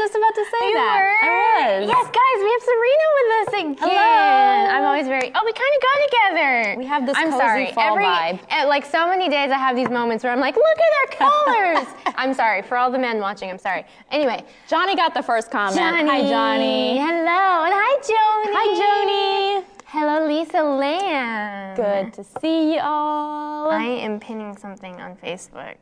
just about to say You that. were? I was. Yes, guys, we have Serena with us again. Hello. I'm always very. Oh, we kind of go together. We have this I'm cozy sorry. fall Every, vibe. eh, Like so many days, I have these moments where I'm like, look at our colors. I'm sorry for all the men watching. I'm sorry. Anyway, Johnny got the first comment. Johnny. Hi, Johnny. Hello, and hi, Joni. Hi, Joni. Hello, Lisa Lamb. Good to see you all. I am pinning something on Facebook.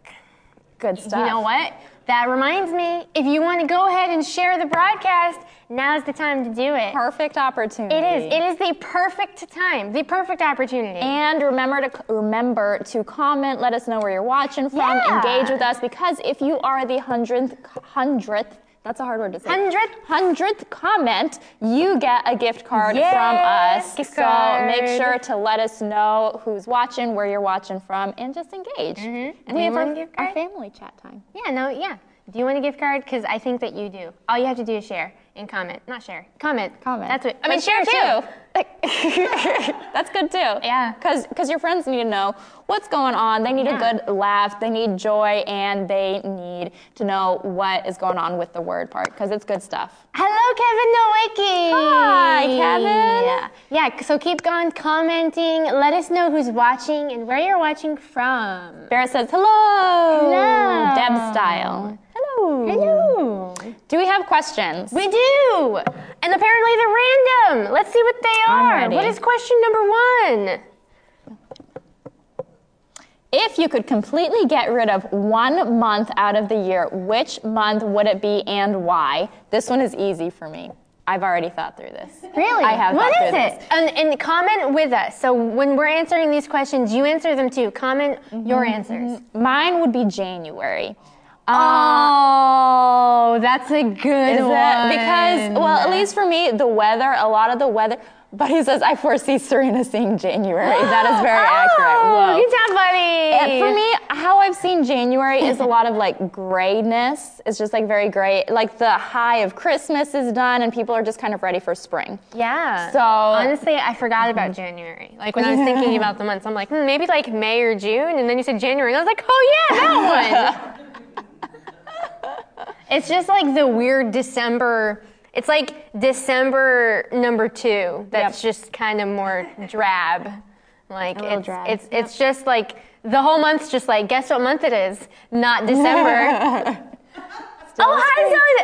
Good stuff. You know what? That reminds me, if you want to go ahead and share the broadcast, now's the time to do it. Perfect opportunity. It is. It is the perfect time, the perfect opportunity. And remember to remember to comment. Let us know where you're watching from. Yeah. Engage with us because if you are the hundredth hundredth, that's a hard word to say. Hundredth? hundredth comment, you get a gift card Yes, from us. gift so card. make sure to let us know who's watching, where you're watching from, and just engage. Mm-hmm. And Do we have our, our family chat time. yeah, no, yeah. Do you want a gift card? Because I think that you do. All you have to do is share and comment. Not share. Comment. Comment. That's what. I mean, But share, too. That's good too. Yeah. Because Because your friends need to know what's going on. They need Yeah. a good laugh. They need joy, and they need to know what is going on with the word part because it's good stuff. Hello, Kevin Nowicki. Hi, Kevin. Yeah. yeah. So keep on commenting. Let us know who's watching and where you're watching from. Barrett says hello. Hello. Deb style. Hello. Hello. Do we have questions? We do. And apparently they're random. Let's see what they are. What is question number one? If you could completely get rid of one month out of the year, which month would it be and why? This one is easy for me. I've already thought through this. Really? I have What thought is through it? this. And, and comment with us. So when we're answering these questions, you answer them too. Comment your Mm-hmm. answers. Mine would be January. Oh, that's a good Is one. it? Because, well, at least for me, the weather, a lot of the weather. But he says, I foresee Serena seeing January. That is very accurate. Oh, Whoa. good job, buddy. And for me, how I've seen January is a lot of like grayness. It's just like very gray. Like the high of Christmas is done and people are just kind of ready for spring. Yeah. So- honestly, I forgot about January. Like when I was thinking about the months, I'm like, hmm, maybe like May or June, and then you said January, and I was like, oh yeah, that one. it's just like the weird December. It's like December number two. That's Yep. just kind of more drab. Like it's drab. it's it's just like the whole month's just like guess what month it is? Not December. oh hi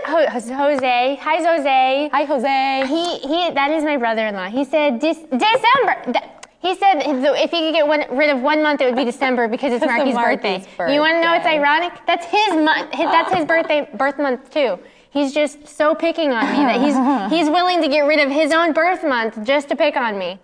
Jose. Jose. Hi Jose. Hi, Jose. He he. That is my brother-in-law. He said December. He said if he could get one, rid of one month, it would be December because it's Marky's birthday. Marky's You want to know what's ironic? That's his month. That's his birthday birth month too. He's just so picking on me that he's he's willing to get rid of his own birth month just to pick on me.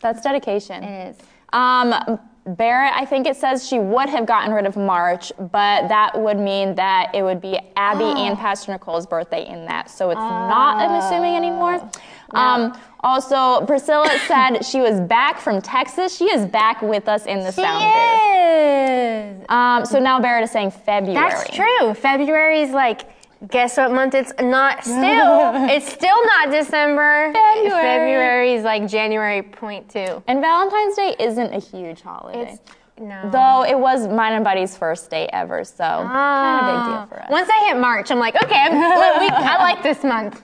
That's dedication. It is. Um, Barrett, I think it says she would have gotten rid of March, but that would mean that it would be Abby and Pastor Nicole's birthday in that. So it's not, I'm assuming, anymore. Um, also, Priscilla said she was back from Texas. She is back with us in the She sound booth. is. Um, so now Barrett is saying February. That's true. February is like. Guess what month it's not still? it's still not December. February. February is like January point two. And Valentine's Day isn't a huge holiday. It's no. Though it was mine and Buddy's first date ever, so kind of big ah. deal for us. Once I hit March, I'm like, okay, I'm, we, I like this month.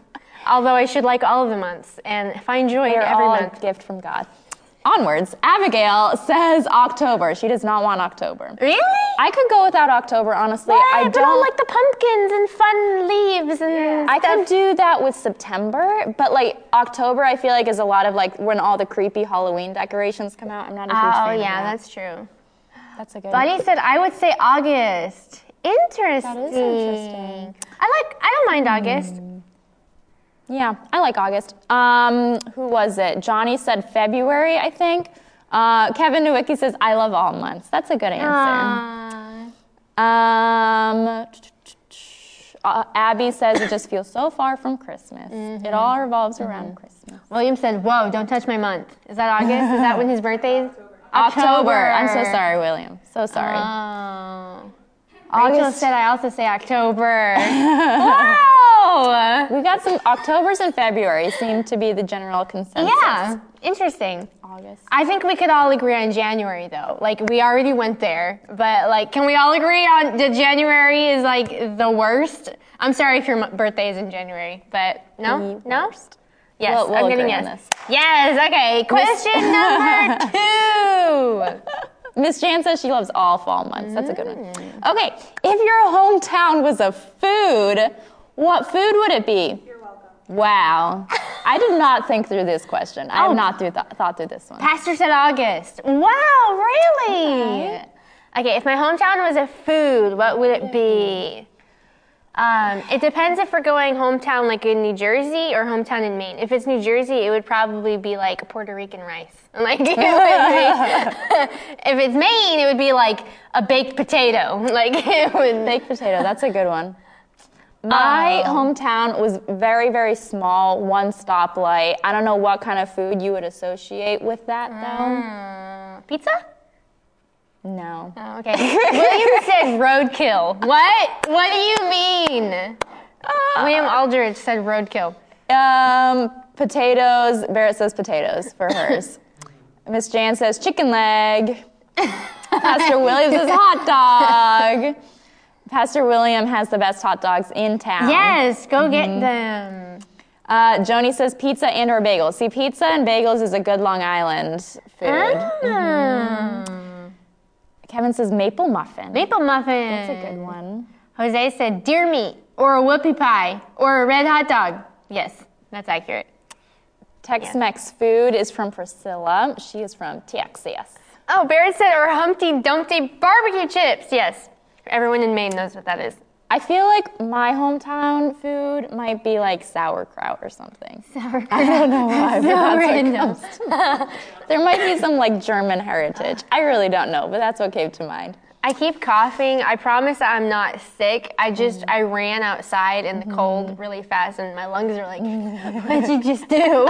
Although I should like all of the months and find joy in They're every all month. a gift from God. Onwards, Abigail says October. She does not want October. Really? I could go without October, honestly. What? I don't all like the pumpkins and fun leaves and I stuff. could do that with September, but like October, I feel like is a lot of like when all the creepy Halloween decorations come out. I'm not a huge Oh fan of yeah, that. that's true. that's a good. Buddy said I would say August. Interesting. That is interesting. I like. I don't mind August. Yeah, I like August. Um, who was it? Johnny said February, I think. Uh, Kevin Nowicki says I love all months. That's a good answer. Um, uh, Abby says it just feels so far from Christmas. It all revolves around Christmas. William said, "Whoa, don't touch my month." Is that August? is that when his birthday is? October. I'm so sorry, William. So sorry. Oh. Rachel August. said I also say October. Wow! We got some October's and February seem to be the general consensus. Yeah. Interesting. August. I think we could all agree on January though. Like we already went there, but like, can we all agree on that January is like the worst? I'm sorry if your birthday is in January, but no, no. worst. Yes, We'll- we'll I'm getting yes. this. Yes. Okay. Question number two. Miss Jan says she loves all fall months. That's a good one. Okay, if your hometown was a food, what food would it be? You're welcome. Wow. I did not think through this question. I Oh. have not through th- thought through this one. Pastor said August. Wow, really? Okay, if my hometown was a food, what would it be? Um, it depends if we're going hometown like in New Jersey or hometown in Maine. If it's New Jersey, it would probably be like Puerto Rican rice. Like it be- if it's Maine, it would be like a baked potato. Like it would. Baked potato, that's a good one. My Oh. hometown was very, very small, one stoplight. I don't know what kind of food you would associate with that, though. Uh, pizza? No. Oh, okay. William said roadkill. What? What do you mean? William Aldridge said roadkill. Um, potatoes. Barrett says potatoes for hers. Miss Jan says chicken leg. Pastor Williams says hot dog. Pastor William has the best hot dogs in town. Yes, go get them. Uh, Joni says pizza and or bagels. See, pizza and bagels is a good Long Island food. Ah. Kevin says maple muffin. Maple muffin. That's a good one. Jose said deer meat or a whoopie pie or a red hot dog. Yes, that's accurate. Tex-Mex food is from Priscilla. She is from Texas. Oh, Barrett said or Humpty Dumpty barbecue chips. Yes, everyone in Maine knows what that is. I feel like my hometown food might be like sauerkraut or something. I don't know why, but that's what to mind. There might be some like German heritage. I really don't know, but that's what came to mind. I keep coughing. I promise I'm not sick. I just I ran outside in the cold really fast, and my lungs are like, "What'd you just do?"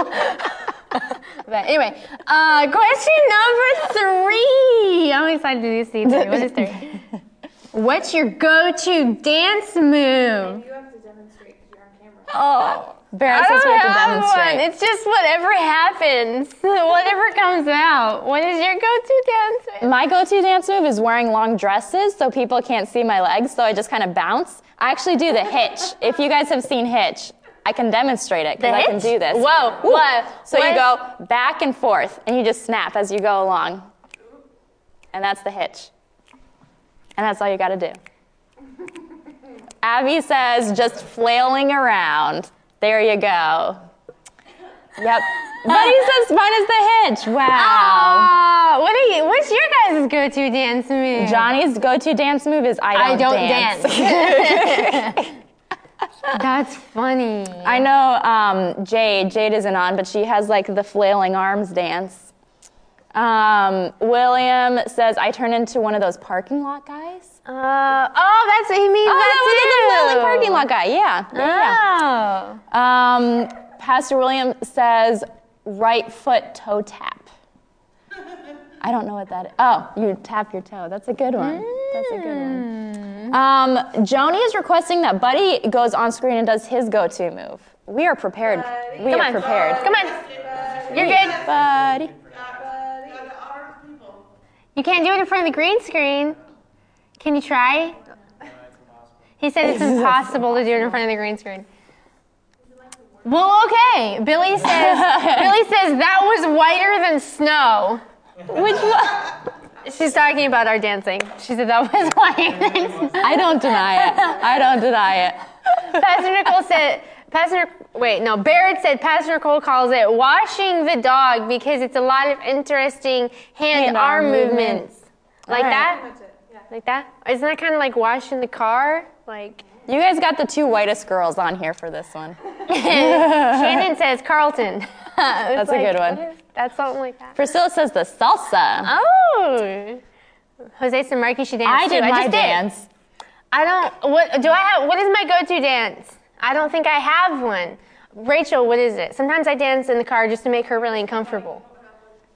but anyway, uh, question number three. I'm excited to do three. What is three? What's your go-to dance move? You have to demonstrate because you're on camera. Oh, Barrett I says we have to one. It's just whatever happens, whatever comes out. What is your go-to dance move? My go-to dance move is wearing long dresses so people can't see my legs, so I just kind of bounce. I actually do the hitch. If you guys have seen Hitch, I can demonstrate it because I can do this. Whoa, Woo. what? So you go back and forth, and you just snap as you go along, and that's the hitch. And that's all you got to do. Abby says just flailing around. There you go. Yep. Buddy says mine is the hitch. Wow. Ah, what are you? What's your guys' go-to dance move? Johnny's go-to dance move is I don't, I don't dance. dance. That's funny. I know um, Jade. Jade isn't on, but she has like the flailing arms dance. Um, William says I turn into one of those parking lot guys. Uh, oh, that's he means Oh, that that was the parking lot guy. Yeah. yeah, Oh. yeah. Um, Pastor William says right foot toe tap. I don't know what that is. Oh, you tap your toe. That's a good one. That's a good one. Um, Joni is requesting that Buddy goes on screen and does his go-to move. We are prepared. We Come are on. prepared. Come on. You're good. Buddy. You can't do it in front of the green screen. Can you try? He said it's impossible to do it in front of the green screen. Well, okay. Billy says Billy says that was whiter than snow. Which? She's talking about our dancing. She said that was whiter than snow. I don't deny it. I don't deny it. Pastor Nicole said, Pastor, wait, no, Barrett said Pastor Cole calls it washing the dog because it's a lot of interesting hand, Hand, arm arm movements. movements. Like All right. that? Yeah. Like that? Isn't that kind of like washing the car? Like, You guys got the two whitest girls on here for this one. Shannon says Carlton. That's a good one. That's something like that. Priscilla says the salsa. Oh. Jose said Marky should dance I too. did I my just dance. Did. I don't, what, do I have, what is my go-to dance? I don't think I have one. Rachel, what is it? Sometimes I dance in the car just to make her really uncomfortable.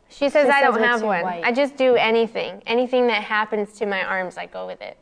She says She I says don't have one. white. I just do anything. Anything that happens to my arms, I go with it.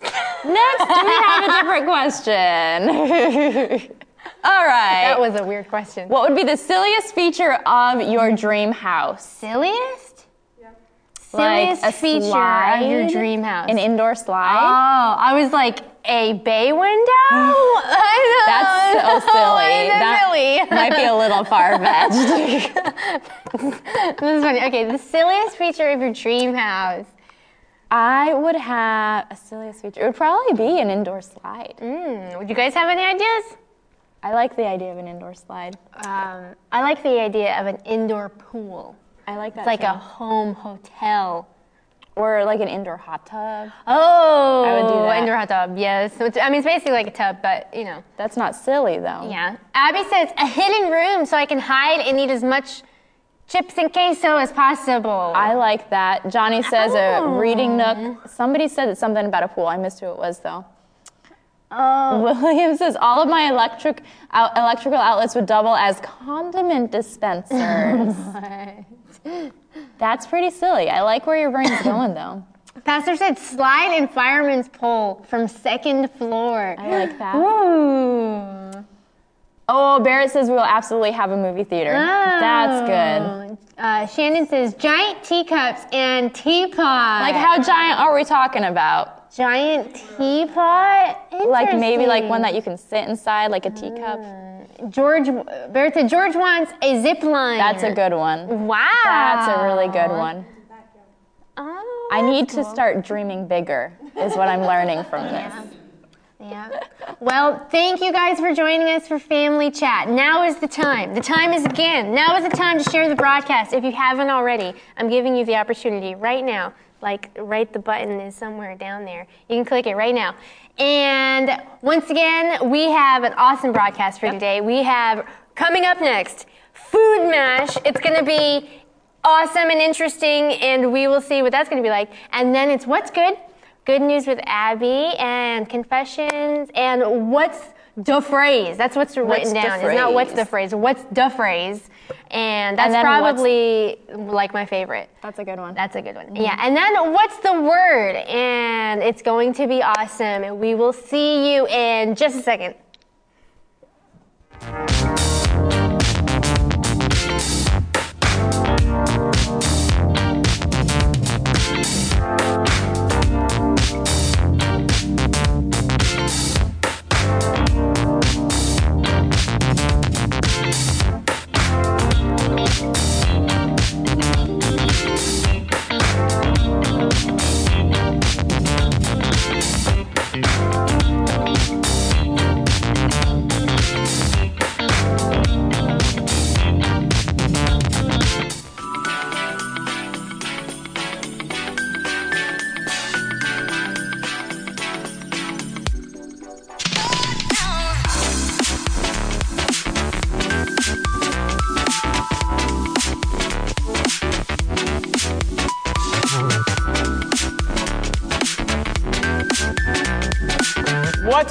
Next, we have a different question. All right. That was a weird question. what would be the silliest feature of your dream house? Silliest? Yep. Silliest Like a feature slide? of your dream house. An indoor slide? Oh, I was like a bay window. I know. That's so silly. That silly? might be a little far fetched. this is funny. Okay, the silliest feature of your dream house. I would have a silliest feature. It would probably be an indoor slide. Mm, would you guys have any ideas? I like the idea of an indoor slide. Um, I like the idea of an indoor pool. I like that. It's like too. a home hotel. Or like an indoor hot tub. Oh, I would do that. indoor hot tub. Yes, it's- I mean it's basically like a tub, but you know. That's not silly though. Yeah. Abby says a hidden room so I can hide and eat as much chips and queso as possible. I like that. Johnny says a Oh. reading nook. Somebody said something about a pool. I missed who it was though. oh, William says all of my electric out, electrical outlets would double as condiment dispensers. That's pretty silly. I like where your brain's going though. Pastor said slide and fireman's pole from second floor. I like that. Ooh. Oh, Barrett says we will absolutely have a movie theater. Oh. That's good. Uh, Shannon says giant teacups and teapot. Like how giant are we talking about? giant teapot? Like maybe like one that you can sit inside, like a teacup. George said George wants a zip line. That's a good one. Wow. That's a really good one. Oh, I need that's to start dreaming bigger, is what I'm learning from this. Yeah. Well, thank you guys for joining us for Family Chat. Now is the time. The time is again. Now is the time to share the broadcast. If you haven't already, I'm giving you the opportunity right now. Like, right the button is somewhere down there. You can click it right now. And once again, we have an awesome broadcast for today. We have coming up next Food Mash. It's going to be awesome and interesting, and we will see what that's going to be like. And then it's What's Good? Good News with Abby and Confessions and What's the Phrase? That's what's written What's down. It's not What's the phrase? What's the Phrase? And that's what's- probably like my favorite. That's a good one. That's a good one. Mm-hmm. Yeah. And then what's the word? And it's going to be awesome. And we will see you in just a second.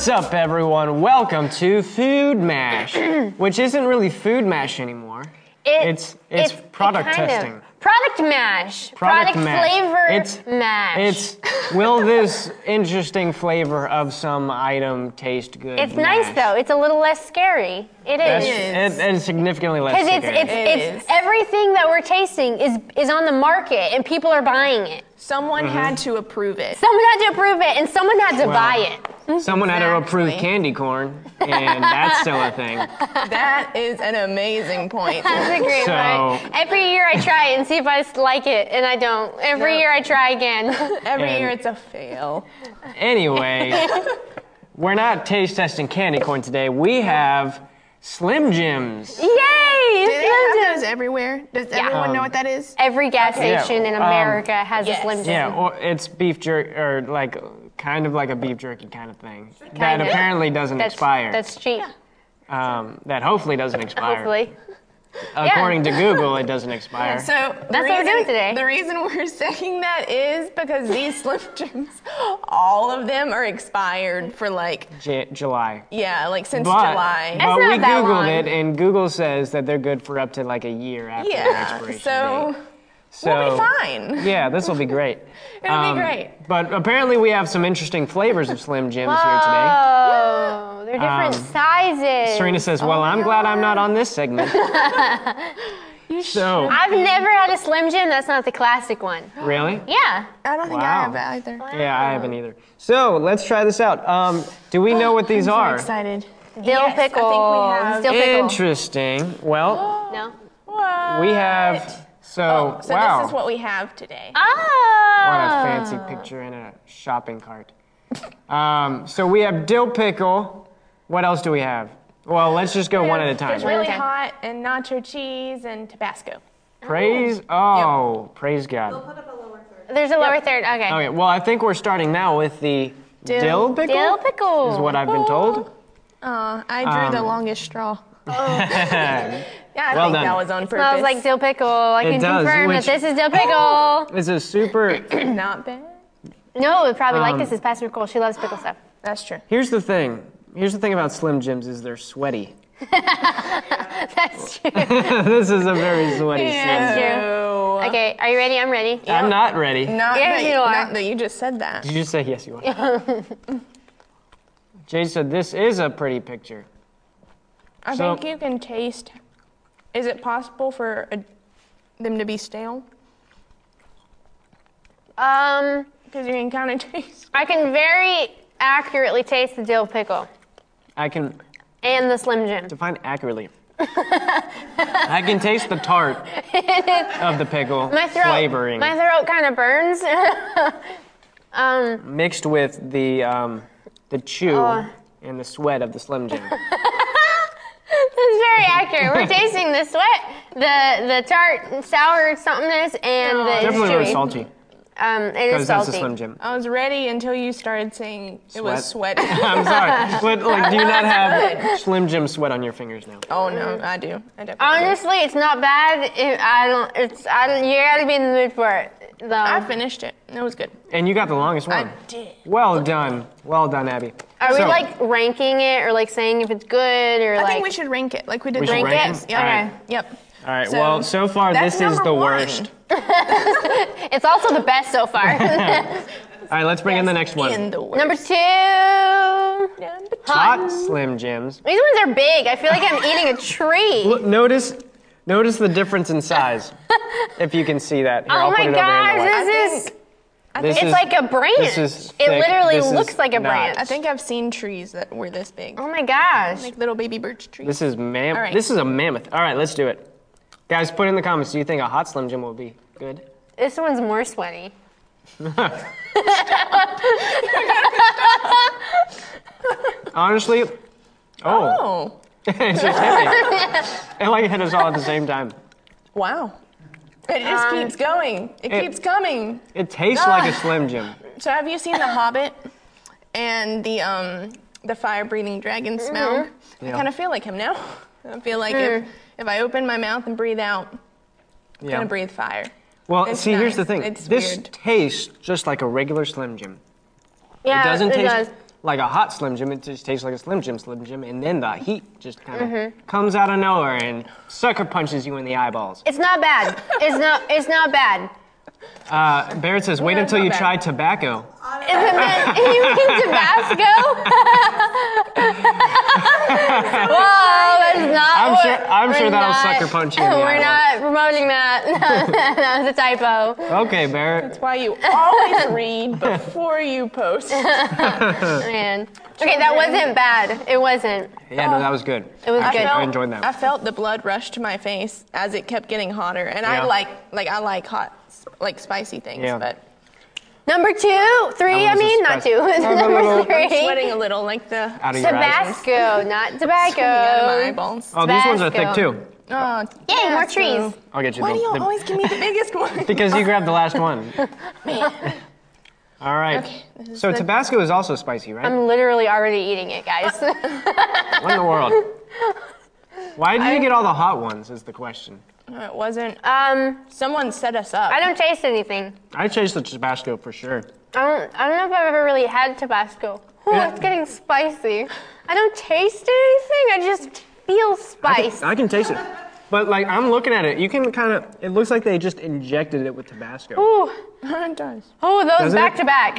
What's up, everyone? Welcome to Food Mash, which isn't really Food Mash anymore. It- It's- it's product kind of- testing. product mash. Product mash. flavor It's- mash. It's will this interesting flavor of some item taste good? It's nice though. It's a little less scary. It That's, is. it, it's significantly less. Because it's scary. it's It it's is. everything that we're tasting is is on the market and people are buying it. Someone mm-hmm. had to approve it. Someone had to approve it and someone had to Well, buy it. Someone had to approve Exactly. candy corn, and that's still a thing. That is an amazing point. That's a great So- one. Every year I try it and see if I like it, and I don't. Every No. year I try again. Every And- year it's a fail. Anyway, we're not taste testing candy corn today. We have Slim Jims. Yay! Do they Slim have Jim. those everywhere? Does everyone know what that is? Every gas Yeah, station in um, America has yes. a Slim Jim. Yeah, or it's beef jerky, or like kind of like a beef jerky kind of thing that Kind of. apparently doesn't That's, expire. That's cheap, um, that hopefully doesn't expire. hopefully. According to Google, it doesn't expire. So That's the what we're doing today. The reason we're saying that is because these Slim Jims, all of them are expired for like J- July. yeah, like since But, July. but not we that Googled long. it, and Google says that they're good for up to like a year after their yeah. expiration So date. So We'll be fine. Yeah, this will be great. It'll be great. But apparently, we have some interesting flavors of Slim Jims here today. Oh, they're different Um, sizes. Serena says, "Well, I'm glad I'm not on this segment." you so, I've never had a Slim Jim. That's not the classic one. really? Yeah. I don't think Wow. I have either. Yeah, I haven't either. So let's try this out. Um, do we know what these I'm so are? excited. Dill Yes, I think we have- Dill pickle. Interesting. Well, No. What? we have. So, Oh, so wow. this is what we have today. Oh. What a fancy picture in a shopping cart. Um, so we have dill pickle. What else do we have? Well, let's just go one at a There's time. really Okay. hot and nacho cheese and Tabasco. Praise. Oh, praise God. Put up a lower third. There's a lower third. Okay. Okay, well, I think we're starting now with the dill, Dill. pickle. Dill pickle. Is what I've been told. Uh, I drew the Um, longest straw. this Yeah, I Well think done. that was on purpose. Smells like dill pickle. I It can does, confirm which- that this is dill pickle. is a super. not bad. no, we probably like Um, this. Is Pastor Nicole. She loves pickle stuff. That's true. Here's the thing. Here's the thing about Slim Jims is they're sweaty. That's true. this is a very sweaty That's Slim. true. Okay, are you ready? I'm ready. Jim. I'm not ready. Not, Yes, that, you are. not that you just said that. Did you say yes? You are. Jay said this is a pretty picture. I So- think you can taste. Is it possible for a, them to be stale? Um, Because you can kind of taste. I can very accurately taste the dill pickle I can and the Slim Jim. define accurately. I can taste the tart of the pickle My throat, flavoring my throat kind of burns. um, mixed with the um, the chew Oh. and the sweat of the Slim Jim. That's very accurate. We're tasting the sweat, the the tart, sour somethingness, and the it's Definitely very chewy. salty Um, it because that's salty. Slim Jim. I was ready until you started saying it was Sweat. sweaty. I'm sorry, but like, do you not have Slim Jim sweat on your fingers now? oh no, I do. I definitely. do. Honestly, it's not bad. It, I don't. It's. I don't. You gotta be in the mood for it, though. I finished it. It was good. And you got the longest one. I did. Well done, well done, Abby. Are we So- like ranking it or like saying if it's good or like I like? think we should rank it like we did We the should rank rank it? them? Yep. All right. Yep. All right. So, well, so far That's this is number the one. worst. It's also the best so far. All right, let's bring in the next one. In the worst. Number two. Hot Slim Jims. These ones are big. I feel like I'm eating a tree. Look, notice, notice the difference in size. if you can see that. Here, Oh I'll my put it over here in gosh, the light. this is. This It's is- like a branch. This is it literally This is looks like a not. branch. I think I've seen trees that were this big, Oh my gosh. like little baby birch trees. This is mam- All right. This is a mammoth. All right, let's do it. Guys, put in the comments. Do you think a hot Slim Jim will be good? This one's more sweaty. Honestly, oh, oh, it's just hit me. It like hit us all at the same time. wow! It just Um, keeps going. It, it- keeps coming. It tastes like a Slim Jim. So have you seen The Hobbit and the um the fire breathing dragon Mm-hmm. smell? I kind of feel like him now. I feel like if if I open my mouth and breathe out, I'm Yeah. gonna breathe fire. Well, It's see, here's the thing. It's this weird. tastes just like a regular Slim Jim. Yeah, it doesn't taste does. Like a hot Slim Jim. It just tastes like a Slim Jim, Slim Jim, and then the heat just kind of Mm-hmm. comes out of nowhere and sucker punches you in the eyeballs. It's not bad. It's not. It's not bad. Uh, Barrett says, "Wait until you try tobacco." Is it meant, you mean Tabasco? Whoa, that's not. I'm what- sure- I'm sure that'll not- sucker punch you We're eyeball. not promoting that. that was a typo. Okay, Barrett. That's why you always read before you post. Man. Okay, that wasn't bad. It wasn't. Yeah, no, that was good. It was I good. I enjoyed that. I felt the blood rush to my face as it kept getting hotter, and Yeah. I like like I like hot, like spicy things, Yeah. but Number two, three. I was a mean, not spicy- two. Number I'm three. sweating a little, like the Out of your eyes. Tabasco, not coming out of my tobacco. eyeballs. Oh, these ones are thick Tabasco. too. Oh, Yay, more so- trees. I'll get you Why the, do you the- always give me the biggest one? because you grabbed the last one. All right. Okay, this is so the- Tabasco is also spicy, right? I'm literally already eating it, guys. what in the world? Why did you get all the hot ones? Is the question. No, it wasn't. um, Someone set us up. I don't taste anything. I taste the Tabasco for sure. I don't. I don't know if I've ever really had Tabasco. Oh, Yeah. it's getting spicy. I don't taste anything. I just feel I can, I can taste it. But like I'm looking at it, you can kind of. It looks like they just injected it with Tabasco. Ooh, it does. oh, those Doesn't back it? to back.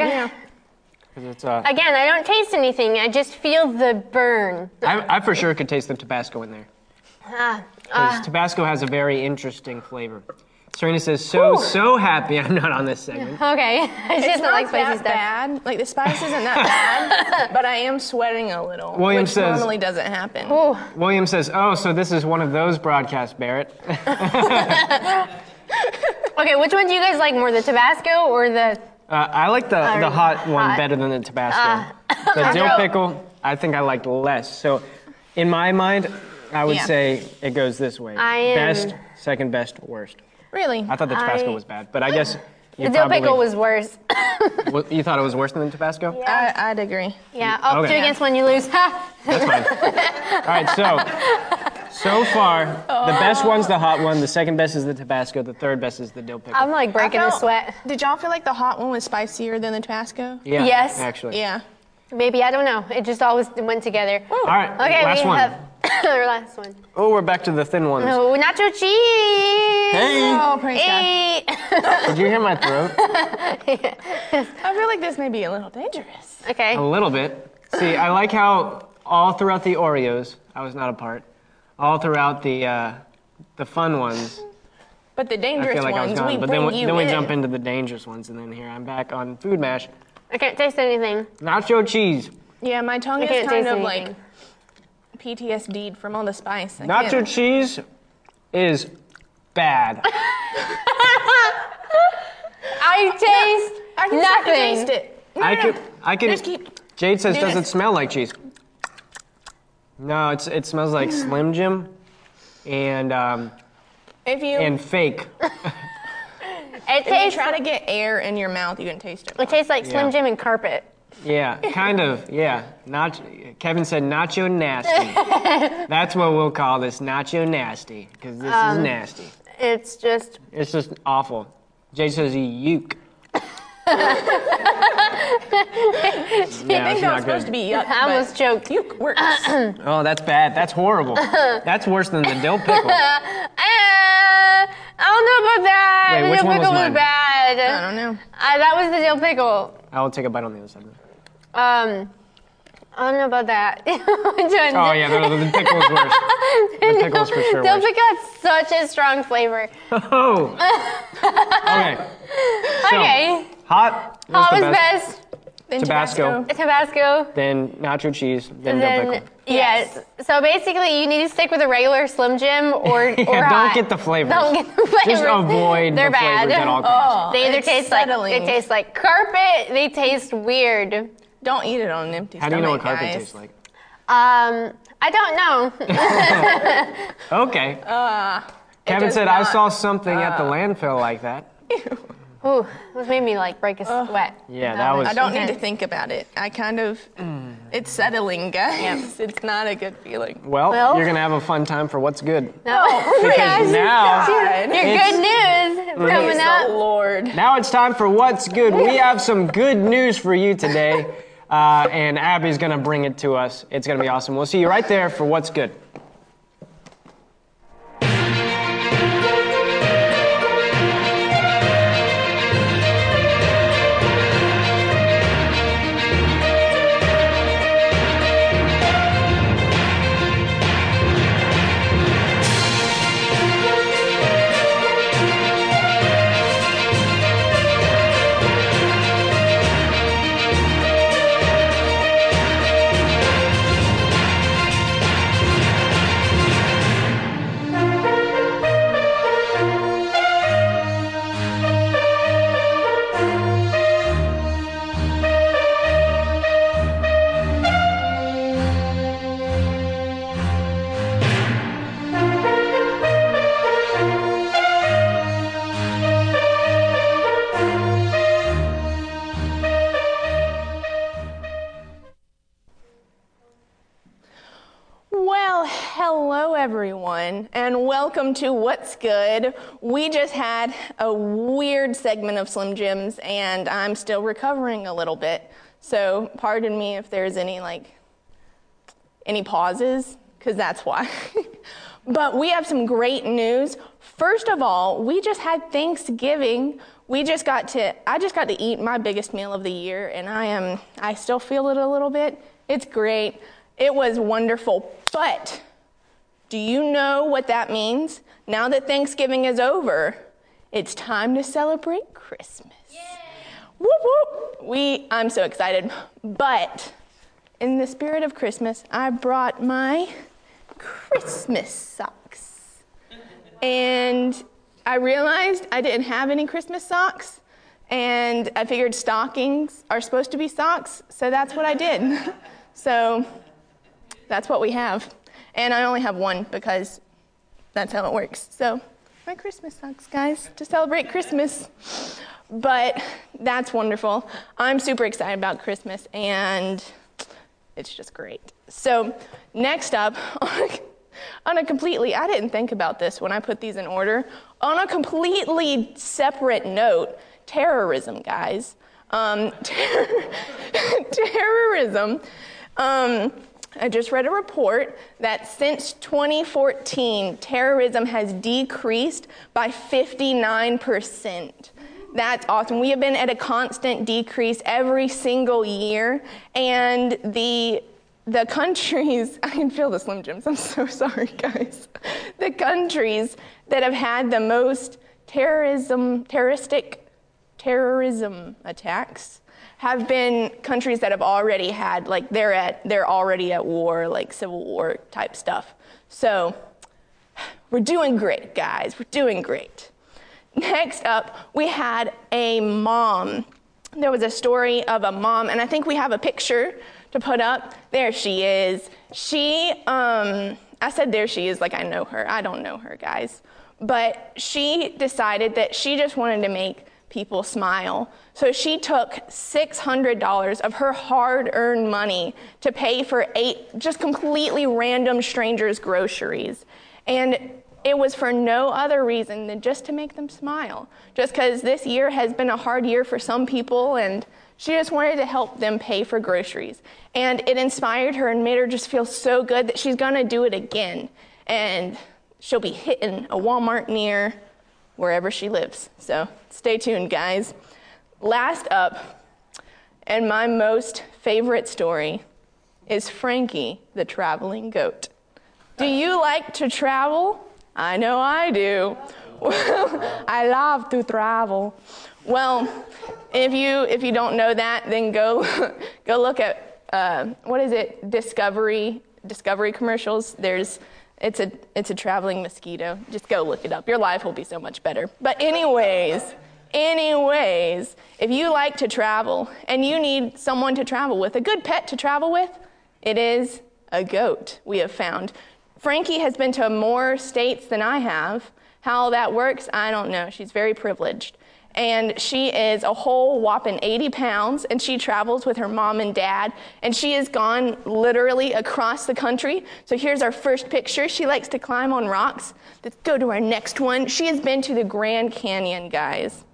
'Cause It's, uh, Again, I don't taste anything. I just feel the burn. I, I for sure could taste the Tabasco in there. Ah, 'Cause Tabasco has a very interesting flavor. Serena says, "So so happy I'm not on this segment." okay. I just It's don't like spicy that stuff. bad. Like the spice isn't that bad, but I am sweating a little, William which says- normally doesn't happen. Ooh. William says, "Oh, so this is one of those broadcasts, Barrett." Okay, which one do you guys like more, the Tabasco or the? Uh, I like the, the Uh, hot one better than the Tabasco. the dill pickle, I think I liked less. So, in my mind, I would Yeah. say it goes this way: I am- best, second best, worst. Really? I thought the Tabasco I- was bad, but I guess you The dill probably pickle was worse. Well, you thought it was worse than the Tabasco. I, I'd agree. yeah. Oh, Okay. two against one, you lose. Ha! That's fine. All right, so so far the best one's the hot one, the second best is the Tabasco, the third best is the dill pickle. I'm like breaking I a felt- sweat. Did y'all feel like the hot one was spicier than the Tabasco? yeah, Yes. actually. Yeah. Maybe I don't know. It just always went together. All right, Okay, last we one. have our last one. Oh, we're back to the thin ones. Oh, nacho cheese. Hey, Oh, praise God. Hey. did you hear my throat? I feel like this may be a little dangerous. okay. A little bit. See, I like how all throughout the Oreos, I was not a part. All throughout the uh, the fun ones, But the dangerous I feel like I was ones, gone. we But bring then we, you then we in. jump into the dangerous ones, and then here I'm back on Food Mash. I can't taste anything. Nacho cheese. Yeah, my tongue I is can't kind taste of anything. like PTSD'd from all the spice. I Nacho can't- cheese is bad. I taste I can nothing. taste it. No, I no, could, no. I could. Just keep. Jade says, do does it smell like cheese? No, it's it smells like Slim Jim, and um, If you and fake. It if you tastes. try to get air in your mouth, you can taste it. It tastes like Slim Yeah. Jim and carpet. Yeah, kind of. Yeah, not. Kevin said nacho nasty. That's what we'll call this nacho nasty because this Um, is nasty. It's just. It's just awful. Jay says he uke. I yeah, think it's that was not supposed to good. be yuck. I almost but choked. Puke works. Oh, that's bad. That's horrible. That's worse than the dill pickle. Uh, I don't know about that. Wait, the which dill one was pickle mine? bad. I don't know. Uh, that was the dill pickle. I will take a bite on the other side. Um, I don't know about that. Oh yeah, the, the pickle is worse. The pickle is for sure Dill pickle has such a strong flavor. Oh. Okay. So, Okay. Hot was Hot the was best. best. Then Tabasco. Tabasco. Then nacho cheese. Then, dill Then pickle. yes. So basically, you need to stick with a regular Slim Jim or or don't hot. get the flavors. Don't get the flavors. Just avoid They're the flavors at all costs. Oh, They either taste settling. like they taste like carpet. They taste weird. Don't eat it on an empty How do you know what stomach, carpet guys. tastes like? Um, I don't know. Okay. Uh, Kevin does said, I saw something at the landfill like that. Ooh, this made me like break a sweat. Yeah, that was. I don't need to think about it. I kind of, it's settling, guys. It's not a good feeling. Well, Well- you're going to have a fun time for what's good. No, Because now, God. your good news Praise coming the up. Lord. now it's time for what's good. We have some good news for you today, uh, and Abby's going to bring it to us. It's going to be awesome. We'll see you right there for what's good. Welcome to What's Good. We just had a weird segment of Slim Jims, and I'm still recovering a little bit. So, pardon me if there's any like any pauses, because that's why. But we have some great news. First of all, we just had Thanksgiving. We just got to I just got to eat my biggest meal of the year and I am I still feel it a little bit. It's great. It was wonderful. But do you know what that means? Now that Thanksgiving is over, it's time to celebrate Christmas. Whoop whoop. We I'm so excited. But in the spirit of Christmas, I brought my Christmas socks. And I realized I didn't have any Christmas socks. And I figured stockings are supposed to be socks, so that's what I did. so that's what we have. And I only have one because that's how it works. So, my Christmas socks, guys, to celebrate Christmas. But that's wonderful. I'm super excited about Christmas, and it's just great. So, next up, on a completely, I didn't think about this when I put these in order. On a completely separate note, terrorism, guys. Um, ter- terrorism. Um, I just read a report that since 2014, terrorism has decreased by 59%. That's awesome. We have been at a constant decrease every single year, and the the countries, I can feel the Slim Jims, I'm so sorry, guys. The countries that have had the most terrorism, terroristic terrorism attacks have been countries that have already had, like, they're at, they're already at war, like civil war type stuff. So, we're doing great, guys. We're doing great. Next up, we had a mom. There was a story of a mom, and I think we have a picture to put up. There she is. She, um, I said there she is like I know her. I don't know her, guys. But she decided that she just wanted to make people smile. So she took $600 of her hard earned money to pay for eight just completely random strangers' groceries. And it was for no other reason than just to make them smile. Just because this year has been a hard year for some people and she just wanted to help them pay for groceries. And it inspired her and made her just feel so good that she's going to do it again. And she'll be hitting a Walmart near wherever she lives. So stay tuned, guys. Last up, and my most favorite story, is Frankie the traveling goat. Do you like to travel? I know I do. I love to travel. Well, if you if you don't know that, then go go look at uh, what is it? Discovery Discovery commercials. There's it's a it's a traveling mosquito. Just go look it up. Your life will be so much better. But anyways, anyways, if you like to travel and you need someone to travel with, a good pet to travel with, it is a goat. We have found. Frankie has been to more states than I have. How that works, I don't know. She's very privileged and she is a whole whopping 80 pounds and she travels with her mom and dad and she has gone literally across the country. So here's our first picture. She likes to climb on rocks. Let's go to our next one. She has been to the grand canyon guys.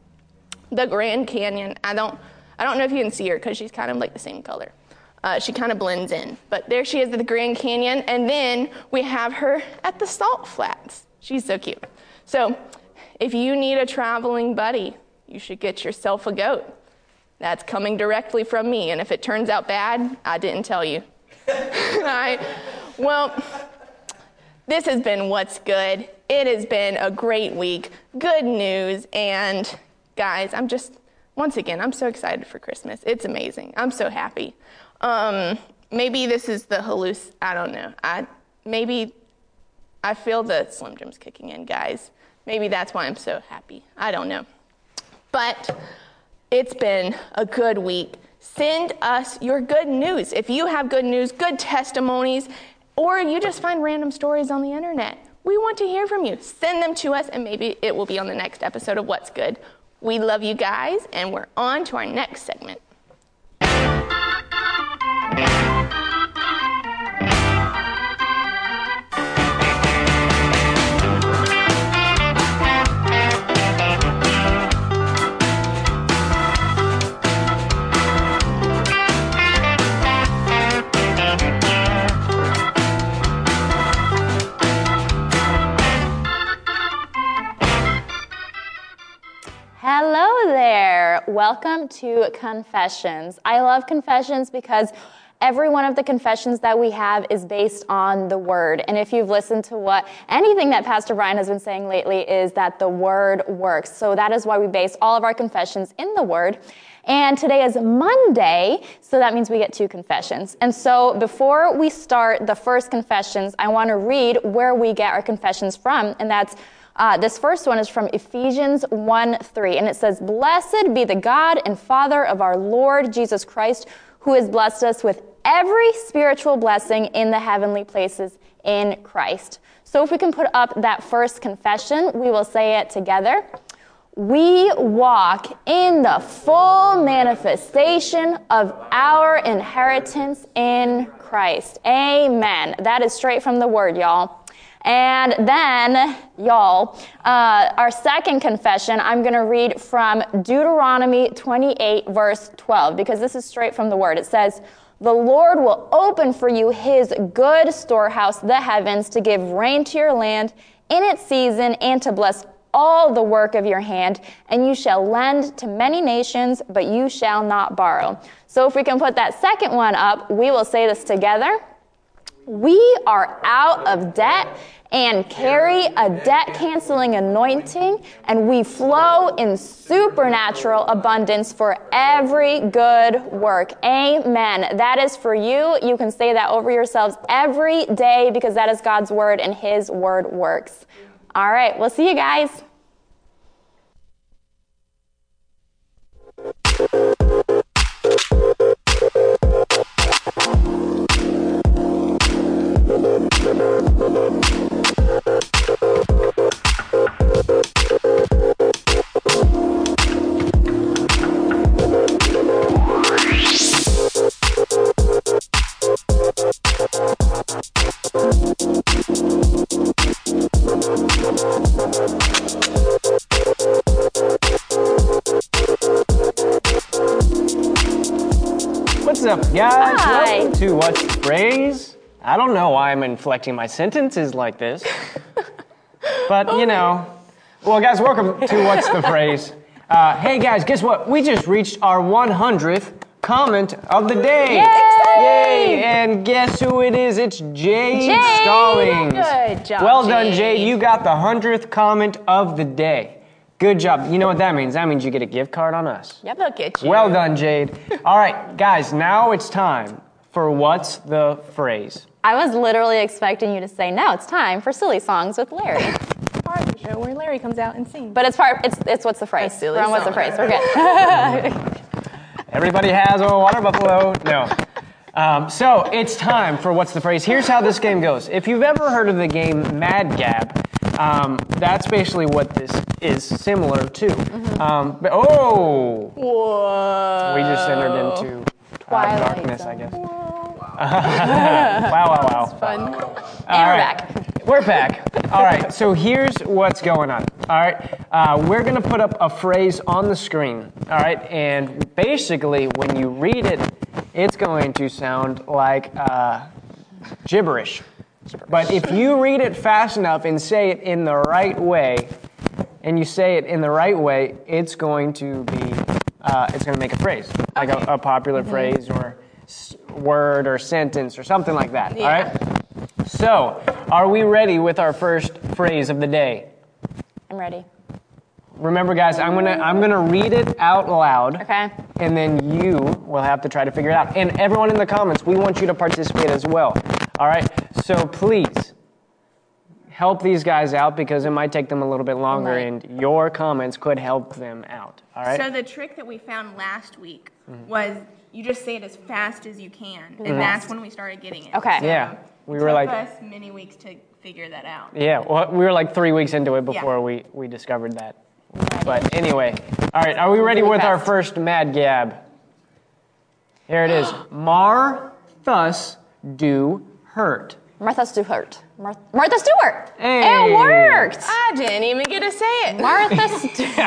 The grand canyon. I don't i don't know if you can see her because she's kind of like the same color. Uh, she kind of blends in. But there she is at the grand canyon and then we have her at the salt flats. She's so cute. So if you need a traveling buddy you should get yourself a goat. That's coming directly from me. And if it turns out bad, I didn't tell you. I, well, this has been What's Good. It has been a great week. Good news. And guys, I'm just, once again, I'm so excited for Christmas. It's amazing. I'm so happy. Um, maybe this is the halluc, I don't know. I, maybe I feel the Slim Jims kicking in, guys. Maybe that's why I'm so happy. I don't know. But it's been a good week. Send us your good news. If you have good news, good testimonies, or you just find random stories on the internet, we want to hear from you. Send them to us, and maybe it will be on the next episode of What's Good. We love you guys, and we're on to our next segment. Welcome to Confessions. I love confessions because every one of the confessions that we have is based on the Word. And if you've listened to what anything that Pastor Brian has been saying lately, is that the Word works. So that is why we base all of our confessions in the Word. And today is Monday, so that means we get two confessions. And so before we start the first confessions, I want to read where we get our confessions from, and that's uh, this first one is from Ephesians 1 3, and it says, Blessed be the God and Father of our Lord Jesus Christ, who has blessed us with every spiritual blessing in the heavenly places in Christ. So if we can put up that first confession, we will say it together. We walk in the full manifestation of our inheritance in Christ. Amen. That is straight from the word, y'all. And then, y'all, uh, our second confession, I'm going to read from Deuteronomy 28, verse 12, because this is straight from the word. It says, The Lord will open for you his good storehouse, the heavens, to give rain to your land in its season and to bless all the work of your hand, and you shall lend to many nations, but you shall not borrow. So if we can put that second one up, we will say this together. We are out of debt and carry a debt canceling anointing, and we flow in supernatural abundance for every good work. Amen. That is for you. You can say that over yourselves every day because that is God's word and His word works. All right, we'll see you guys. What's up, guys? Hi. Welcome to What's the Phrase. I don't know why I'm inflecting my sentences like this, but you know. Well, guys, welcome to What's the Phrase. Uh, hey, guys, guess what? We just reached our 100th comment of the day. Yay! And guess who it is? It's Jade, Jade! Stallings. Good job, Well done, Jade. Jade. You got the 100th comment of the day. Good job. You know what that means? That means you get a gift card on us. Yep, look at you. Well done, Jade. All right, guys, now it's time for what's the phrase? I was literally expecting you to say, no, it's time for silly songs with Larry. part of the show where Larry comes out and sings. But it's part, it's, it's what's the phrase. A silly We're on what's the phrase. We're good. Everybody has a water buffalo? No. Um, so it's time for what's the phrase. Here's how this game goes. If you've ever heard of the game Mad Gab, um, that's basically what this is similar to. Um, but, oh, Whoa. we just entered into uh, Twilight darkness, I Zone. guess. wow, wow, wow. Fun. and All we're back. We're back. All right, so here's what's going on. All right, uh, we're going to put up a phrase on the screen. All right, and basically, when you read it, it's going to sound like uh, gibberish. But if you read it fast enough and say it in the right way, and you say it in the right way, it's going to be, uh, it's going to make a phrase, like a, a popular phrase or word or sentence or something like that. All Yeah. right. So, are we ready with our first phrase of the day? I'm ready. Remember, guys, I'm gonna I'm gonna read it out loud. Okay. And then you will have to try to figure it out. And everyone in the comments, we want you to participate as well. All right. So please help these guys out because it might take them a little bit longer, Right. and your comments could help them out. All right. So the trick that we found last week Mm-hmm. was you just say it as fast as you can, and mm-hmm. that's when we started getting it. Okay. yeah. We It were took like, us many weeks to figure that out. yeah. Well, we were like three weeks into it Yeah. before we we discovered that. But anyway, all right. Are we ready Really with our first mad gab? Here it is. Mar thus do hurt. Martha Stewart. Mar- Martha Stewart. Hey. It worked. I didn't even get to say it. Martha Stewart.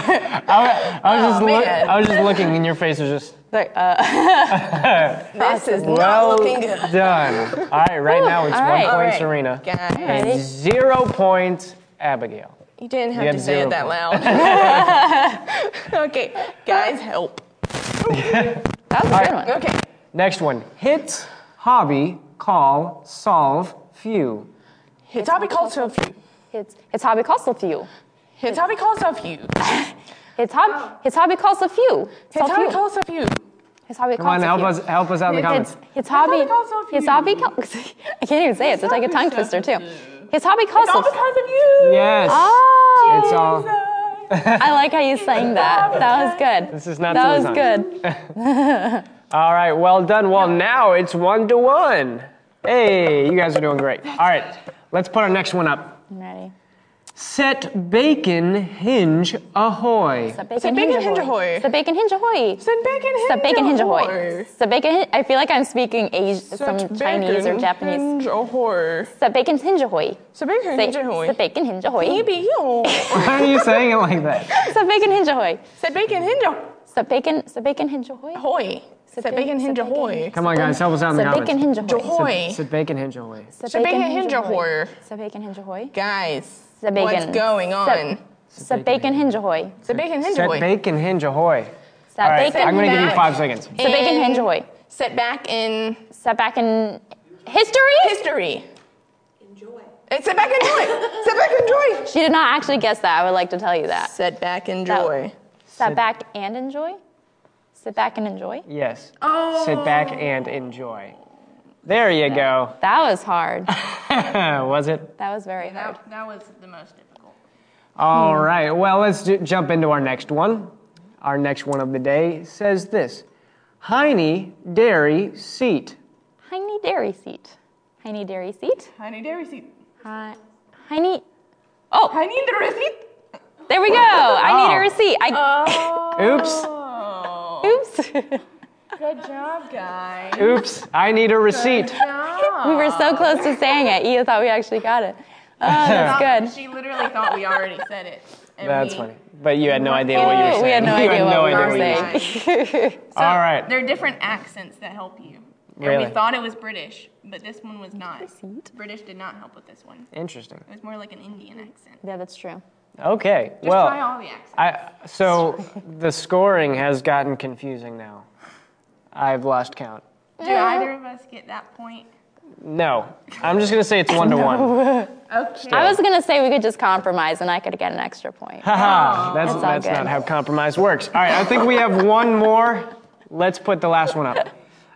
I, I was oh, just Oh, look, man. I was just looking, and your face was just Uh, this is not well looking good. done. All right, right now it's one right. point All right. Serena Got and zero points Abigail. You didn't have You to say it that loud. okay, guys, help. That was a good one. Okay. Next one. Hit, hobby, call, solve, few. His hobby calls to a few. It's, it's hobby calls a few. His hobby calls to a few. His hobby, his hobby calls a few. His So hobby few. calls a few. His hobby Come on, help us help us out in the comments. It's, his hobby, hobby calls a his few. hobby calls, I can't even say it. It's like a tongue twister too. His hobby calls All a because of you. Yes. Oh, It's all I like how you sang that. That was good. This is not That was songs. good. All right, well done. Well, now it's one to one. Hey, you guys are doing great. All right, let's put our next one up. I'm ready. Set bacon hinge ahoy. The bacon, Set bacon hinge ahoy. ahoy. The bacon hinge ahoy. Said bacon hinge. The bacon hinge ahoy. ahoy. The bacon. I feel like I'm speaking Asi- some Chinese or bacon Japanese. Hinge ahoy. The bacon hinge ahoy. Said bacon hinge ahoy. The bacon hinge ahoy. Yippee-yo. Why are you saying it like that? The bacon hinge ahoy. Said bacon hinge The bacon. The bacon hinge ahoy. ahoy. Said bacon- bacon hinge ahoy. Come on, guys, help us out in the The bacon hinge ahoy. Ahoy. Set bacon hinge ahoy. The Said bacon hinge ahoy. The bacon hinge ahoy. Guys, The bacon. what's going on? The bacon hinge ahoy. Said bacon hinge Set ahoy. bacon hinge ahoy. The All right, bacon. I'm gonna give you back. five seconds. The bacon hinge ahoy. Set back in Set back in history. history. Enjoy. Eh, Set back in joy. Set back in joy. She did not actually guess that. I would like to tell you that. Set back in That- joy. Sit back and enjoy. Sit back and enjoy. Yes. Oh. Sit back and enjoy. There you go. That was hard. Was it? That was very hard. That, that was the most difficult. All hmm. right. Well, let's ju- jump into our next one. Our next one of the day says this Heine Dairy Seat. Heine dairy seat. Heine dairy seat. I Dairy Seat. receipt. Hi. Heine. Oh, I need the receipt. there we go. I need a receipt. I. Oops. Oh, Oops. good job, guys. Oops. I need a receipt. we were so close to saying it. You thought we actually got it. Oh, that's good. She literally thought we already said it. and That's we- funny. But you had no idea what you were saying. We had no You idea what we idea were you were saying. So All right. There are different accents that help you. And Really? we thought it was British, but this one was not. British did not help with this one. Interesting. It was more like an Indian accent. yeah, that's true. Okay. Just well, try all the accents. I, so the scoring has gotten confusing now. I've lost count. Do either of us get that point? No, I'm just gonna say it's one to one. Okay. I was gonna say we could just compromise and I could get an extra point. Haha, that's, all that's good. not how compromise works. All right, I think we have one more. Let's put the last one up.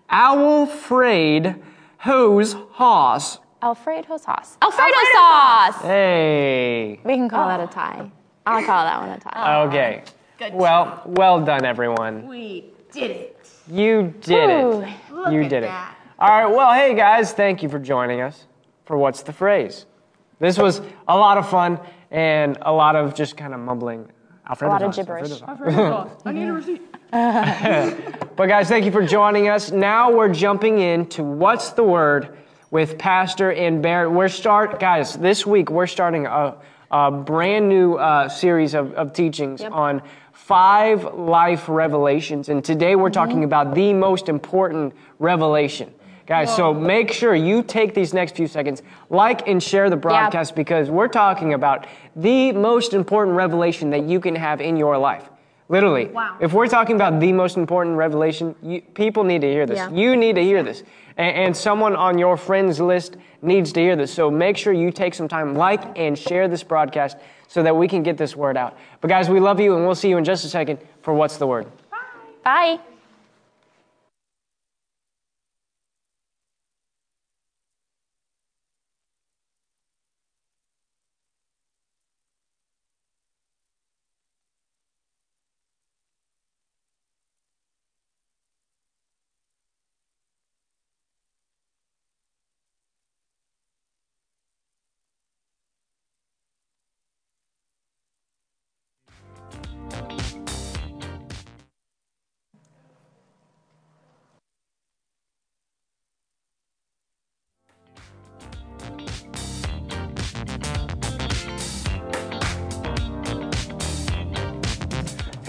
Owl frayed hose hoss. Alfredo sauce. Alfredo, sauce. Hey. We can call that a ah. tie. I'll call that one a tie. Okay. Good Well, well done, everyone. We did it. You did Ooh. it. Look You at did it. that. All right. Well, hey guys, thank you for joining us for What's the Phrase. This was a lot of fun and a lot of just kind of mumbling. Alfredo a lot of sauce, gibberish. Alfredo sauce. I need a receipt. But guys, thank you for joining us. Now we're jumping into what's the word with Pastor and Barrett. We're start guys this week. We're starting a, a brand new uh, series of, of teachings on five life revelations, and today we're talking mm-hmm. about the most important revelation. Guys, so make sure you take these next few seconds, like and share the broadcast because we're talking about the most important revelation that you can have in your life. Literally. Wow. If we're talking about the most important revelation, you, people need to hear this. Yeah. You need to hear this. And, and someone on your friends list needs to hear this. So make sure you take some time, like and share this broadcast so that we can get this word out. But guys, we love you and we'll see you in just a second for What's the Word. Bye.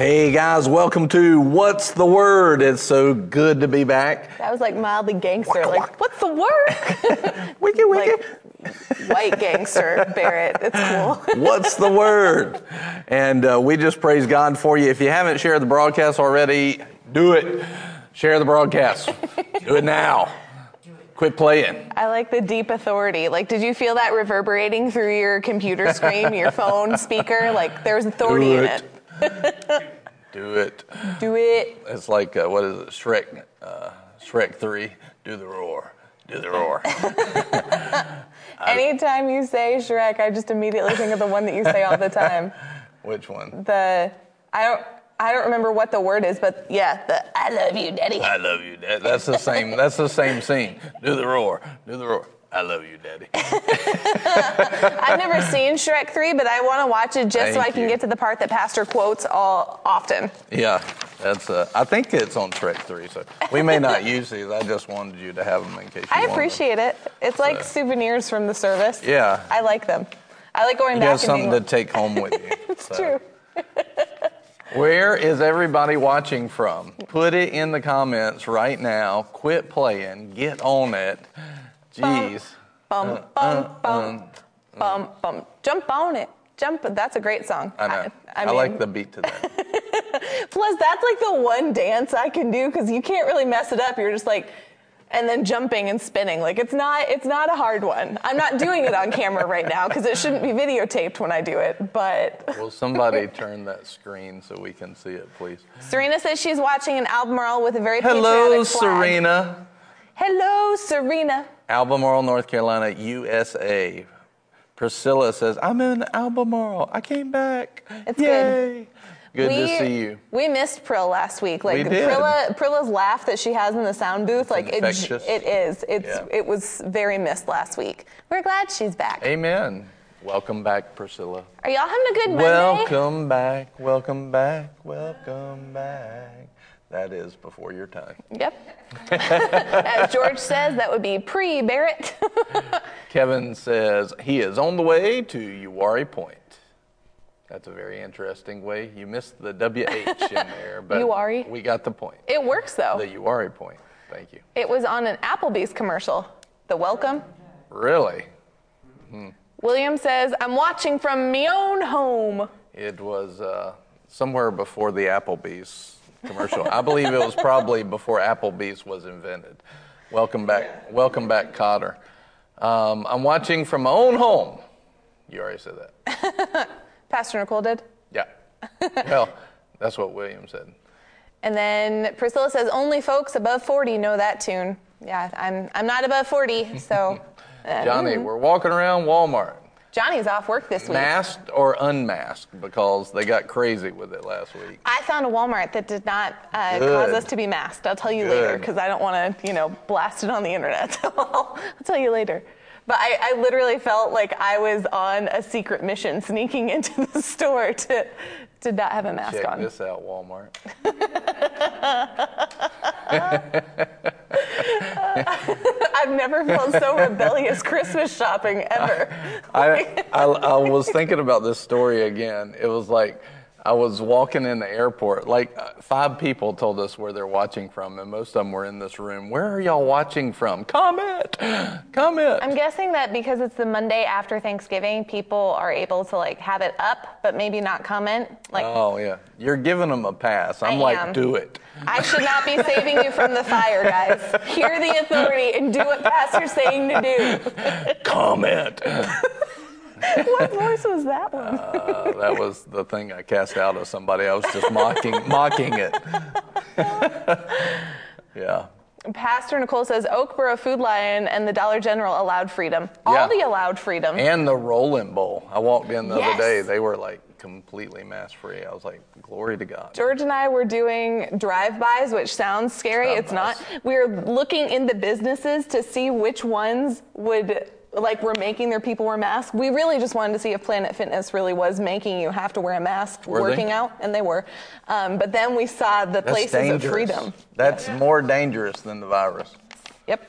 Hey guys, welcome to What's the Word? It's so good to be back. That was like mildly gangster. Like, what's the word? Wiki wiki. Like, white gangster, Barrett. It's cool. What's the word? And uh, we just praise God for you. If you haven't shared the broadcast already, do it. Share the broadcast. do it now. Quit playing. I like the deep authority. Like, did you feel that reverberating through your computer screen, your phone speaker? Like, there's authority Do in it. Do it. Do it. It's like uh, what is it? Shrek, uh, Shrek Three. Do the roar. Do the roar. Anytime you say Shrek, I just immediately think of the one that you say all the time. Which one? The I don't I don't remember what the word is, but yeah, the I love you, Daddy. I love you, Dad. That's the same. That's the same scene. Do the roar. Do the roar. I love you, Daddy. I've never seen Shrek 3, but I want to watch it just so I can you. get to the part that Pastor quotes all often. Yeah, that's. Uh, I think it's on Shrek Three, so we may not use these. I just wanted you to have them in case you I appreciate it. It's like So- souvenirs from the service. Yeah. I like them. I like going You back have something to take home with you. It's So, true. Where is everybody watching from? Put it in the comments right now. Quit playing. Get on it. Jeez. Bum, uh, uh, uh, bum, bum, bum, bum. Jump on it. Jump. That's a great song. I know. I, I mean, like the beat to that. Plus, that's like the one dance I can do because you can't really mess it up. You're just like, and then jumping and spinning. Like it's not, it's not a hard one. I'm not doing it on camera right now because it shouldn't be videotaped when I do it. But Will somebody turn that screen so we can see it, please? Serena says she's watching an Albemarle with a very Hello, flag. Serena. Hello, Serena. Albemarle, North Carolina, USA. Priscilla says, I'm in Albemarle. I came back. It's Yay. Good we, to see you. We missed Prill last week. Like We did. Prilla, Prilla's laugh that she has in the sound booth, like it, it is. It's Yeah. it was very missed last week. We're glad she's back. Amen. Welcome back, Priscilla. Are y'all having a good Monday? Welcome back, welcome back, welcome back. That is before your time. Yep. As George says, that would be pre Barrett. Kevin says he is on the way to Uwari Point. That's a very interesting way. You missed the WH in there, but Uwari? we got the point. it works though. The Uwari Point. Thank you. It was on an Applebee's commercial. The welcome. Really? William says, I'm watching from my own home. It was uh, somewhere before the Applebee's commercial. I believe it was probably before Applebee's was invented. Welcome back, welcome back, Kotter. Um, I'm watching from my own home. You already said that. Pastor Nicole did. Yeah. Well, that's what William said. And then Priscilla says, only folks above 40 know that tune. Yeah, I'm, I'm not above 40, so. Johnny, we're walking around Walmart, Johnny's off work this week. masked or unmasked, because they got crazy with it last week. I found a Walmart that did not uh, cause us to be masked. I'll tell you later because I don't want to, you know, blast it on the internet. I'll tell you later. But I, I literally felt like I was on a secret mission, sneaking into the store to to not have a mask Check on. this out, Walmart. I've never felt so rebellious Christmas shopping ever. I, I, I was thinking about this story again. It was like I was walking in the airport. Like uh, five people told us where they're watching from, and most of them were in this room. Where are y'all watching from? Comment, comment. I'm guessing that because it's the Monday after Thanksgiving, people are able to like have it up, but maybe not comment. Like oh yeah, you're giving them a pass. I'm I like, am. do it. I should not be saving you from the fire, guys. Hear the authority and do what Pastor's saying to do. Comment. What voice was that one? Uh, that was the thing I cast out of somebody. I was just mocking, mocking it. yeah. Pastor Nicole says Oakboro Food Lion and the Dollar General allowed freedom. Yeah. Aldi allowed freedom. And the rolling bowl. I walked in the Yes. other day. They were like completely mask free. I was like, glory to God. George and I were doing drive-bys, which sounds scary. It's not. We were looking in the businesses to see which ones would like were making their people wear masks. We really just wanted to see if Planet Fitness really was making you have to wear a mask Were they? working out, and they were. Um, but then we saw the That's places dangerous. of freedom. That's more dangerous than the virus. Yep.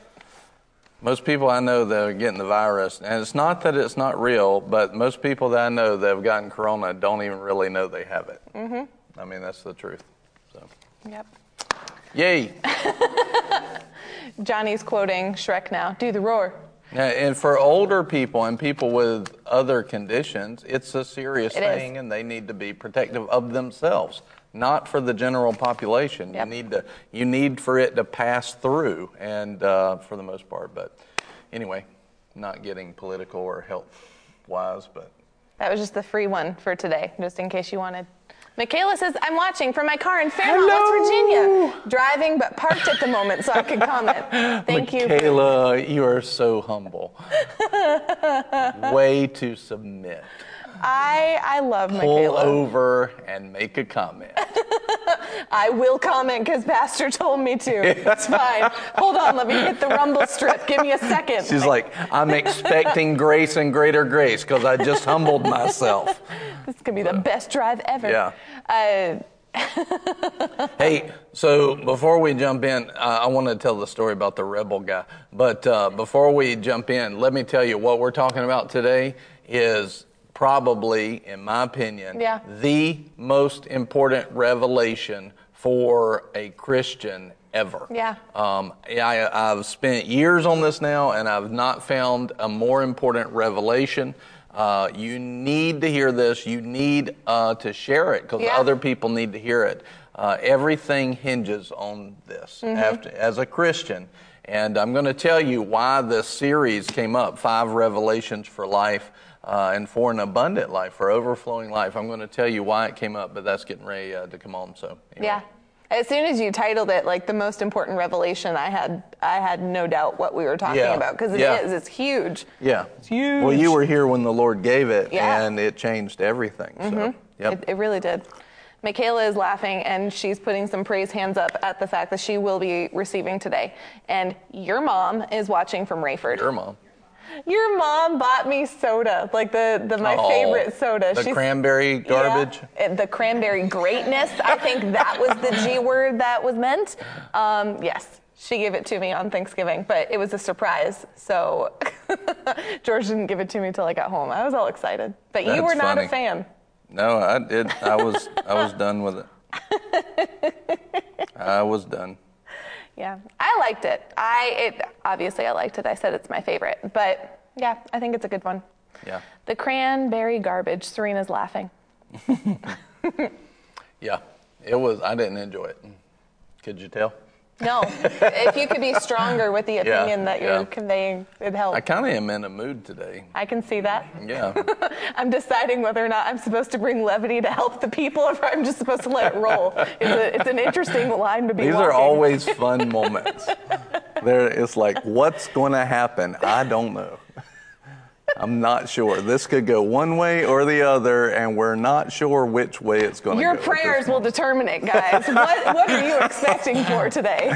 Most people I know that are getting the virus, and it's not that it's not real, but most people that I know that have gotten corona don't even really know they have it. Mm-hmm. I mean, that's the truth. So, Yep. yay. Johnny's quoting Shrek now. Do the roar. And for older people and people with other conditions, it's a serious It is. thing, and they need to be protective of themselves, not for the general population. Yep. You need to, you need for it to pass through, and uh, for the most part. But anyway, not getting political or health wise, but That was just the free one for today, just in case you wanted. Michaela says, I'm watching from my car in Fairmont, West Virginia. Driving, but parked at the moment, so I could comment. Thank you. for- Michaela, you are so humble. Way to submit. I, I love Pull Michaela. over and make a comment. I will comment because Pastor told me to. It's fine. Hold on, let me hit the rumble strip. Give me a second. She's like, I'm expecting grace and greater grace because I just humbled myself. this could be the best drive ever. Yeah. Uh, Hey, so before we jump in, uh, I want to tell the story about the rebel guy. But uh, before we jump in, let me tell you what we're talking about today is probably, in my opinion, Yeah. the most important revelation for a Christian ever. Yeah. Um, I, I've spent years on this now, and I've not found a more important revelation. Uh, you need to hear this. You need uh, to share it because Yeah. other people need to hear it. Uh, everything hinges on this Mm-hmm. after, as a Christian. And I'm going to tell you why this series came up five revelations for life uh, and for an abundant life, for overflowing life. I'm going to tell you why it came up, but that's getting ready uh, to come on. So, anyway. yeah. As soon as you titled it like the most important revelation, I had I had no doubt what we were talking Yeah. about because it is. Yeah. It's huge. Yeah. It's huge. Well, you were here when the Lord gave it, Yeah. Mm-hmm. and it changed everything. So, yep. It, it really did. Michaela is laughing and she's putting some praise hands up at the fact that she will be receiving today. And your mom is watching from Raeford. Your mom. Your mom bought me soda, like the, the my Oh, favorite soda. The She's- cranberry garbage. Yeah, the cranberry greatness. I think that was the G word that was meant. Um, yes, she gave it to me on Thanksgiving, but it was a surprise. So George didn't give it to me till I got home. I was all excited, but you That's were not funny. a fan. No, I did. I was. I was done with it. I was done. Yeah, I liked it. I it obviously I liked it. I said it's my favorite, but yeah, I think it's a good one. Yeah. The cranberry garbage. Serena's laughing. Yeah. It was. I didn't enjoy it. Could you tell? No, if you could be stronger with the opinion that you're yeah. conveying, it helps. I kind of am in a mood today. I can see that. Yeah. I'm deciding whether or not I'm supposed to bring levity to help the people, or if I'm just supposed to let it roll. It's, a, it's an interesting line to be. These are always fun moments. There, it's like, what's going to happen? I don't know. I'm not sure. This could go one way or the other, and we're not sure which way it's going to go. Your prayers will determine it, guys. what, what are you expecting for today?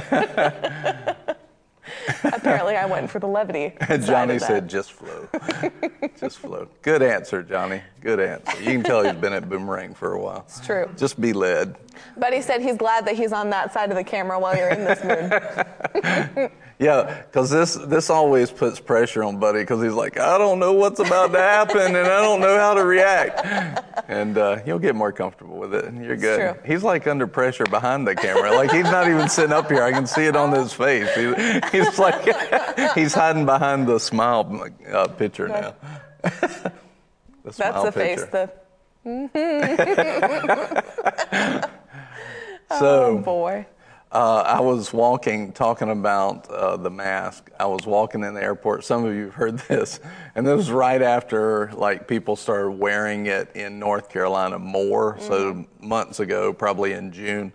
Apparently, I went for the levity. Johnny said, just flow. just flow. Good answer, Johnny. Good answer. You can tell he's been at Boomerang for a while. It's true. Just be led. But he said he's glad that he's on that side of the camera while you're in this mood. Yeah, because this this always puts pressure on Buddy because he's like, I don't know what's about to happen and I don't know how to react. And uh, he'll get more comfortable with it. and You're good. true. He's like under pressure behind the camera. Like he's not even sitting up here. I can see it on his face. He, he's like he's hiding behind the smile uh, picture now. the That's the face. picture. The so, oh boy. Uh, I was walking, talking about uh, the mask. I was walking in the airport. Some of you have heard this, and this was right after like people started wearing it in North Carolina more. So months ago, probably in June,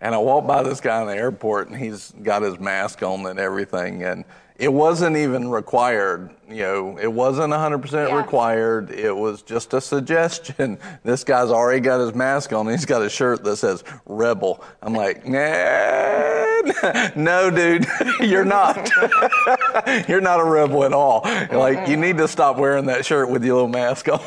and I walked by this guy in the airport, and he's got his mask on and everything, and it wasn't even required. You know, it wasn't 100% Yeah. required. It was just a suggestion. This guy's already got his mask on. He's got a shirt that says "Rebel." I'm like, nah, no, dude, you're not. you're not a rebel at all. Like, you need to stop wearing that shirt with your little mask on.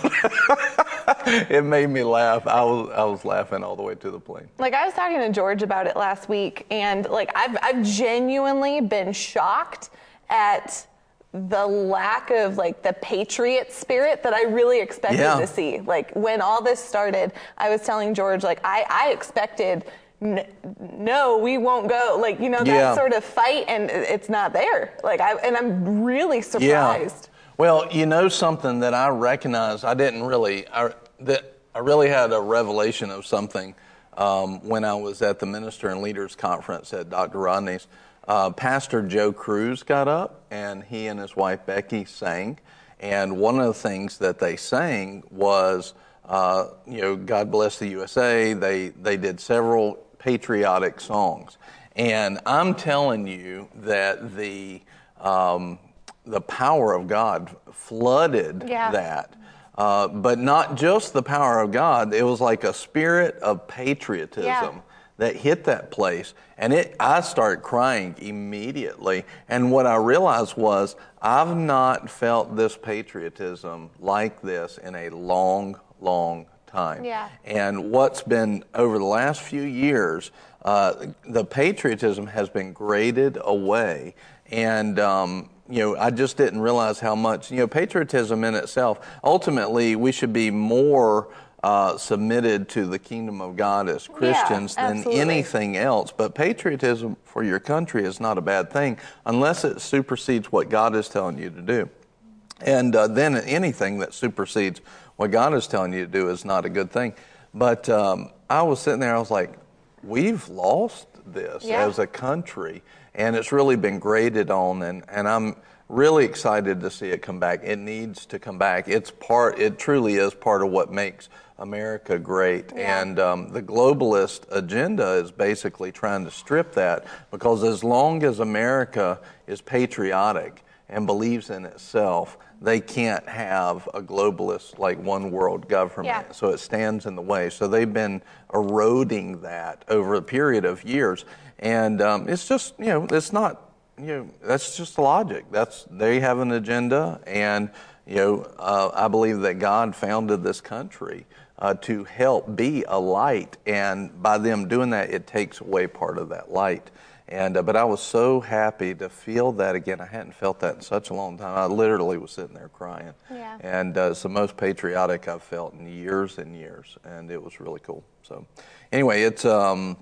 it made me laugh. I was, I was laughing all the way to the plane. Like I was talking to George about it last week, and like I've I've genuinely been shocked at the lack of like the patriot spirit that I really expected Yeah. to see. Like when all this started, I was telling George like I I expected no, we won't go. Like you know that Yeah. sort of fight, and it's not there. Like I and I'm really surprised. Yeah. Well, you know something that I recognized. I didn't really. I, that I really had a revelation of something um, when I was at the Minister and Leaders Conference at Dr. Rodney's. Uh, Pastor Joe Cruz got up, and he and his wife Becky sang. And one of the things that they sang was, uh, you know, God bless the USA. They they did several patriotic songs, and I'm telling you that the um, the power of God flooded Yeah. that. Uh, but not just the power of God, it was like a spirit of patriotism Yeah. That hit that place. And it, I started crying immediately. And what I realized was, I've not felt this patriotism like this in a long, long time. Yeah. And what's been over the last few years, uh, the patriotism has been graded away. And, um, you know, I just didn't realize how much, you know, patriotism in itself, ultimately, we should be more uh, submitted to the kingdom of God as Christians than anything else. But patriotism for your country is not a bad thing unless it supersedes what God is telling you to do. And uh, then anything that supersedes what God is telling you to do is not a good thing. But um, I was sitting there, I was like, we've lost this Yeah. as a country. And it's really been graded on, and, and I'm really excited to see it come back. It needs to come back. It's part, it truly is part of what makes America great. And um, the globalist agenda is basically trying to strip that because as long as America is patriotic, and believes in itself, they can't have a globalist, like one world government. Yeah. So it stands in the way. So they've been eroding that over a period of years. And um, it's just, you know, it's not, you know, that's just logic. That's, they have an agenda. And, you know, uh, I believe that God founded this country uh, to help be a light. And by them doing that, it takes away part of that light. And uh, but I was so happy to feel that again. I hadn't felt that in such a long time. I literally was sitting there crying. Yeah. And uh, it's the most patriotic I've felt in years and years, and it was really cool. So, anyway, it's um,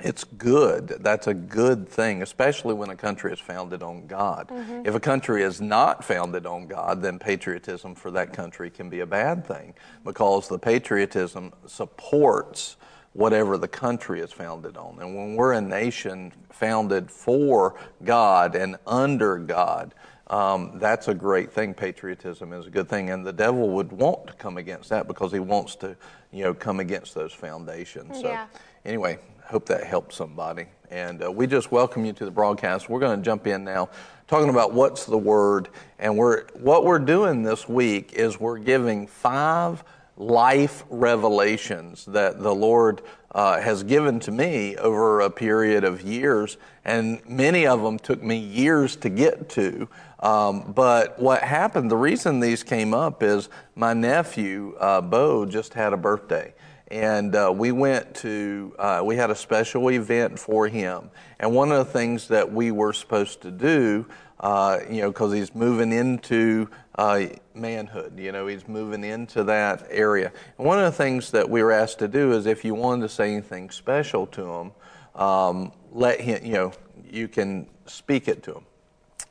it's good. That's a good thing, especially when a country is founded on God. If a country is not founded on God, then patriotism for that country can be a bad thing because the patriotism supports whatever the country is founded on. And when we're a nation founded for God and under God, um, that's a great thing. Patriotism is a good thing, and the devil would want to come against that because he wants to, you know, come against those foundations. So, Yeah. anyway, hope that helps somebody. And uh, we just welcome you to the broadcast. We're going to jump in now, talking about what's the word, and we're what we're doing this week is we're giving five life revelations that the Lord uh, has given to me over a period of years, and many of them took me years to get to. Um, but what happened, the reason these came up is my nephew, uh, Bo, just had a birthday. And uh, we went to, uh, we had a special event for him. And one of the things that we were supposed to do, uh, you know, because he's moving into uh, manhood, you know, he's moving into that area. And one of the things that we were asked to do is if you wanted to say anything special to him, um, let him, you know, you can speak it to him.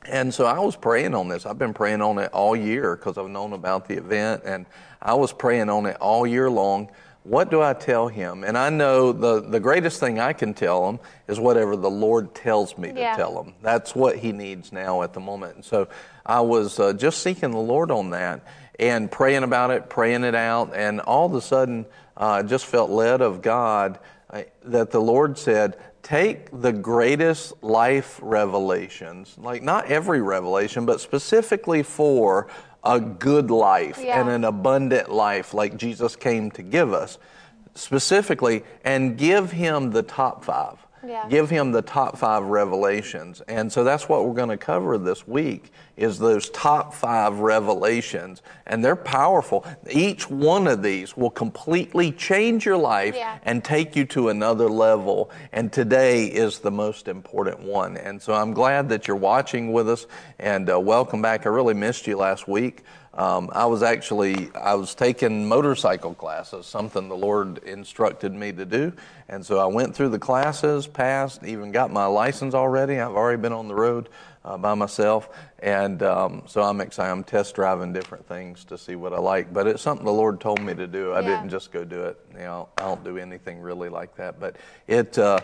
And so I was praying on this. I've been praying on it all year because I've known about the event, and I was praying on it all year long. What do I tell him? And I know the, the greatest thing I can tell him is whatever the Lord tells me to Yeah. tell him. That's what he needs now at the moment. And so I was uh, just seeking the Lord on that and praying about it, praying it out, and all of a sudden uh, I just felt led of God uh, that the Lord said, take the greatest life revelations, like not every revelation, but specifically for a good life Yeah. and an abundant life like Jesus came to give us, specifically, and give him the top five. Yeah. Give him the top five revelations. And so that's what we're going to cover this week is those top five revelations. And they're powerful. Each one of these will completely change your life Yeah. and take you to another level. And today is the most important one. And so I'm glad that you're watching with us and uh, welcome back. I really missed you last week. Um, I was actually I was taking motorcycle classes, something the Lord instructed me to do, and so I went through the classes, passed, even got my license already. I've already been on the road uh, by myself, and um, so I'm excited. I'm test driving different things to see what I like. But it's something the Lord told me to do. I Yeah. didn't just go do it. You know, I don't do anything really like that. But it uh,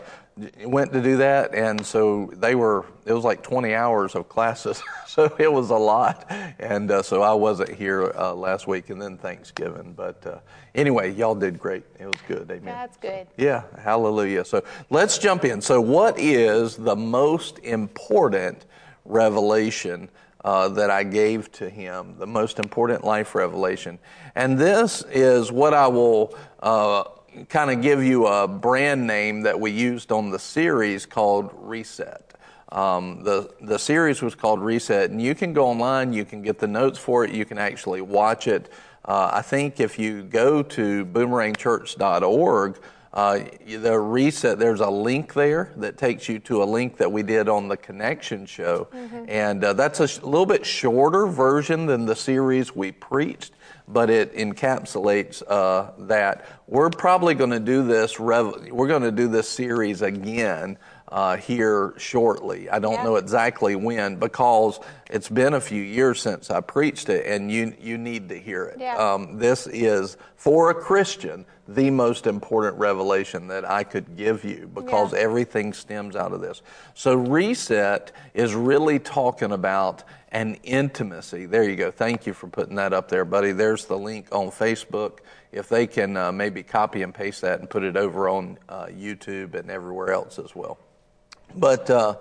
went to do that, and so they were. It was like 20 hours of classes, so it was a lot. And uh, so I wasn't here uh, last week, and then Thanksgiving. But uh, anyway, y'all did great. It was good. Amen. That's good. Yeah, hallelujah. So let's jump in. So, what is the most important revelation uh, that I gave to him? The most important life revelation. And this is what I will uh, kind of give you a brand name that we used on the series called Reset. Um, the the series was called Reset, and you can go online, you can get the notes for it, you can actually watch it. Uh, I think if you go to boomerangchurch.org, uh, the reset, there's a link there that takes you to a link that we did on the Connection show. And uh, that's a sh- little bit shorter version than the series we preached, but it encapsulates uh, that. We're probably going to do this, rev- we're going to do this series again uh, here shortly. I don't Yeah. know exactly when because it's been a few years since I preached it, and you you need to hear it. Yeah. Um, this is for a Christian the most important revelation that I could give you because Yeah. everything stems out of this. So reset is really talking about an intimacy. There you go. Thank you for putting that up there, buddy. There's the link on Facebook. If they can uh, maybe copy and paste that and put it over on uh, YouTube and everywhere else as well. But uh,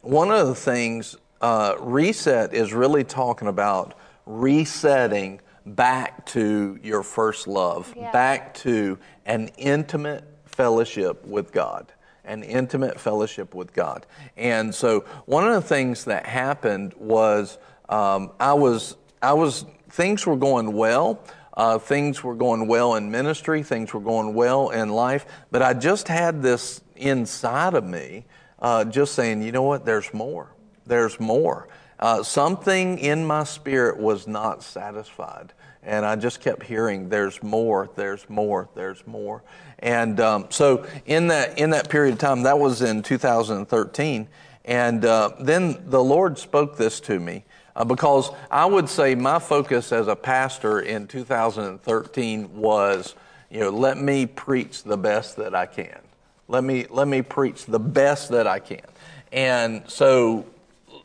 one of the things, uh, reset is really talking about resetting back to your first love, Yeah. back to an intimate fellowship with God. An intimate fellowship with God. And so one of the things that happened was um, I was, I was, things were going well. Uh, things were going well in ministry, things were going well in life, but I just had this inside of me uh, just saying, you know what, there's more. There's more. Uh, something in my spirit was not satisfied. And I just kept hearing, there's more, there's more, there's more. And um, so in that, in that period of time, that was in 2013. And uh, then the Lord spoke this to me. Uh, because I would say my focus as a pastor in 2013 was, you know, let me preach the best that I can. Let me let me preach the best that I can. And so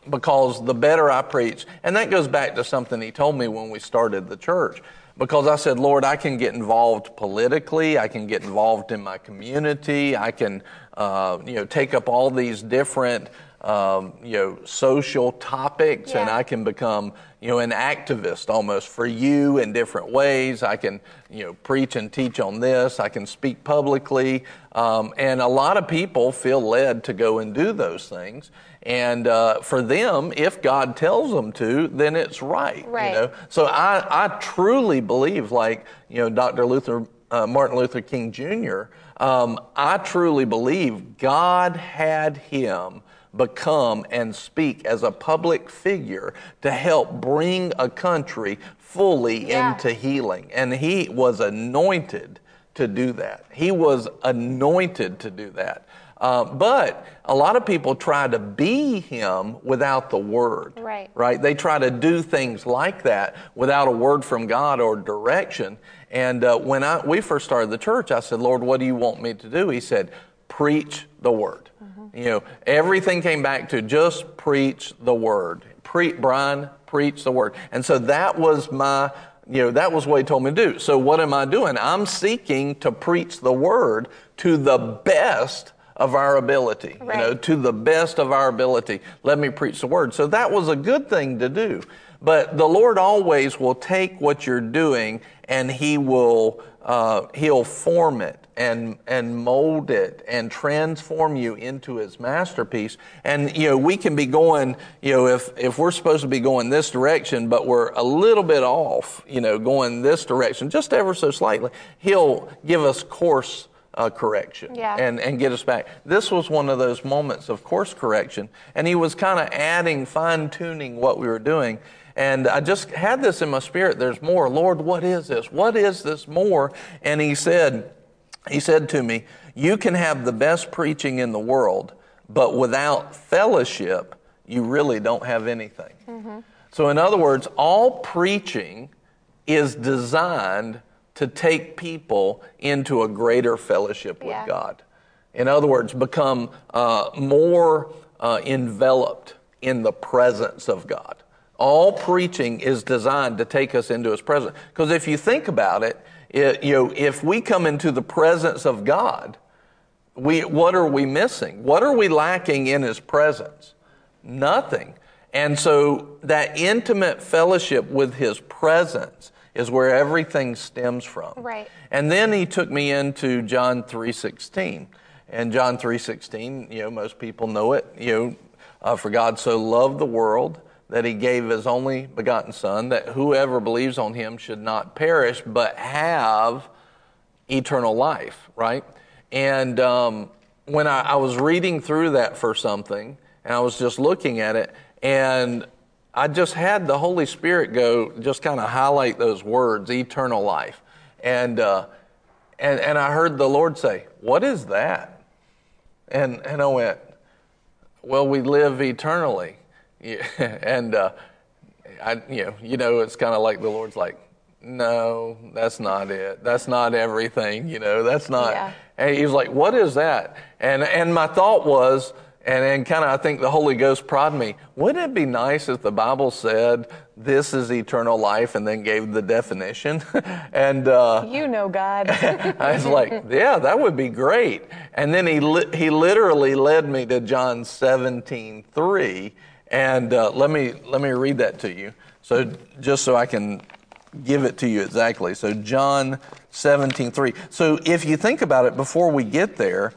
because the better I preach, and that goes back to something he told me when we started the church. Because I said, Lord, I can get involved politically, I can get involved in my community, I can, uh, you know, take up all these different, um, you know, social topics, and I can become, you know, an activist almost for you in different ways. I can, you know, preach and teach on this. I can speak publicly, um, and a lot of people feel led to go and do those things. And uh, for them, if God tells them to, then it's right. Right. You know? So I, I truly believe, like you know, Dr. Luther, uh, Martin Luther King Jr. Um, I truly believe God had him become and speak as a public figure to help bring a country fully Yeah. into healing, and he was anointed to do that. He was anointed to do that. Uh, but a lot of people try to be him without the word. Right. Right? They try to do things like that without a word from God or direction. And uh, when I, we first started the church, I said, Lord, what do you want me to do? He said, preach the word. You know, everything came back to just preach the word. Pre- Brian, preach the word. And so that was my, you know, that was what he told me to do. So what am I doing? I'm seeking to preach the word to the best of our ability. You know, to the best of our ability. Let me preach the word. So that was a good thing to do. But the Lord always will take what you're doing and He will uh, He'll form it and and mold it and transform you into His masterpiece. And you know we can be going you know if if we're supposed to be going this direction, but we're a little bit off, you know, going this direction just ever so slightly, He'll give us course uh, correction Yeah. and, and get us back. This was one of those moments of course correction, and he was kind of adding, fine tuning what we were doing. And I just had this in my spirit. There's more. Lord, what is this? What is this more? And he said, he said to me, You can have the best preaching in the world, but without fellowship, you really don't have anything. So, in other words, all preaching is designed to take people into a greater fellowship with Yeah. God. In other words, become uh, more uh, enveloped in the presence of God. All preaching is designed to take us into His presence. Because if you think about it, it, you know, if we come into the presence of God, we, what are we missing? What are we lacking in His presence? Nothing. And so that intimate fellowship with His presence is where everything stems from. Right. And then he took me into John 3:16. And John 3:16, you know, most people know it. You know, uh, for God so loved the world that he gave his only begotten Son, that whoever believes on him should not perish but have eternal life, right? And um, when I, I was reading through that for something, and I was just looking at it, and I just had the Holy Spirit go, just kind of highlight those words, eternal life. And, uh, and, and I heard the Lord say, What is that? And, and I went, Well, we live eternally. Yeah, and uh, I, you know, you know, it's kind of like the Lord's like, no, that's not it. That's not everything. You know, that's not. Yeah. And he was like, what is that? And and my thought was, and and kind of I think the Holy Ghost prodded me. Wouldn't it be nice if the Bible said this is eternal life and then gave the definition? and uh, You know God. I was like, yeah, that would be great. And then he, li- he literally led me to John seventeen three. 3. And uh, let, me, let me read that to you. So just so I can give it to you exactly. So John 17, 3. So if you think about it before we get there,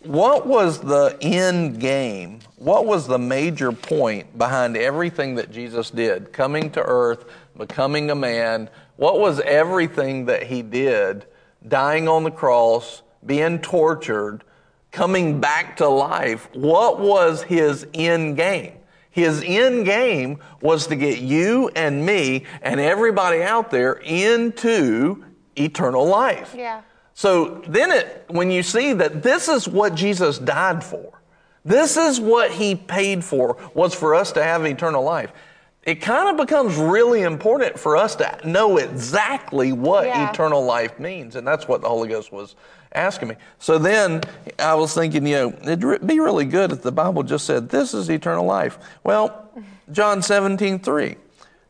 what was the end game? What was the major point behind everything that Jesus did? Coming to earth, becoming a man. What was everything that he did? Dying on the cross, being tortured, coming back to life. What was his end game? His end game was to get you and me and everybody out there into eternal life. Yeah. So then it, when you see that this is what Jesus died for, this is what he paid for, was for us to have eternal life. It kind of becomes really important for us to know exactly what Yeah. eternal life means. And that's what the Holy Ghost was asking me. So then I was thinking, you know, it'd be really good if the Bible just said, this is eternal life. Well, John 17, 3.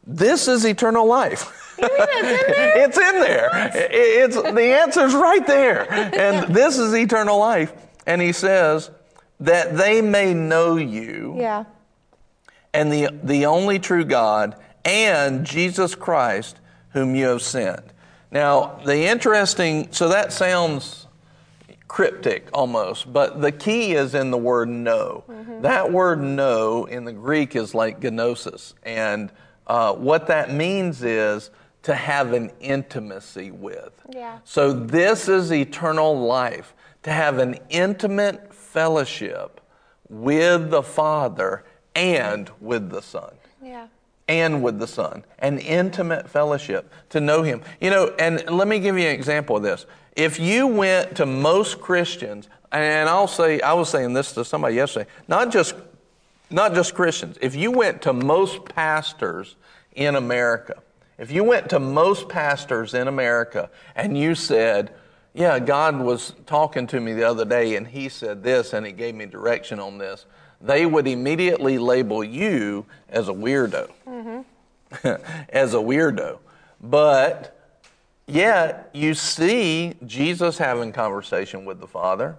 This is eternal life. it's in there. It's the answer's right there. And this is eternal life. And he says that they may know you Yeah. and the the only true God and Jesus Christ whom you have sent. Now, the interesting so that sounds cryptic almost, but the key is in the word know. That word know in the Greek is like gnosis. And uh, what that means is to have an intimacy with. Yeah. So this is eternal life, to have an intimate fellowship with the Father and with the Son Yeah. and with the Son, an intimate fellowship to know Him. You know, and let me give you an example of this. If you went to most Christians, and I'll say, I was saying this to somebody yesterday, not just, not just Christians, if you went to most pastors in America, if you went to most pastors in America and you said, yeah, God was talking to me the other day and he said this and he gave me direction on this, they would immediately label you as a weirdo. Mm-hmm. as a weirdo. But yet, you see Jesus having conversation with the Father,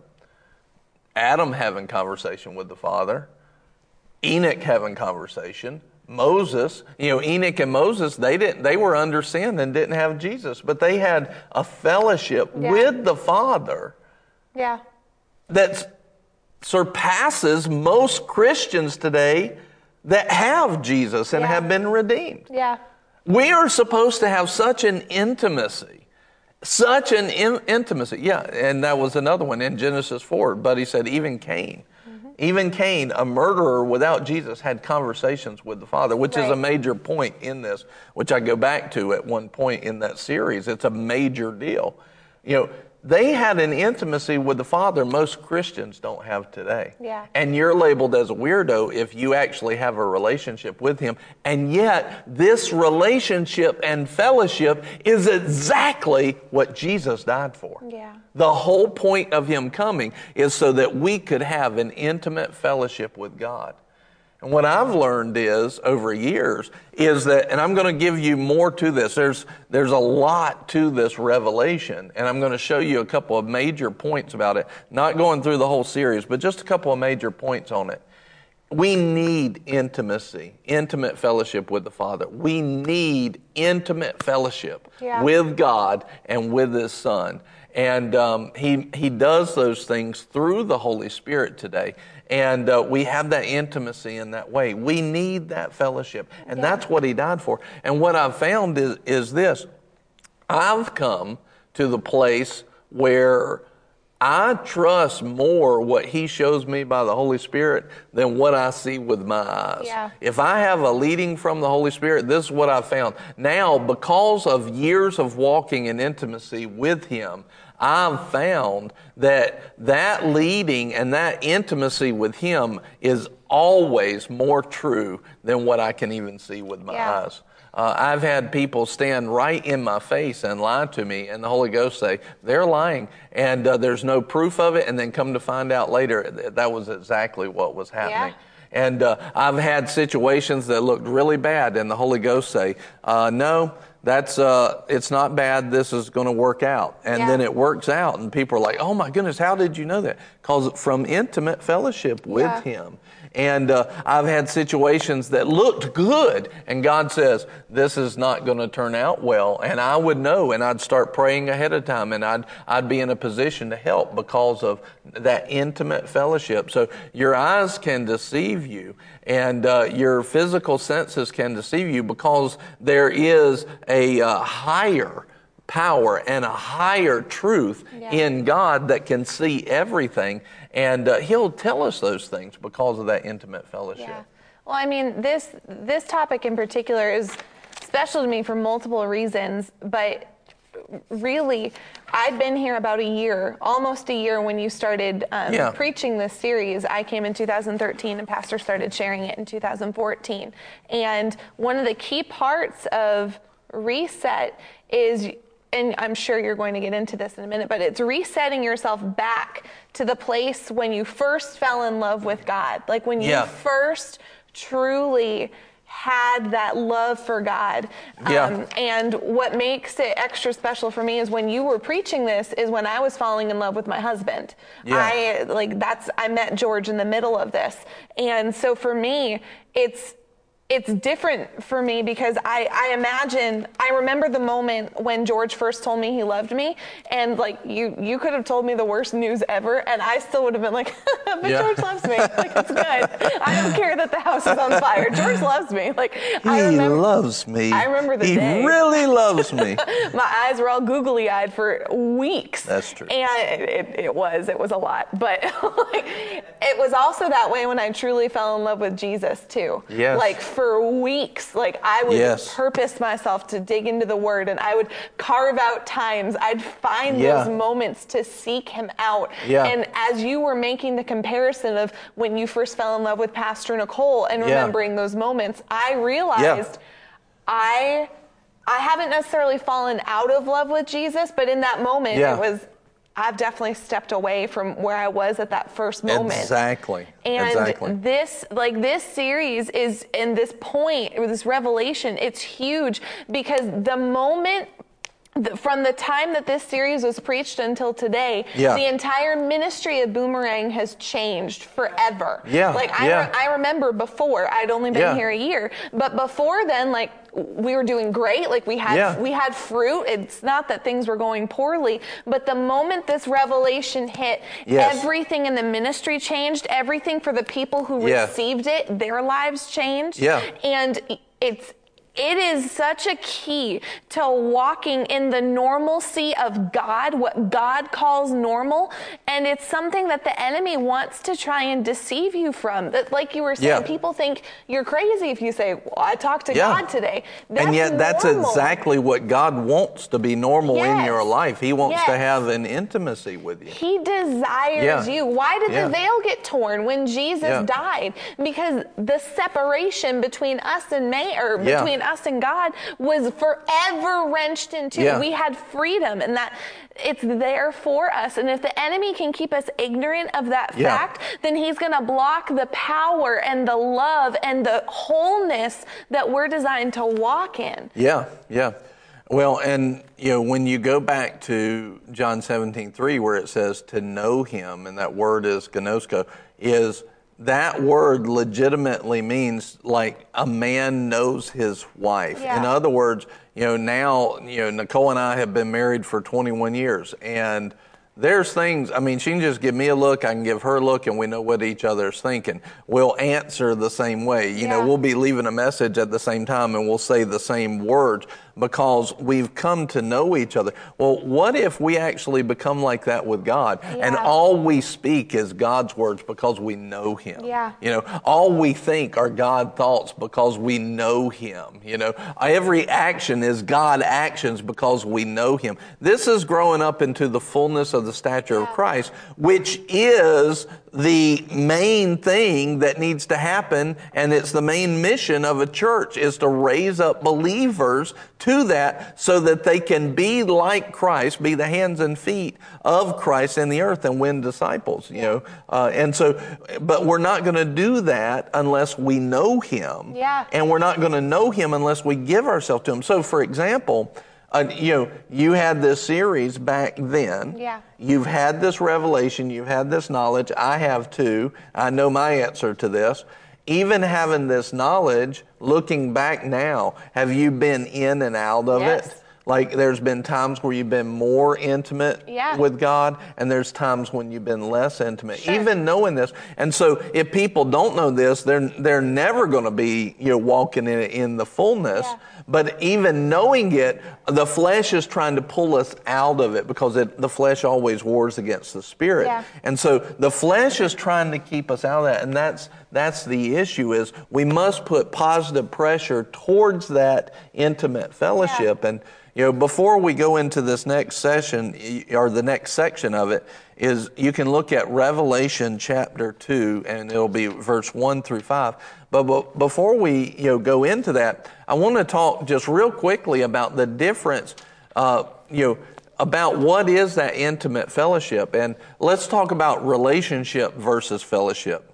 Adam having conversation with the Father, Enoch having conversation, Moses, you know, Enoch and Moses, they didn't they were under sin and didn't have Jesus, but they had a fellowship Yeah. with the Father Yeah. that surpasses most Christians today that have Jesus and Yeah. have been redeemed. Yeah. We are supposed to have such an intimacy Such an in- intimacy. Yeah, and that was another one in Genesis 4. But he said, even Cain, mm-hmm. even Cain, a murderer without Jesus, had conversations with the Father, which is a major point in this, which I go back to at one point in that series. It's a major deal. You know, they had an intimacy with the Father most Christians don't have today. Yeah. And you're labeled as a weirdo if you actually have a relationship with Him. And yet, this relationship and fellowship is exactly what Jesus died for. Yeah. The whole point of Him coming is so that we could have an intimate fellowship with God. And what I've learned is over years is that, and I'm going to give you more to this. There's, there's a lot to this revelation, and I'm going to show you a couple of major points about it. Not going through the whole series, but just a couple of major points on it. We need intimacy, intimate fellowship with the Father. We need intimate fellowship Yeah. with God and with His Son. And um, he, he does those things through the Holy Spirit today. And uh, we have that intimacy in that way. We need that fellowship. And that's what He died for. And what I've found is, is this I've come to the place where I trust more what He shows me by the Holy Spirit than what I see with my eyes. Yeah. If I have a leading from the Holy Spirit, this is what I found. Now, because of years of walking in intimacy with Him, I've found that that leading and that intimacy with Him is always more true than what I can even see with my Yeah. eyes. Uh, I've had people stand right in my face and lie to me, and the Holy Ghost say, they're lying, and uh, there's no proof of it, and then come to find out later that that was exactly what was happening. And uh, I've had situations that looked really bad, and the Holy Ghost say, uh, "No, that's uh, it's not bad. This is going to work out." And Yeah. then it works out, and people are like, "Oh my goodness, how did you know that?" Because from intimate fellowship with Yeah. Him. And uh, I've had situations that looked good, and God says, This is not going to turn out well. And I would know, and I'd start praying ahead of time, and I'd, I'd be in a position to help because of that intimate fellowship. So your eyes can deceive you, and uh, your physical senses can deceive you because there is a uh, higher power and a higher truth Yeah. in God that can see everything. And uh, He'll tell us those things because of that intimate fellowship. Yeah. Well, I mean, this this topic in particular is special to me for multiple reasons, but really, I'd been here about a year, almost a year when you started um, Yeah. preaching this series. I came in 2013, and Pastor started sharing it in 2014. And one of the key parts of reset is and I'm sure you're going to get into this in a minute, but it's resetting yourself back to the place when you first fell in love with God. Like when you Yeah. first truly had that love for God. Yeah. Um, and what makes it extra special for me is when you were preaching this is when I was falling in love with my husband. Yeah. I like that's I met George in the middle of this. And so for me, it's it's different for me because I, I imagine I remember the moment when George first told me he loved me and like you you could have told me the worst news ever and I still would have been like but Yeah. George loves me like it's good I don't care that the house is on fire George loves me like I He remember loves me. I remember the he day. really loves me. my eyes were all googly eyed for weeks. That's true. And it, it, it was, it was a lot. But like, it was also that way when I truly fell in love with Jesus too. Yes. Like for weeks, like I would Yes. purpose myself to dig into the word and I would carve out times. I'd find Yeah. those moments to seek him out. Yeah. And as you were making the comparison of when you first fell in love with Pastor Nicole and Yeah. remembering those moments, I realized I I haven't necessarily fallen out of love with Jesus, but in that moment Yeah. it was I've definitely stepped away from where I was at that first moment. Exactly. And exactly. this, like this series is, in this point, or this revelation, it's huge because the moment, from the time that this series was preached until today, Yeah. the entire ministry of Boomerang has changed forever. Yeah, Like I, yeah. re- I remember before, I'd only been Yeah. here a year, but before then, like we were doing great. Like we had, Yeah. we had fruit. It's not that things were going poorly, but the moment this revelation hit, Yes. everything in the ministry changed. Everything for the people who Yeah. received it, their lives changed. Yeah. And it's it is such a key to walking in the normalcy of God, what God calls normal. And it's something that the enemy wants to try and deceive you from. That, like you were saying, Yeah. people think you're crazy if you say, Well, I talked to Yeah. God today. and yet, that's normal. exactly what God wants to be normal in your life. He wants to have an intimacy with you. He desires Yeah. you. Why did the veil get torn when Jesus died? Because the separation between us and May, or between us and God, was forever wrenched in two. Yeah. We had freedom, and that it's there for us. And if the enemy can keep us ignorant of that Yeah. fact, then he's going to block the power and the love and the wholeness that we're designed to walk in. Yeah, yeah. Well, and you know, when you go back to John 17, 3, where it says to know him, and that word is gnosko, is that word legitimately means like a man knows his wife. Yeah. In other words, you know, now, you know, Nicole and I have been married for 21 years, and there's things, I mean, she can just give me a look, I can give her a look, and we know what each other's thinking. We'll answer the same way. You know, we'll be leaving a message at the same time and we'll say the same words because we've come to know each other. Well, what if we actually become like that with God and all we speak is God's words because we know Him? Yeah. You know, all we think are God thoughts because we know Him. You know, every action is God actions because we know Him. This is growing up into the fullness of the stature of Christ, which is the main thing that needs to happen and it's the main mission of a church is to raise up believers to that so that they can be like Christ, be the hands and feet of Christ in the earth and win disciples, you know. Uh, and so, but we're not going to do that unless we know Him. Yeah. And we're not going to know Him unless we give ourselves to Him. So, for example, uh, you know, you had this series back then. Yeah. You've had this revelation, you've had this knowledge. I have too. I know my answer to this. Even having this knowledge, looking back now, have you been in and out of Yes. it? Like there's been times where you've been more intimate Yeah. with God, and there's times when you've been less intimate. Sure. Even knowing this, and so if people don't know this, they're they're never going to be you know walking in in the fullness. Yeah. But even knowing it, the flesh is trying to pull us out of it because it, the flesh always wars against the spirit. Yeah. And so the flesh is trying to keep us out of that. And that's, that's the issue is we must put positive pressure towards that intimate fellowship. And, you know, before we go into this next session or the next section of it is you can look at Revelation chapter 2 and it'll be verse 1 through 5. But, but before we, you know, go into that, I want to talk just real quickly about the difference, uh, you know, about what is that intimate fellowship. And let's talk about relationship versus fellowship.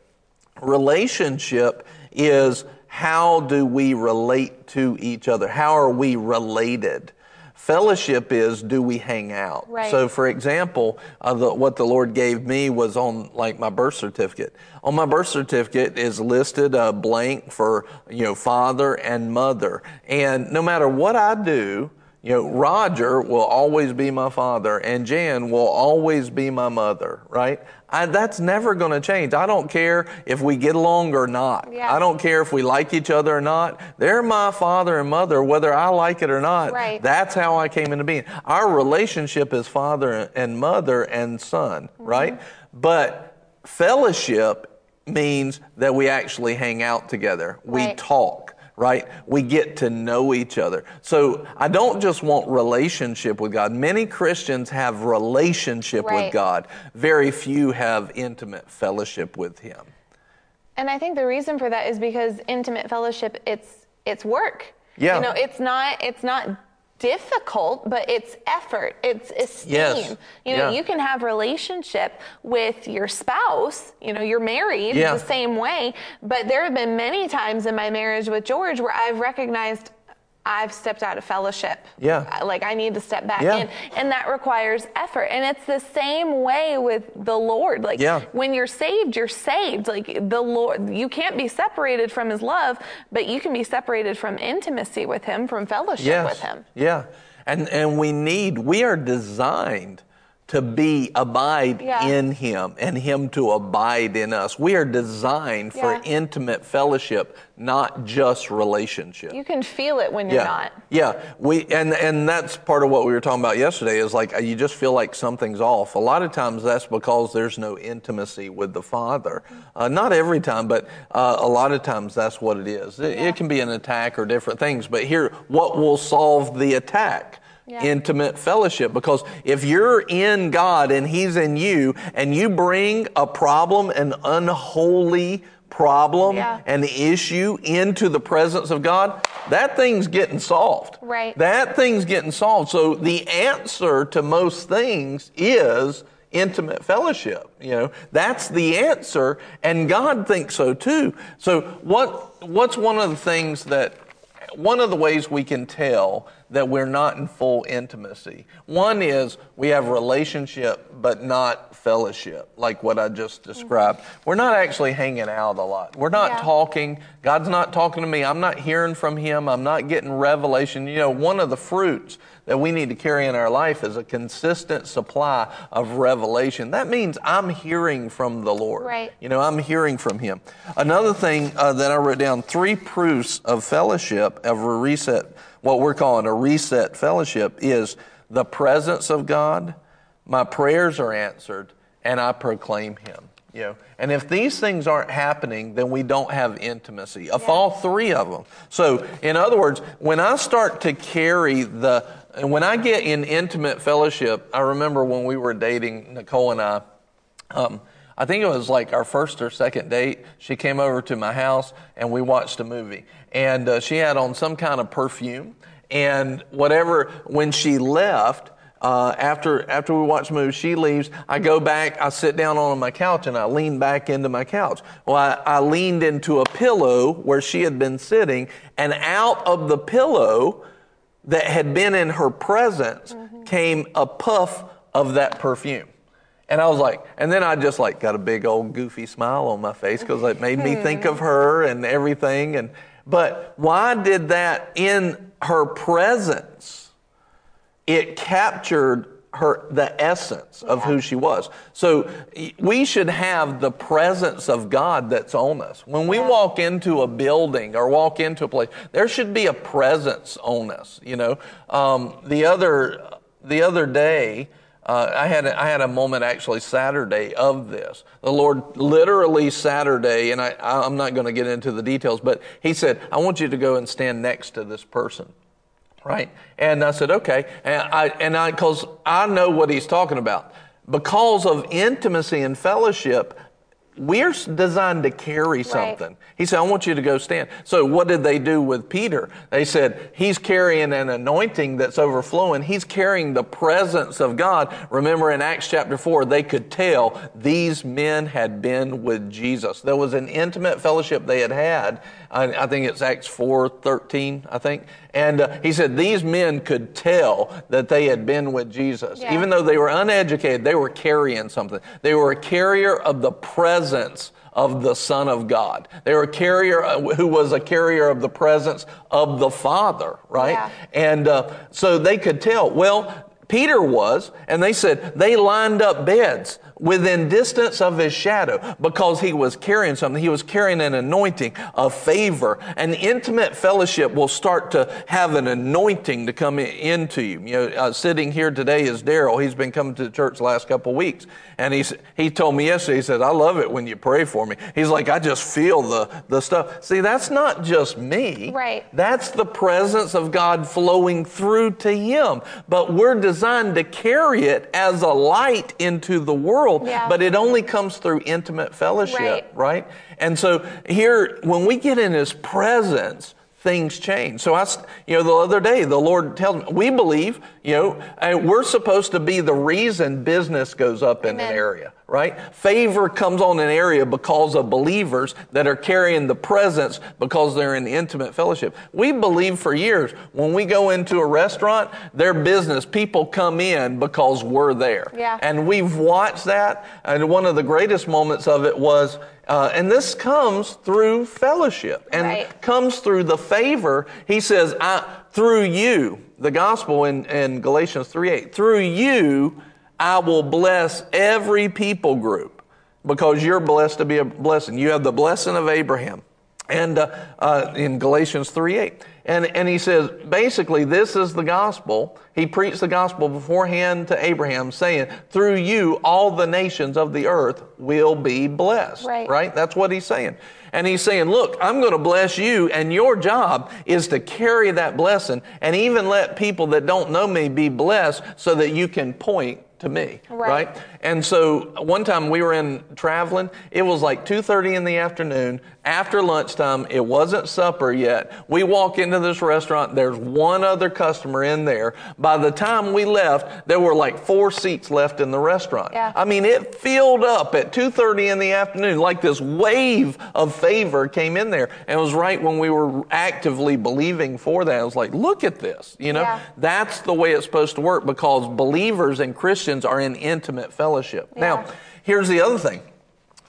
Relationship is how do we relate to each other? How are we related? Fellowship is do we hang out? Right. So, for example, uh, the, what the Lord gave me was on like my birth certificate. On my birth certificate is listed a blank for you know father and mother, and no matter what I do, you know, Roger will always be my father and Jan will always be my mother, right? I, that's never going to change. I don't care if we get along or not. Yeah. I don't care if we like each other or not. They're my father and mother, whether I like it or not. Right. That's how I came into being. Our relationship is father and mother and son, Mm-hmm. right? But fellowship means that we actually hang out together. We talk right? We get to know each other. So I don't just want relationship with God. Many Christians have relationship Right. with God. Very few have intimate fellowship with Him. And I think the reason for that is because intimate fellowship it's it's work. Yeah. You know, it's not it's not difficult, but it's effort. It's esteem. Yes. You know, Yeah. you can have relationship with your spouse, you know, you're married Yeah. the same way, but there have been many times in my marriage with George where I've recognized I've stepped out of fellowship. Yeah. Like I need to step back Yeah. in. And that requires effort. And it's the same way with the Lord. Like Yeah. when you're saved, you're saved. Like the Lord, you can't be separated from His love, but you can be separated from intimacy with Him, from fellowship with Him. Yeah. And and we need we are designed to be abide Yeah. in him and him to abide in us. We are designed for intimate fellowship, not just relationship. You can feel it when you're yeah. not. Yeah, we and and that's part of what we were talking about yesterday is like you just feel like something's off. A lot of times that's because there's no intimacy with the Father. Uh, not every time, but uh, a lot of times that's what it is. It, it can be an attack or different things. But here, what will solve the attack? Yeah. Intimate fellowship. Because if you're in God and He's in you, and you bring a problem, an unholy problem, Yeah. an issue into the presence of God, that thing's getting solved. Right. That thing's getting solved. So the answer to most things is intimate fellowship. You know, that's the answer, and God thinks so too. So what what's one of the things that one of the ways we can tell that we're not in full intimacy. One is we have relationship but not fellowship, like what I just mm-hmm. described. We're not actually hanging out a lot. We're not Yeah. talking. God's not talking to me. I'm not hearing from Him. I'm not getting revelation. You know, one of the fruits that we need to carry in our life is a consistent supply of revelation. That means I'm hearing from the Lord. Right. You know, I'm hearing from Him. Another thing uh, that I wrote down three proofs of fellowship, of a reset, what we're calling a reset fellowship, is the presence of God, my prayers are answered, and I proclaim Him. You know, and if these things aren't happening, then we don't have intimacy. Of all three of them. So, in other words, when I start to carry the, and when I get in intimate fellowship, I remember when we were dating, Nicole and I, um, I think it was like our first or second date. She came over to my house and we watched a movie. And uh, she had on some kind of perfume. And whatever, when she left, uh, after after we watch the movie, she leaves. I go back. I sit down on my couch and I lean back into my couch. Well, I, I leaned into a pillow where she had been sitting, and out of the pillow that had been in her presence mm-hmm. came a puff of that perfume. And I was like, and then I just like got a big old goofy smile on my face because it made me think of her and everything. And but why did that in her presence? It captured her the essence of who she was. So we should have the presence of God that's on us. When we walk into a building or walk into a place, there should be a presence on us. You know, um, the other the other day. Uh, I had a, I had a moment actually Saturday of this. The Lord literally Saturday, and I, I'm not going to get into the details, but He said, "I want you to go and stand next to this person." Right? And I said, okay. And I, and I, cause I know what he's talking about. Because of intimacy and fellowship, we're designed to carry something. He said, I want you to go stand. So what did they do with Peter? They said, he's carrying an anointing that's overflowing. He's carrying the presence of God. Remember in Acts chapter 4, they could tell these men had been with Jesus. There was an intimate fellowship they had had. I, I think it's Acts 4, 13, I think. And uh, he said these men could tell that they had been with Jesus. Yeah. Even though they were uneducated, they were carrying something. They were a carrier of the presence of the Son of God. They were a carrier uh, who was a carrier of the presence of the Father, right? Yeah. And uh, so they could tell. Well, Peter was, and they said they lined up beds within distance of his shadow because he was carrying something. He was carrying an anointing, a favor. An intimate fellowship will start to have an anointing to come into you. You know, uh, sitting here today is Daryl. He's been coming to the church the last couple of weeks. And he's, he told me yesterday, he said, I love it when you pray for me. He's like, I just feel the, the stuff. See, that's not just me. Right. That's the presence of God flowing through to him. But we're designed to carry it as a light into the world, Yeah. but it only comes through intimate fellowship, Right. right? And so here, when we get in his presence, things change. So I, you know, the other day, the Lord tells me, we believe, you know, we're supposed to be the reason business goes up in an area, right? Favor comes on an area because of believers that are carrying the presence because they're in intimate fellowship. We believe for years when we go into a restaurant, their business, people come in because we're there. Yeah. And we've watched that. And one of the greatest moments of it was, uh, and this comes through fellowship and Right. comes through the favor. He says, I, through you, the gospel in, in Galatians 3 8, through you, I will bless every people group because you're blessed to be a blessing. You have the blessing of Abraham. And uh, uh, in Galatians 3 8. And, and he says, basically, this is the gospel. He preached the gospel beforehand to Abraham, saying, through you, all the nations of the earth will be blessed. Right. Right? That's what he's saying. And he's saying, look, I'm going to bless you, and your job is to carry that blessing and even let people that don't know me be blessed so that you can point to me Right. right and so one time we were in traveling it was like 2.30 in the afternoon. After lunchtime it wasn't supper yet. We walk into this restaurant there's one other customer in there. By the time we left there were like four seats left in the restaurant. Yeah. i mean it filled up at 2.30 in the afternoon like this wave of favor came in there. And it was right when we were actively believing for that. I was like look at this you know? Yeah. that's the way it's supposed to work because believers and Christians are in intimate fellowship. Now, here's the other thing.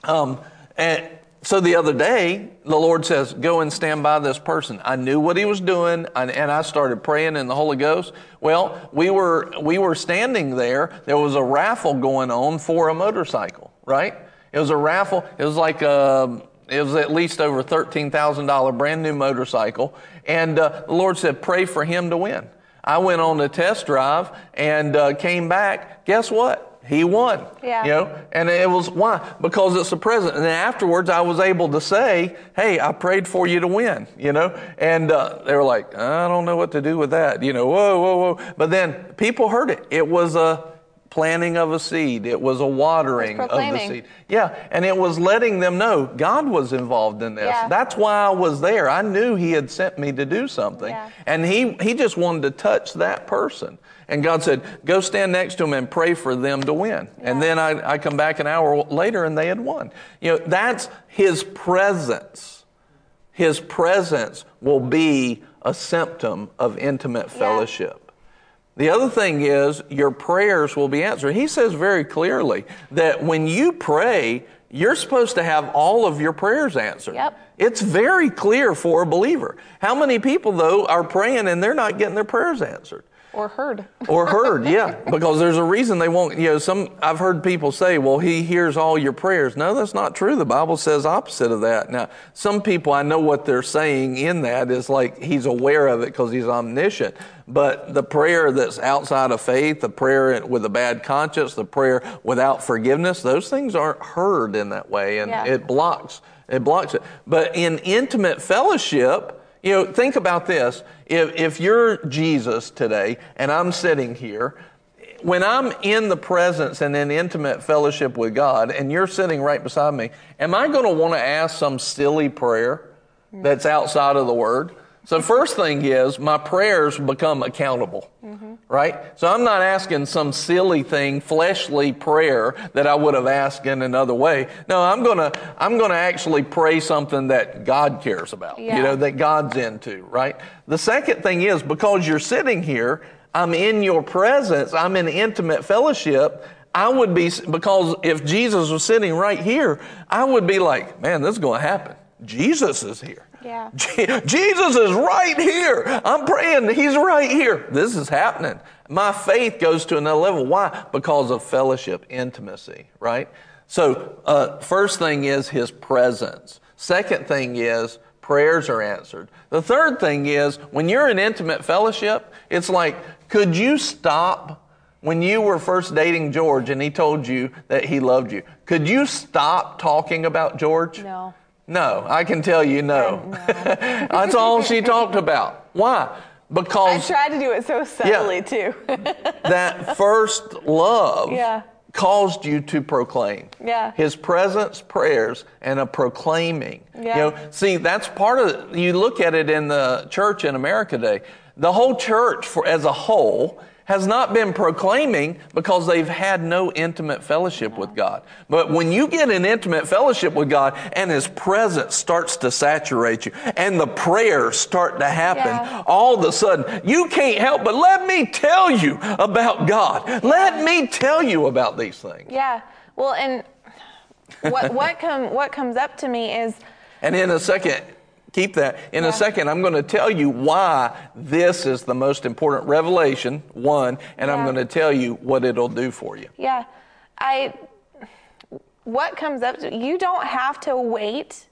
Um, and so the other day, the Lord says, Go and stand by this person. I knew what he was doing, and, and I started praying in the Holy Ghost. Well, we were, we were standing there. There was a raffle going on for a motorcycle, right? It was a raffle. It was like a, it was at least over $13,000 brand new motorcycle. And uh, the Lord said, Pray for him to win. I went on a test drive and uh, came back. Guess what? He won. Yeah. You know, and it was why? Because it's a present. And then afterwards, I was able to say, "Hey, I prayed for you to win." You know, and uh, they were like, "I don't know what to do with that." You know, whoa, whoa, whoa. But then people heard it. It was a planting of a seed. It was a watering of the seed. Yeah, and it was letting them know God was involved in this. Yeah. That's why I was there. I knew He had sent me to do something, Yeah. and He He just wanted to touch that person. And God said, "Go stand next to him and pray for them to win." And then I, I come back an hour later, and they had won. You know, that's His presence. His presence will be a symptom of intimate fellowship. The other thing is your prayers will be answered. He says very clearly that when you pray, you're supposed to have all of your prayers answered. Yep. It's very clear for a believer. How many people though are praying and they're not getting their prayers answered? Or heard. or heard yeah because there's a reason they won't you know some i've heard people say well he hears all your prayers no that's not true the bible says opposite of that now some people i know what they're saying in that is like he's aware of it because he's omniscient but the prayer that's outside of faith the prayer with a bad conscience the prayer without forgiveness those things aren't heard in that way and Yeah. it blocks it blocks it but in intimate fellowship you know, think about this. If, if you're Jesus today and I'm sitting here, when I'm in the presence and in intimate fellowship with God and you're sitting right beside me, am I going to want to ask some silly prayer that's outside of the Word? So, first thing is my prayers become accountable, right? So, I'm not asking some silly thing, fleshly prayer that I would have asked in another way. No, I'm gonna, I'm gonna actually pray something that God cares about, you know, that God's into, right? The second thing is because you're sitting here, I'm in your presence, I'm in intimate fellowship. I would be, because if Jesus was sitting right here, I would be like, man, this is going to happen. Jesus is here. Yeah. Jesus is right here. I'm praying. He's right here. This is happening. My faith goes to another level. Why? Because of fellowship, intimacy, right? So, uh, first thing is his presence. Second thing is prayers are answered. The third thing is when you're in intimate fellowship, it's like, could you stop when you were first dating George and he told you that he loved you? Could you stop talking about George? No. No, I can tell you no. That's all she talked about. Why? Because I tried to do it so subtly too. that first love Yeah. caused you to proclaim. Yeah. His presence, prayers, and a proclaiming. Yeah. You know, see, that's part of you look at it in the church in America today. The whole church for as a whole has not been proclaiming because they've had no intimate fellowship with God. But when you get an intimate fellowship with God and His presence starts to saturate you and the prayers start to happen, Yeah. all of a sudden you can't help but let me tell you about God. Let me tell you about these things. yeah. Well, and what what come what comes up to me is And in a second, Keep that. In a second, I'm going to tell you why this is the most important revelation, one, and I'm going to tell you what it'll do for you. Yeah. I what comes up to you don't have to wait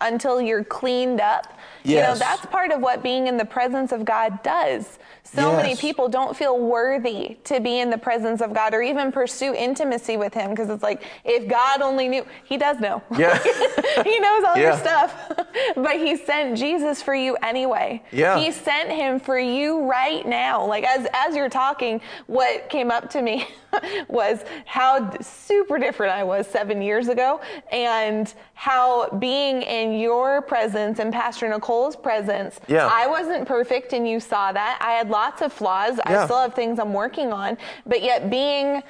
until you're cleaned up. You know, that's part of what being in the presence of God does. So many people don't feel worthy to be in the presence of God or even pursue intimacy with him because it's like if God only knew, he does know. Yeah. he knows all your stuff. but he sent Jesus for you anyway. Yeah. He sent him for you right now. Like as as you're talking, what came up to me was how super different I was 7 years ago and how being in your presence and Pastor Nicole's presence, Yeah. I wasn't perfect and you saw that. I had lots of flaws. Yeah. I still have things I'm working on, but yet being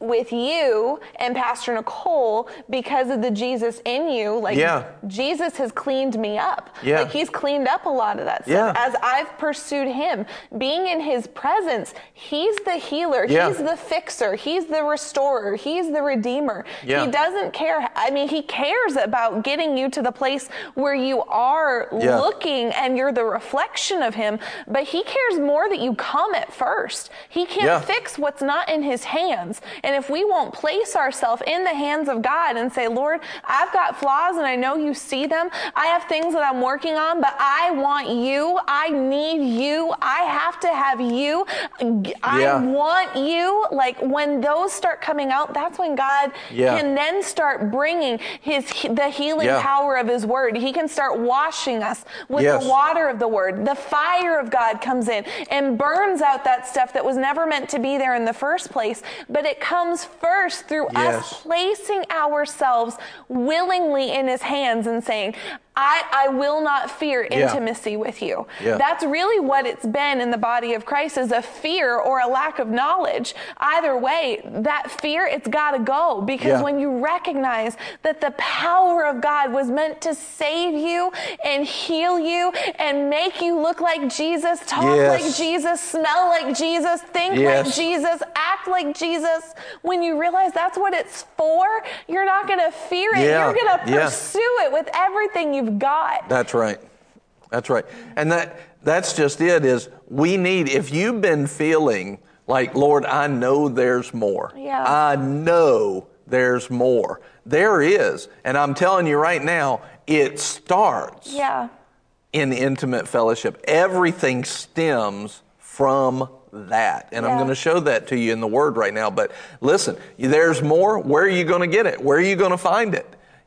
with you and Pastor Nicole because of the Jesus in you, like Yeah. Jesus has cleaned me up. Yeah. Like he's cleaned up a lot of that Yeah. stuff. As I've pursued him, being in his presence, he's the healer, Yeah. he's the fixer, he's the restorer, he's the redeemer. Yeah. He doesn't care. I mean, he cares about getting you to the place where you are Yeah. looking and you're the reflection of him, but he cares more that you come at first. He can't Yeah. fix what's not in his hands. And if we won't place ourselves in the hands of God and say, Lord, I've got flaws and I know you see them. I have things that I'm working on, but I want you. I need you. I have to have you. I Yeah. want you. Like when those start coming out, that's when God Yeah. can then start bringing his the healing Yeah. power of his word. He can start washing us with Yes. the water of the word. The fire of God comes in and burns out that stuff that was never meant to be there in the first place, but it comes first through Yes. us placing ourselves willingly in his hands and saying, I, I will not fear Yeah. intimacy with you. Yeah. That's really what it's been in the body of Christ is a fear or a lack of knowledge. Either way, that fear, it's got to go because Yeah. when you recognize that the power of God was meant to save you and heal you and make you look like Jesus, talk Yes. like Jesus, smell like Jesus, think like Jesus, act like Jesus, when you realize that's what it's for, you're not going to fear it. Yeah. You're going to Yeah. pursue it with everything you've got. That's right. That's right. And that that's just it is we need if you've been feeling like Lord, I know there's more. Yeah. I know there's more. There is. And I'm telling you right now, it starts Yeah. in intimate fellowship. Everything stems from that. And I'm going to show that to you in the word right now. But listen, there's more. Where are you going to get it? Where are you going to find it?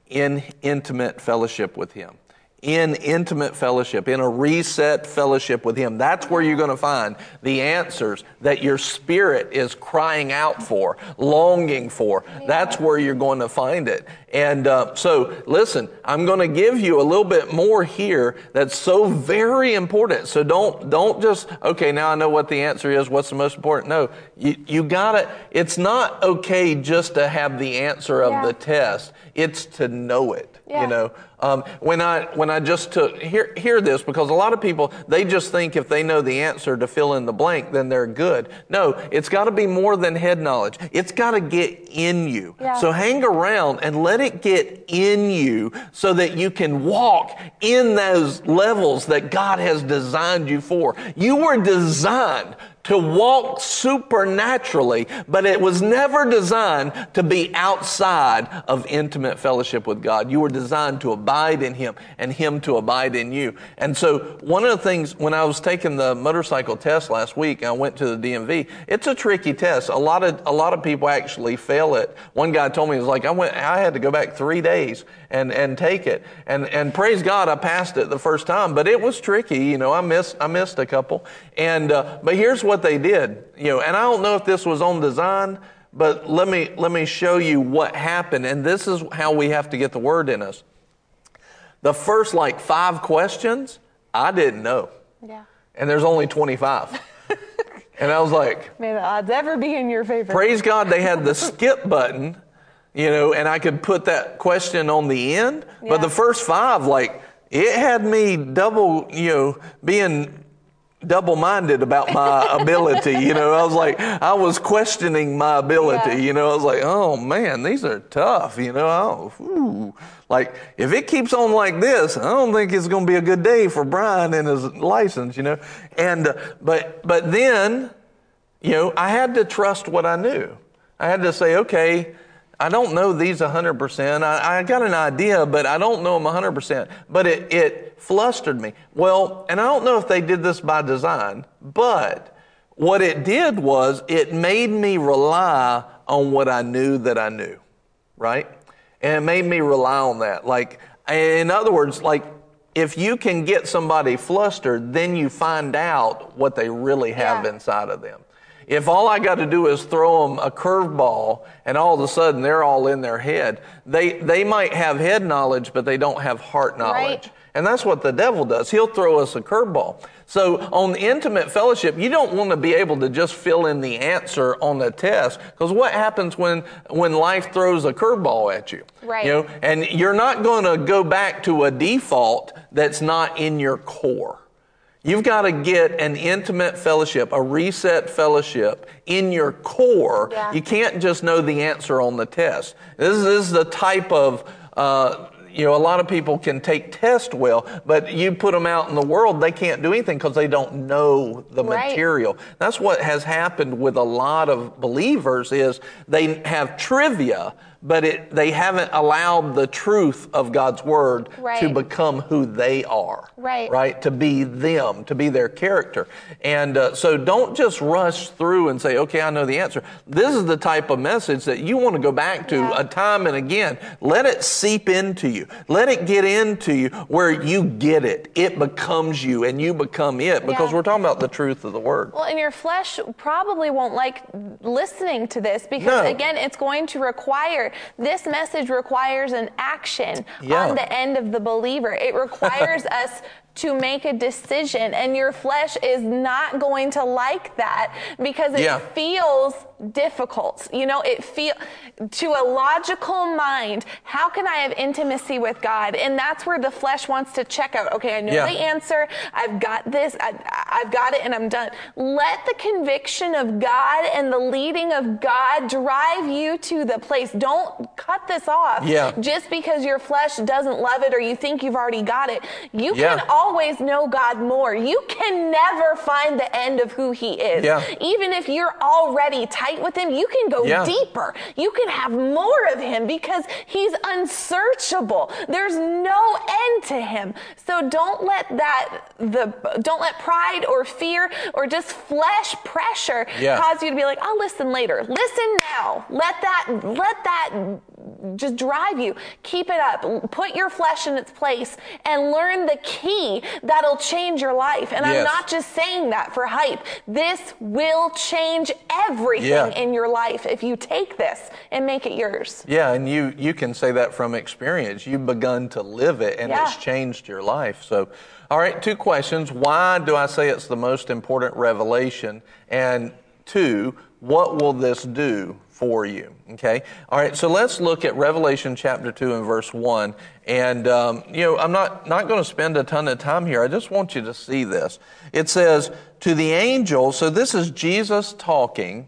In intimate fellowship with Him. In intimate fellowship, in a reset fellowship with Him. That's where you're going to find the answers that your spirit is crying out for, longing for. That's where you're going to find it. And uh, so, listen, I'm going to give you a little bit more here that's so very important. So don't don't just okay. Now I know what the answer is. What's the most important? No, you you got to It's not okay just to have the answer of Yeah. the test. It's to know it. Yeah. You know, um, when I when I just took hear hear this because a lot of people they just think if they know the answer to fill in the blank then they're good. No, it's got to be more than head knowledge. It's got to get in you. Yeah. So hang around and let it get in you so that you can walk in those levels that God has designed you for. You were designed to walk supernaturally, but it was never designed to be outside of intimate fellowship with God. You were designed to abide in Him and Him to abide in you. And so, one of the things when I was taking the motorcycle test last week, I went to the DMV. It's a tricky test. A lot of a lot of people actually fail it. One guy told me he was like, I went, I had to go back three days and and take it. And and praise God, I passed it the first time, but it was tricky. You know, I missed I missed a couple. And uh, but here's what they did. You know, and I don't know if this was on design, but let me let me show you what happened. And this is how we have to get the word in us. The first like five questions, I didn't know. Yeah. And there's only 25. and I was like, May the odds ever be in your favor. Praise God, they had the skip button, you know, and I could put that question on the end. But the first five, like, it had me double, you know, being double minded about my ability. You know, I was like, I was questioning my ability. Yeah. You know, I was like, oh man, these are tough. You know, oh. Like if it keeps on like this, I don't think it's going to be a good day for Brian and his license. You know, and uh, but but then, you know, I had to trust what I knew. I had to say, okay. I don't know these 100%. I, I got an idea, but I don't know them 100%. But it, it flustered me. Well, and I don't know if they did this by design, but what it did was it made me rely on what I knew that I knew, right? And it made me rely on that. Like, in other words, like, if you can get somebody flustered, then you find out what they really have Yeah. inside of them. If all I got to do is throw them a curveball and all of a sudden they're all in their head, they, they might have head knowledge, but they don't have heart knowledge. Right. And that's what the devil does. He'll throw us a curveball. So on intimate fellowship, you don't want to be able to just fill in the answer on the test because what happens when when life throws a curveball at you? Right. You know, and you're not going to go back to a default that's not in your core. You've got to get an intimate fellowship, a reset fellowship in your core. Yeah. You can't just know the answer on the test. This is, this is the type of, uh, you know, a lot of people can take tests well, but you put them out in the world, they can't do anything because they don't know the Right. material. That's what has happened with a lot of believers is they have trivia, but it, they haven't allowed the truth of God's word to become who they are Right. right? To be them, to be their character. And uh, so don't just rush through and say, okay, I know the answer. This is the type of message that you want to go back to Yeah. a time and again. Let it seep into you. Let it get into you where you get it. It becomes you and you become it because Yeah. we're talking about the truth of the word. Well, and your flesh probably won't like listening to this because, No. again, it's going to require this message requires an action Yeah. on the end of the believer. It requires us to make a decision, and your flesh is not going to like that because it Yeah. feels difficult. You know, it feel to a logical mind. How can I have intimacy with God? And that's where the flesh wants to check out. Okay, I know Yeah. the answer. I've got this. I, I've got it, and I'm done. Let the conviction of God and the leading of God drive you to the place. Don't cut this off. Yeah. Just because your flesh doesn't love it or you think you've already got it. You Yeah. can always know God more. You can never find the end of who He is. Even if you're already tight with Him, you can go Yeah. deeper. You can have more of Him because He's unsearchable. There's no end to Him. So don't let that the don't let pride or fear or just flesh pressure Yeah. cause you to be like, I'll listen later. Listen now. Let that let that just drive you. Keep it up. Put your flesh in its place and learn the key that'll change your life. And I'm not just saying that for hype. This will change everything Yeah. in your life if you take this and make it yours. Yeah, and you you can say that from experience. You've begun to live it and Yeah. it's changed your life. So, all right, two questions. Why do I say it's the most important revelation? And two, what will this do for you? Okay. All right. So let's look at Revelation chapter two and verse one. And um, you know, I'm not not going to spend a ton of time here. I just want you to see this. It says to the angel. So this is Jesus talking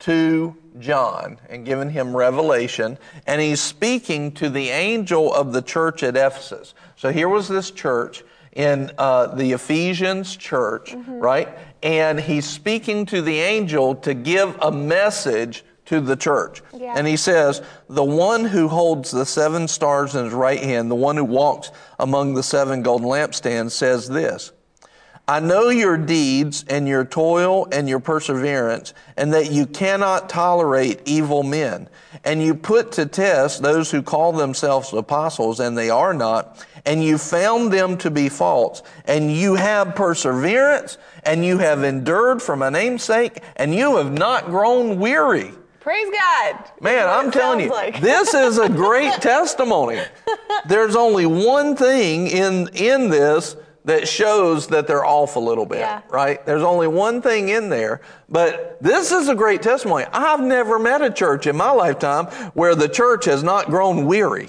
to John and giving him revelation, and he's speaking to the angel of the church at Ephesus. So here was this church in uh, the Ephesians church, right? And he's speaking to the angel to give a message to the church. Yeah. And he says, The one who holds the seven stars in his right hand, the one who walks among the seven golden lampstands, says this. I know your deeds and your toil and your perseverance, and that you cannot tolerate evil men. And you put to test those who call themselves apostles, and they are not, and you found them to be false. And you have perseverance, and you have endured for my name's sake, and you have not grown weary. Praise God. Man, I'm telling you, like. this is a great testimony. There's only one thing in in this that shows that they're off a little bit, Yeah. right? There's only one thing in there, but this is a great testimony. I've never met a church in my lifetime where the church has not grown weary.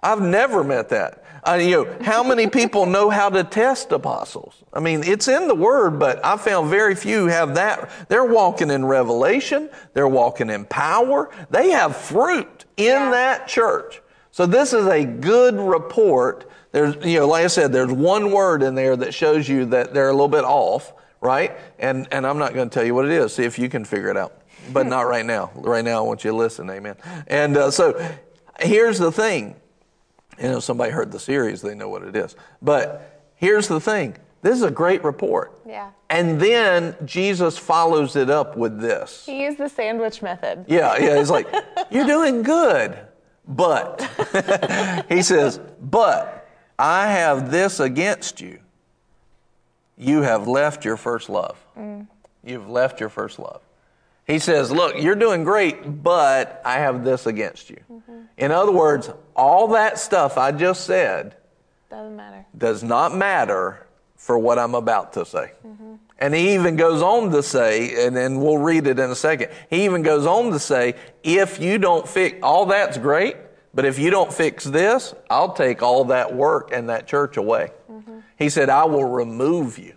I've never met that. Uh, you know, how many people know how to test apostles? I mean, it's in the Word, but I found very few have that. They're walking in revelation. They're walking in power. They have fruit in that church. So this is a good report. There's, you know, like I said, there's one word in there that shows you that they're a little bit off, right? And and I'm not going to tell you what it is. See if you can figure it out, but not right now. Right now, I want you to listen. Amen. And uh, so, here's the thing. You know, somebody heard the series, they know what it is. But here's the thing. This is a great report. Yeah. And then Jesus follows it up with this. He used the sandwich method. Yeah, yeah. He's like, You're doing good. But, he says, But I have this against you. You have left your first love. Mm. You've left your first love. He says, Look, you're doing great, but I have this against you. Mm-hmm. In other words, all that stuff I just said Doesn't matter. does not matter for what I'm about to say. Mm-hmm. And he even goes on to say, and then we'll read it in a second. He even goes on to say, if you don't fix, all that's great, but if you don't fix this, I'll take all that work and that church away. Mm-hmm. He said, I will remove you.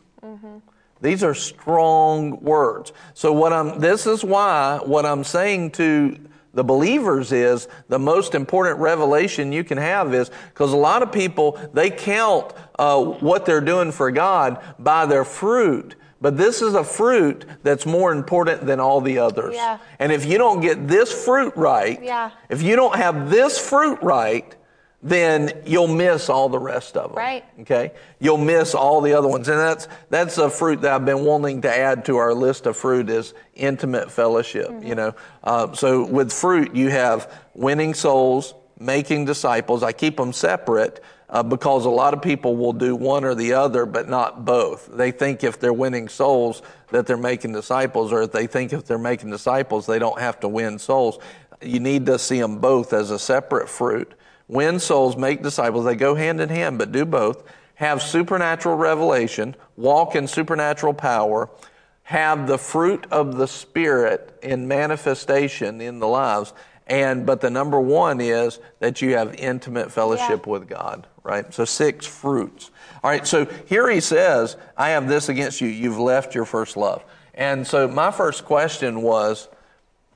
These are strong words. So what I'm, this is why what I'm saying to the believers is the most important revelation you can have is because a lot of people, they count uh, what they're doing for God by their fruit. But this is a fruit that's more important than all the others. Yeah. And if you don't get this fruit right, Yeah. if you don't have this fruit right, then you'll miss all the rest of them. Right. Okay? You'll miss all the other ones. And that's that's a fruit that I've been wanting to add to our list of fruit is intimate fellowship, you know. Uh, so with fruit, you have winning souls, making disciples. I keep them separate uh, because a lot of people will do one or the other, but not both. They think if they're winning souls that they're making disciples, or if they think if they're making disciples, they don't have to win souls. You need to see them both as a separate fruit win souls, make disciples. They go hand in hand, but do both. Have supernatural revelation, walk in supernatural power, have the fruit of the Spirit in manifestation in the lives. And but the number one is that you have intimate fellowship with God, right? So six fruits. All right, so here he says, I have this against you. You've left your first love. And so my first question was,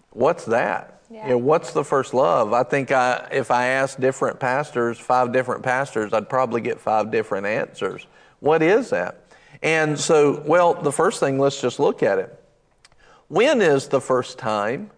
what's that? Yeah. You know, what's the first love? I think I, if I asked different pastors, five different pastors, I'd probably get five different answers. What is that? And so, well, the first thing, let's just look at it. When is the first time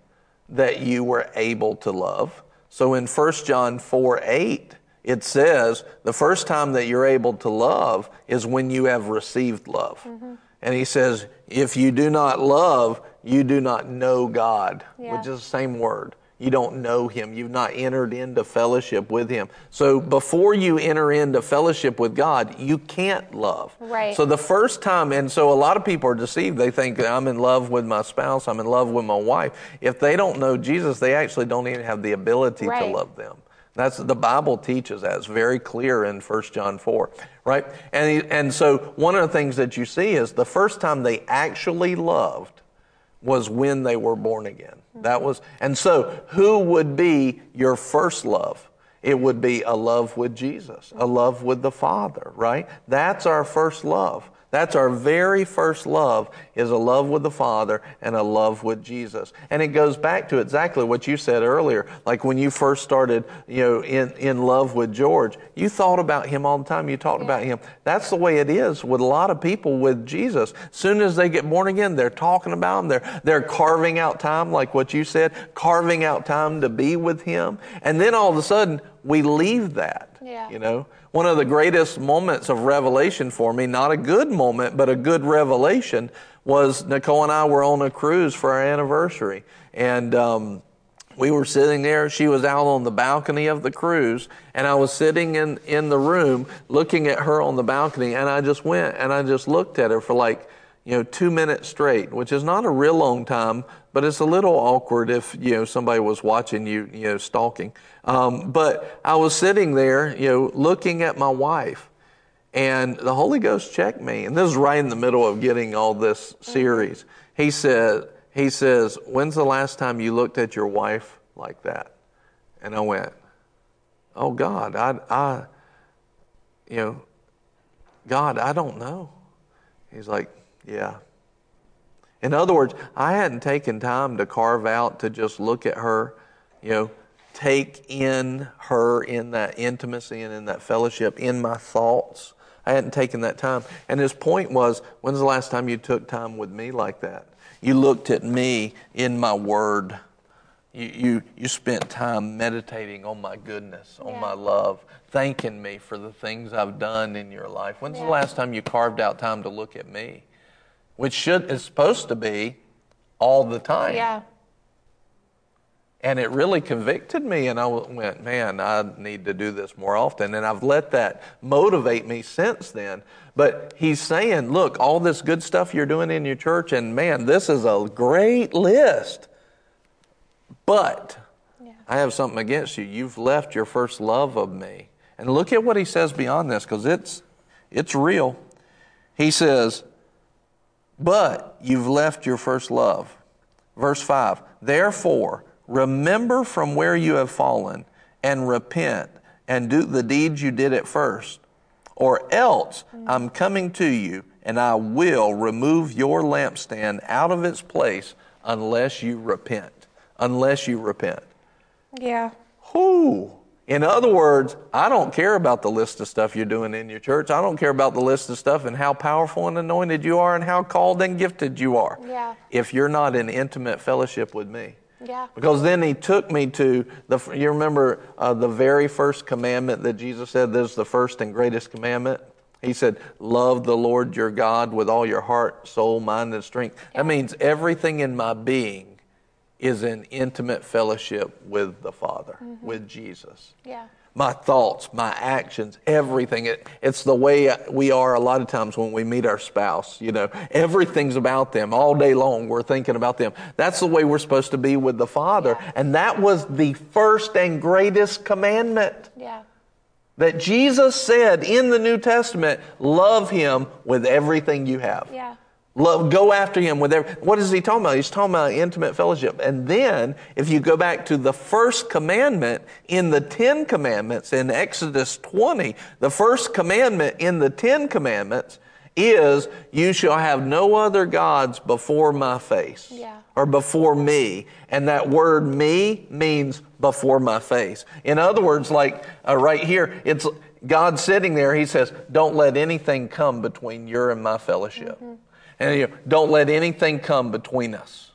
that you were able to love? So in 1 John 4 8, it says the first time that you're able to love is when you have received love. Mm-hmm. And he says, if you do not love, you do not know God, Yeah. which is the same word. You don't know him. You've not entered into fellowship with him. So before you enter into fellowship with God, you can't love. Right. So the first time, and so a lot of people are deceived. They think I'm in love with my spouse, I'm in love with my wife. If they don't know Jesus, they actually don't even have the ability to love them. That's the Bible teaches that. It's very clear in 1 John 4, right? And, and so one of the things that you see is the first time they actually loved was when they were born again. That was, and so who would be your first love? It would be a love with Jesus, a love with the Father, right? That's our first love. That's our very first love is a love with the Father and a love with Jesus. And it goes back to exactly what you said earlier. Like when you first started, you know, in, in love with George, you thought about him all the time. You talked about him. That's the way it is with a lot of people with Jesus. Soon as they get born again, they're talking about him. They're, they're carving out time, like what you said, carving out time to be with him. And then all of a sudden, we leave that. Yeah. You know, one of the greatest moments of revelation for me, not a good moment, but a good revelation, was Nicole and I were on a cruise for our anniversary. And, um, we were sitting there. She was out on the balcony of the cruise, and I was sitting in, in the room looking at her on the balcony. And I just went and I just looked at her for like, you know, two minutes straight, which is not a real long time, but it's a little awkward if, you know, somebody was watching you, you know, stalking. Um, but I was sitting there, you know, looking at my wife, and the Holy Ghost checked me. And this is right in the middle of getting all this series. He said, he says, when's the last time you looked at your wife like that? And I went, oh God, I, I, you know, God, I don't know. He's like, yeah. In other words, I hadn't taken time to carve out to just look at her, you know, take in her in that intimacy and in that fellowship in my thoughts. I hadn't taken that time. And his point was, when's the last time you took time with me like that? You looked at me in my word. You, you, you spent time meditating on my goodness, on Yeah. my love, thanking me for the things I've done in your life. When's the last time you carved out time to look at me? Which should is supposed to be all the time. Yeah. And it really convicted me, and I went, man, I need to do this more often. And I've let that motivate me since then. But he's saying, look, all this good stuff you're doing in your church, and man, this is a great list. But I have something against you. You've left your first love of me. And look at what he says beyond this, because it's, it's real. He says, but you've left your first love. Verse 5 Therefore, remember from where you have fallen and repent and do the deeds you did at first. Or else I'm coming to you and I will remove your lampstand out of its place unless you repent. Unless you repent. Yeah. Who? In other words, I don't care about the list of stuff you're doing in your church. I don't care about the list of stuff and how powerful and anointed you are and how called and gifted you are. Yeah. If you're not in intimate fellowship with me. Yeah. Because then he took me to the. You remember uh, the very first commandment that Jesus said. This is the first and greatest commandment. He said, "Love the Lord your God with all your heart, soul, mind, and strength." That means everything in my being is in intimate fellowship with the Father, mm-hmm. with Jesus Yeah. my thoughts, my actions, everything. It, it's the way we are a lot of times when we meet our spouse. You know, everything's about them all day long. We're thinking about them. That's the way we're supposed to be with the Father. And that was the first and greatest commandment Yeah. that Jesus said in the New Testament love Him with everything you have. Yeah. Love, go after him with every, what is he talking about? He's talking about intimate fellowship. And then, if you go back to the first commandment in the Ten Commandments in Exodus 20, the first commandment in the Ten Commandments is, you shall have no other gods before my face. Yeah. Or before me. And that word me means before my face. In other words, like uh, right here, it's God sitting there, he says, don't let anything come between your and my fellowship. And you know, don't let anything come between us.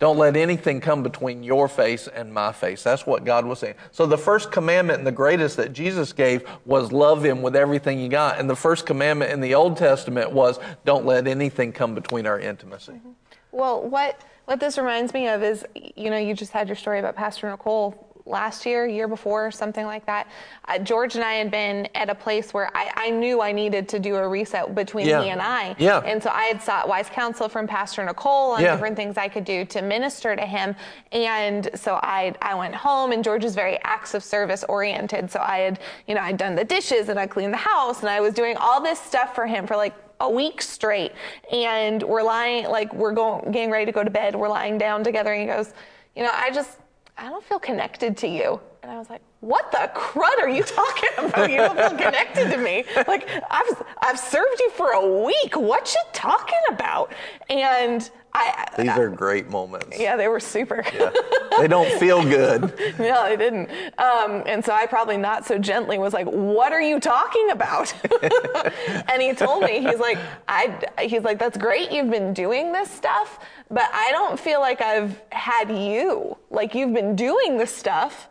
Don't let anything come between your face and my face. That's what God was saying. So the first commandment and the greatest that Jesus gave was love him with everything you got. And the first commandment in the Old Testament was don't let anything come between our intimacy. Mm-hmm. Well, what what this reminds me of is, you know, you just had your story about Pastor Nicole last year, year before, something like that. Uh, George and I had been at a place where I, I knew I needed to do a reset between Yeah. he and I. Yeah. And so I had sought wise counsel from Pastor Nicole on Yeah. different things I could do to minister to him. And so I I went home, and George is very acts of service oriented. So I had, you know, I'd done the dishes and I cleaned the house, and I was doing all this stuff for him for like a week straight. And we're lying, like we're going, getting ready to go to bed. We're lying down together, and he goes, you know, I just, I don't feel connected to you. And I was like, what the crud are you talking about? You don't feel connected to me. Like I've, I've served you for a week. What you talking about? And I, These are great moments. yeah, they were super. Yeah. They don't feel good. no, they didn't. Um, and so I probably not so gently was like, "What are you talking about?" and he told me he's like, "I." He's like, "That's great. You've been doing this stuff, but I don't feel like I've had you. Like you've been doing this stuff,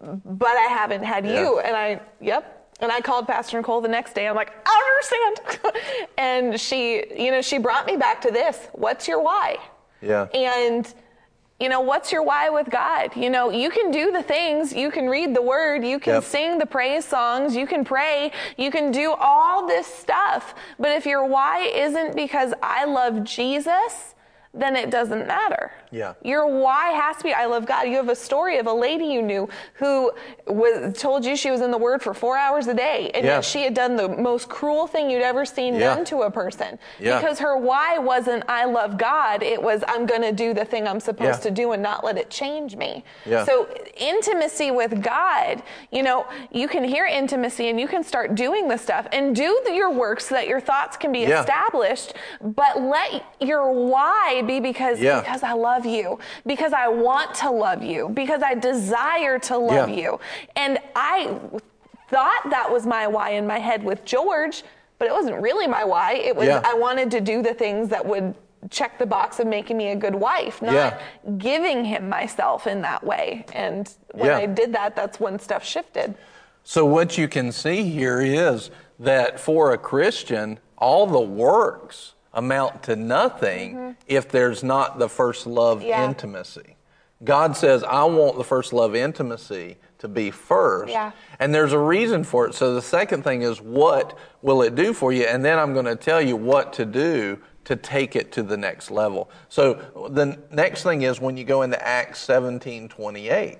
but I haven't had you." And I, yep. And I called Pastor Nicole the next day. I'm like, I don't understand. and she, you know, she brought me back to this. What's your why? Yeah. And, you know, what's your why with God? You know, you can do the things, you can read the word, you can Yep. sing the praise songs, you can pray, you can do all this stuff. But if your why isn't because I love Jesus, then it doesn't matter. Yeah. Your why has to be I love God. You have a story of a lady you knew who was told you she was in the Word for four hours a day, and Yeah. yet she had done the most cruel thing you'd ever seen Yeah. done to a person. Yeah. Because her why wasn't I love God, it was I'm going to do the thing I'm supposed to do and not let it change me. Yeah. So intimacy with God, you know, you can hear intimacy and you can start doing the stuff and do the- your work so that your thoughts can be established, but let your why be because because I love you, because I want to love you, because I desire to love Yeah. you. And I thought that was my why in my head with George, but it wasn't really my why. It was Yeah. I wanted to do the things that would check the box of making me a good wife, not Yeah. giving him myself in that way. And when Yeah. I did that, that's when stuff shifted. So, what you can see here is that for a Christian, all the works amount to nothing if there's not the first love Mm-hmm. Yeah. intimacy. God says, I want the first love intimacy to be first. Yeah. And there's a reason for it. So, the second thing is, what will it do for you? And then I'm going to tell you what to do to take it to the next level. So, the next thing is when you go into Acts 17 28,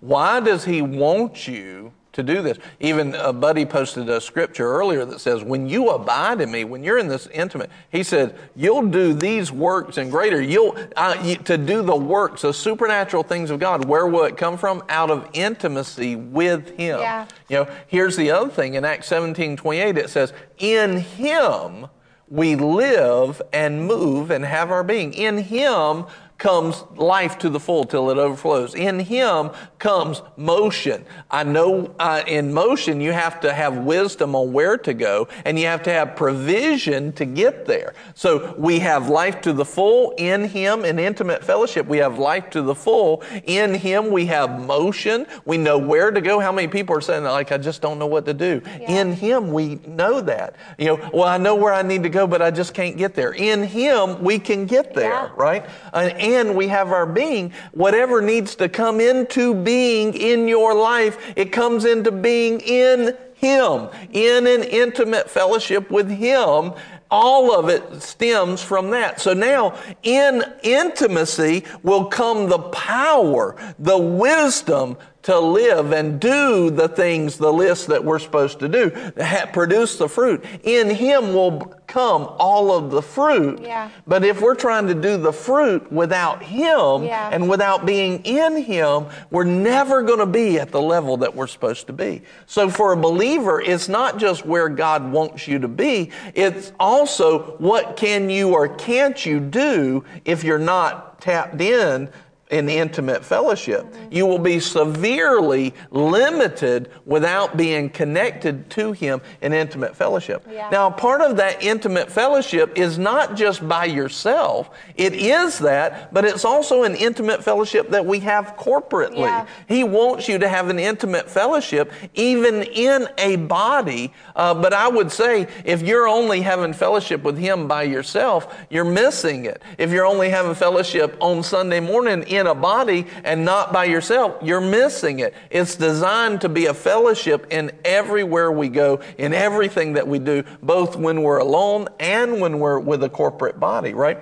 why does he want you to do this? Even a buddy posted a scripture earlier that says, When you abide in me, when you're in this intimate, he said, You'll do these works and greater. You'll, uh, you, to do the works, the supernatural things of God. Where will it come from? Out of intimacy with him. Yeah. You know, here's the other thing in Acts 17 28, it says, In him we live and move and have our being. In him comes life to the full till it overflows. In him comes motion. I know uh, in motion you have to have wisdom on where to go and you have to have provision to get there. So we have life to the full in him in intimate fellowship. We have life to the full. In him we have motion. We know where to go. How many people are saying like I just don't know what to do? In him we know that. You know, well I know where I need to go but I just can't get there. In him we can get there, Yeah. right? And, and we have our being. Whatever needs to come into being in your life, it comes into being in Him, in an intimate fellowship with Him. All of it stems from that. So now, in intimacy will come the power, the wisdom to live and do the things, the list that we're supposed to do, ha- produce the fruit. In Him will come all of the fruit. Yeah. But if we're trying to do the fruit without Him Yeah. and without being in Him, we're never going to be at the level that we're supposed to be. So for a believer, it's not just where God wants you to be, it's also what can you or can't you do if you're not tapped in in intimate fellowship. You will be severely limited without being connected to Him in intimate fellowship. Yeah. Now, part of that intimate fellowship is not just by yourself, it is that, but it's also an intimate fellowship that we have corporately. Yeah. He wants you to have an intimate fellowship, even in a body. Uh, but I would say if you're only having fellowship with Him by yourself, you're missing it. If you're only having fellowship on Sunday morning in a body and not by yourself, you're missing it. It's designed to be a fellowship in everywhere we go, in everything that we do, both when we're alone and when we're with a corporate body, right?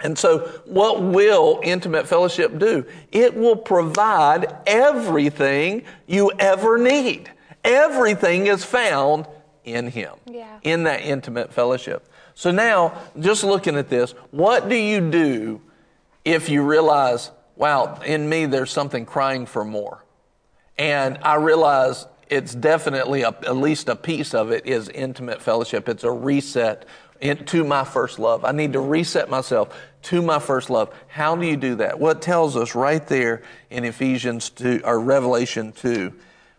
And so, what will intimate fellowship do? It will provide everything you ever need. Everything is found in Him, Yeah. in that intimate fellowship. So, now, just looking at this, what do you do if you realize, wow, in me there's something crying for more? And I realize it's definitely a, at least a piece of it is intimate fellowship. It's a reset in, to my first love. I need to reset myself to my first love. How do you do that? Well, it tells us right there in Ephesians 2 or Revelation 2,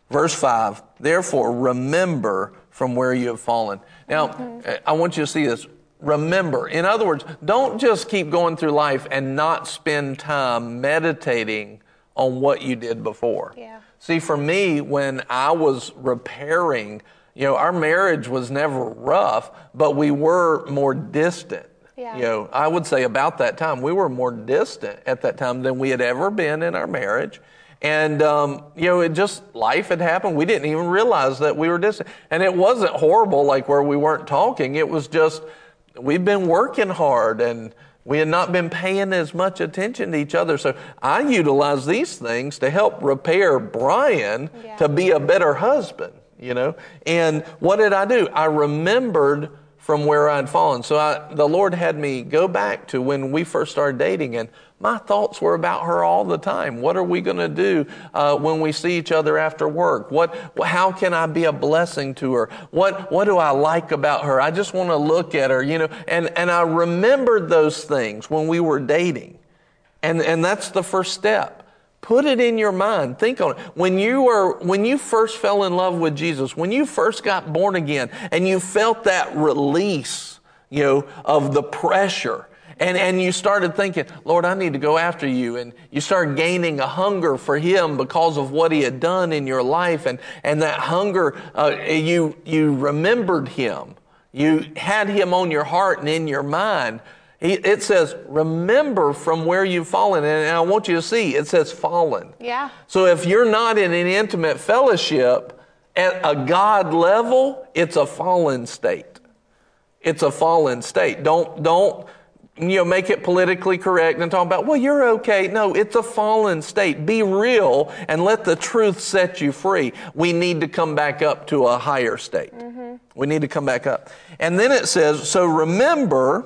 verse 5. Therefore, remember from where you have fallen. Now, mm-hmm. I want you to see this. Remember. In other words, don't just keep going through life and not spend time meditating on what you did before. Yeah. See, for me, when I was repairing, you know, our marriage was never rough, but we were more distant. Yeah. You know, I would say about that time, we were more distant at that time than we had ever been in our marriage. And, um, you know, it just, life had happened. We didn't even realize that we were distant. And it wasn't horrible, like where we weren't talking. It was just, we've been working hard and We had not been paying as much attention to each other. So I utilized these things to help repair Brian to be a better husband, you know. And what did I do? I remembered from where I'd fallen. So I, the Lord had me go back to when we first started dating, and my thoughts were about her all the time. What are we going to do uh, when we see each other after work? What, how can I be a blessing to her? What, what do I like about her? I just want to look at her, you know. And, and I remembered those things when we were dating. And, and that's the first step. Put it in your mind. Think on it. When you were, when you first fell in love with Jesus, when you first got born again and you felt that release, you know, of the pressure, and, and you started thinking, Lord, I need to go after you. And you started gaining a hunger for him because of what he had done in your life. And, and that hunger, uh, you, you remembered him. You had him on your heart and in your mind. He, it says, remember from where you've fallen. And I want you to see, it says fallen. Yeah. So if you're not in an intimate fellowship at a God level, it's a fallen state. It's a fallen state. Don't, don't, you know, make it politically correct and talk about, well, you're okay. No, it's a fallen state. Be real and let the truth set you free. We need to come back up to a higher state. Mm-hmm. We need to come back up. And then it says, so remember,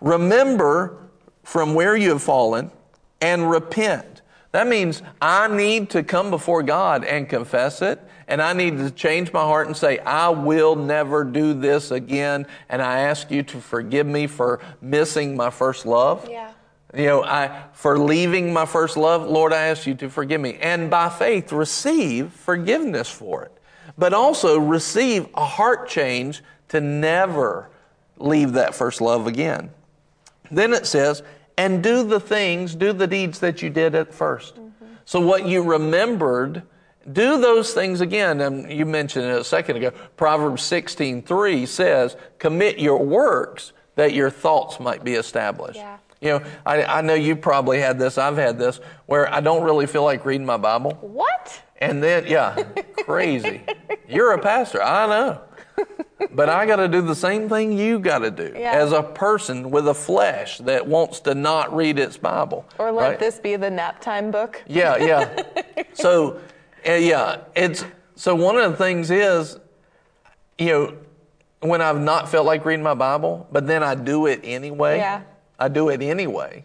remember from where you have fallen and repent. That means I need to come before God and confess it. And I need to change my heart and say, I will never do this again. And I ask you to forgive me for missing my first love. Yeah. You know, I, for leaving my first love, Lord, I ask you to forgive me. And by faith, receive forgiveness for it. But also receive a heart change to never leave that first love again. Then it says, and do the things, do the deeds that you did at 1st mm-hmm. So what you remembered, do those things again. And you mentioned it a second ago. Proverbs 16, 3 says, commit your works that your thoughts might be established. Yeah. You know, I, I know you probably had this, I've had this, where I don't really feel like reading my Bible. What? And then, yeah, crazy. You're a pastor, I know. But I got to do the same thing you got to do Yeah. as a person with a flesh that wants to not read its Bible. Or let right? this be the nap time book. Yeah, yeah. so, Uh, yeah, it's so one of the things is, you know, when I've not felt like reading my Bible, but then I do it anyway. Yeah. I do it anyway.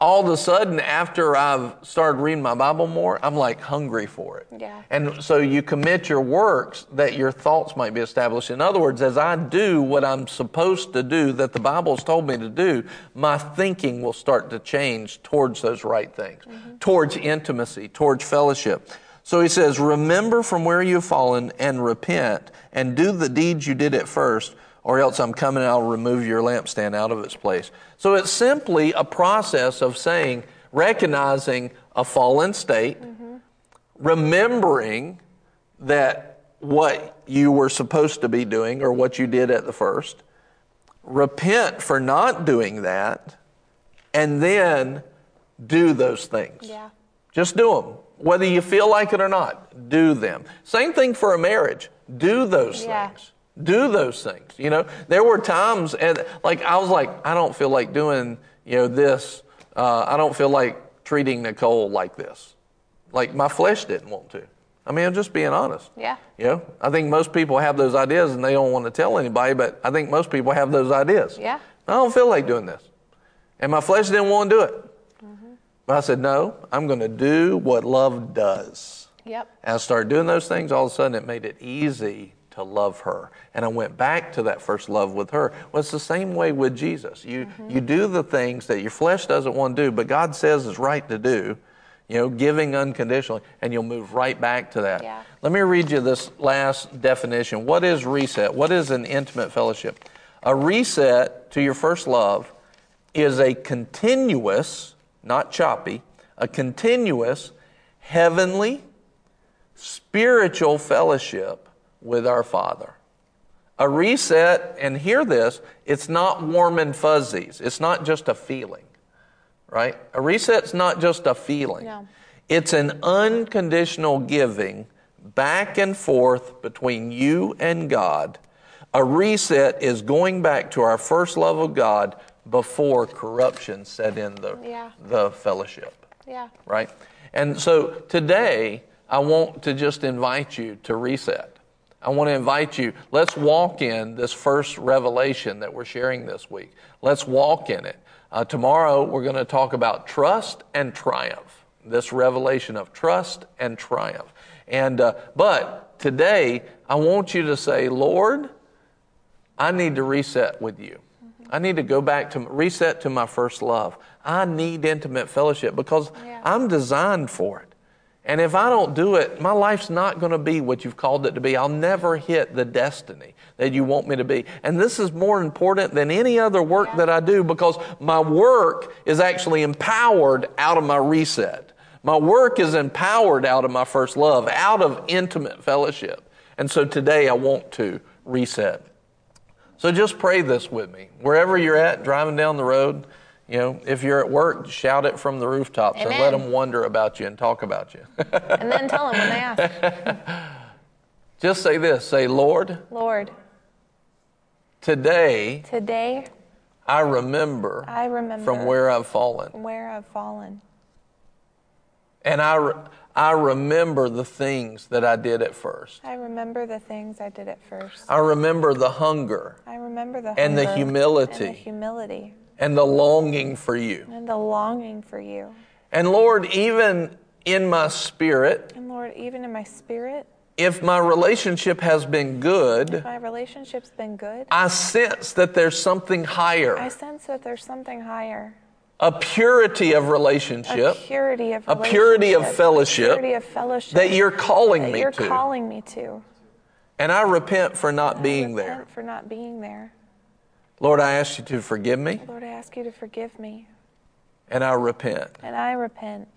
All of a sudden, after I've started reading my Bible more, I'm like hungry for it. Yeah. And so you commit your works that your thoughts might be established. In other words, as I do what I'm supposed to do, that the Bible's told me to do, my thinking will start to change towards those right things, mm-hmm. towards intimacy, towards fellowship. So he says, Remember from where you've fallen and repent and do the deeds you did at first, or else I'm coming and I'll remove your lampstand out of its place. So it's simply a process of saying, recognizing a fallen state, mm-hmm. remembering that what you were supposed to be doing or what you did at the first, repent for not doing that, and then do those things. Yeah. Just do them. Whether you feel like it or not, do them. Same thing for a marriage. Do those Yeah. things. Do those things. You know, there were times, and like I was like, I don't feel like doing, you know, this. Uh, I don't feel like treating Nicole like this. Like my flesh didn't want to. I mean, I'm just being honest. Yeah. You know, I think most people have those ideas and they don't want to tell anybody, but I think most people have those ideas. Yeah. I don't feel like doing this. And my flesh didn't want to do it. But I said, no, I'm going to do what love does. Yep. And I started doing those things, all of a sudden it made it easy to love her. And I went back to that first love with her. Well, it's the same way with Jesus. You, mm-hmm. you do the things that your flesh doesn't want to do, but God says is right to do, you know, giving unconditionally, and you'll move right back to that. Yeah. Let me read you this last definition. What is reset? What is an intimate fellowship? A reset to your first love is a continuous, not choppy, a continuous heavenly, spiritual fellowship with our Father. A reset, and hear this, it's not warm and fuzzies. It's not just a feeling, right? A reset's not just a feeling. No. It's an unconditional giving back and forth between you and God. A reset is going back to our first love of God before corruption set in the, Yeah. the fellowship Yeah. right? And so today, I want to just invite you to reset. I want to invite you, let's walk in this first revelation that we're sharing this week. Let's walk in it. Uh, tomorrow, we're going to talk about trust and triumph, this revelation of trust and triumph. And, uh, but today, I want you to say, Lord, I need to reset with you. I need to go back to reset to my first love. I need intimate fellowship because Yeah. I'm designed for it. And if I don't do it, my life's not going to be what you've called it to be. I'll never hit the destiny that you want me to be. And this is more important than any other work that I do because my work is actually empowered out of my reset. My work is empowered out of my first love, out of intimate fellowship. And so today I want to reset. So just pray this with me. Wherever you're at, driving down the road, you know, if you're at work, shout it from the rooftops and let them wonder about you and talk about you. And then tell them when they ask, just say this say, Lord, Lord, today today I remember I remember from where I've fallen. where I've fallen. And I, re- I remember the things that I did at first. I remember the things I did at first. I remember the hunger I remember the And the humility. and the humility and the longing for you. and the longing for you. And Lord, even in my spirit, And Lord, even in my spirit, if my relationship has been good, if my relationship's been good. I sense that there's something higher. I sense that there's something higher. A purity of A relationship purity of A purity of fellowship a purity of fellowship that you're calling that me you're to. calling me to. And I repent for not I being repent there. for not being there. Lord, I ask you to forgive me, Lord, I ask you to forgive me, and I repent. and I repent.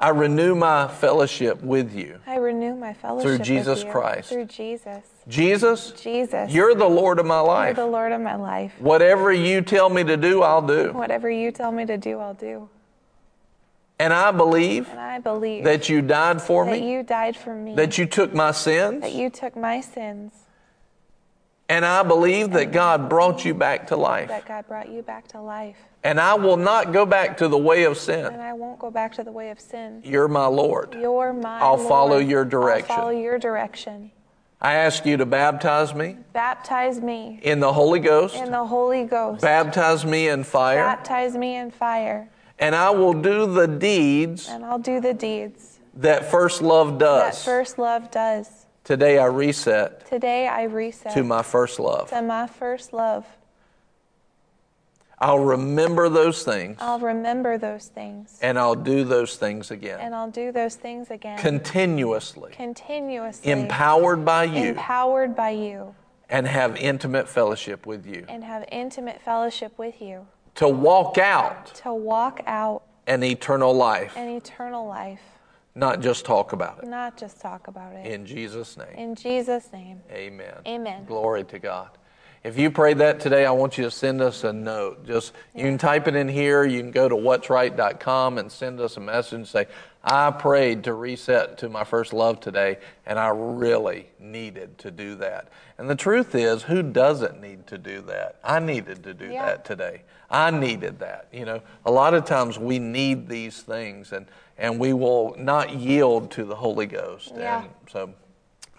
I renew my fellowship with you. I renew my fellowship through Jesus you. Christ. Through Jesus. Jesus, Jesus. you're the Lord of my life. You're the Lord of my life. Whatever you tell me to do, I'll do. Whatever you tell me to do, I'll do. And I believe And I believe that you died for that me, you died for me. that you took my sins, that you took my sins. and I believe that God brought you back to life. That God brought you back to life. And I will not go back to the way of sin. And. I won't go back to the way of sin. You're my Lord. You're my I'll Lord. follow your direction. I'll follow your direction. I ask you to baptize me Baptize me in the Holy Ghost, in the Holy Ghost. baptize me in fire, Baptize me in fire. and I will do the deeds And I'll do the deeds that first love does. that first love does. Today I reset Today I reset to my first love. to my first love. I'll remember those things I'll remember those things. and I'll do those things again. And I'll do those things again. Continuously, continuously. empowered by you, Empowered by you. and have intimate fellowship with you. And have intimate fellowship with you. To walk out To walk out an eternal life, an eternal life. not just talk about it. Not just talk about it. In Jesus' name. In Jesus' name. Amen. Amen. Glory to God. If you prayed that today, I want you to send us a note. Just you can type it in here. You can go to what'sright.com and send us a message and say, I prayed to reset to my first love today, and I really needed to do that. And the truth is, who doesn't need to do that? I needed to do Yeah. that today. I needed that. You know, a lot of times we need these things, and and we will not yield to the Holy Ghost. Yeah. And so,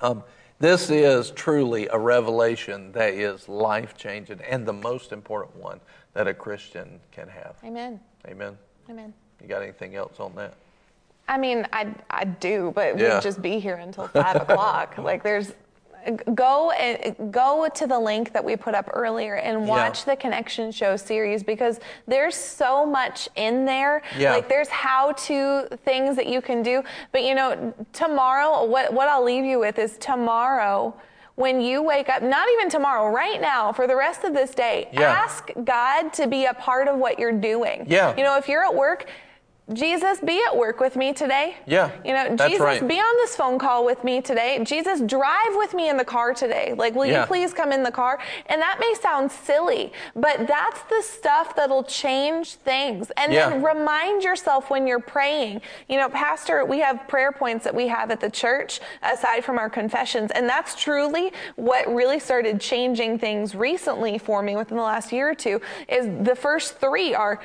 um, this is truly a revelation that is life changing and the most important one that a Christian can have. Amen. Amen. Amen. You got anything else on that? I mean, I, I do, but Yeah. we'd just be here until five o'clock. Like, there's Go and go to the link that we put up earlier and watch the Connection Show series because there's so much in there. Yeah. Like there's how-to things that you can do. But you know, tomorrow, what what I'll leave you with is tomorrow. When you wake up, not even tomorrow, right now, for the rest of this day, Yeah. ask God to be a part of what you're doing. Yeah. You know, if you're at work, Jesus, be at work with me today. Yeah, You know, Jesus, right. be on this phone call with me today. Jesus, drive with me in the car today. Like, will Yeah. you please come in the car? And that may sound silly, but that's the stuff that'll change things. And then remind yourself when you're praying. You know, Pastor, we have prayer points that we have at the church aside from our confessions. And that's truly what really started changing things recently for me within the last year or two is the first three are,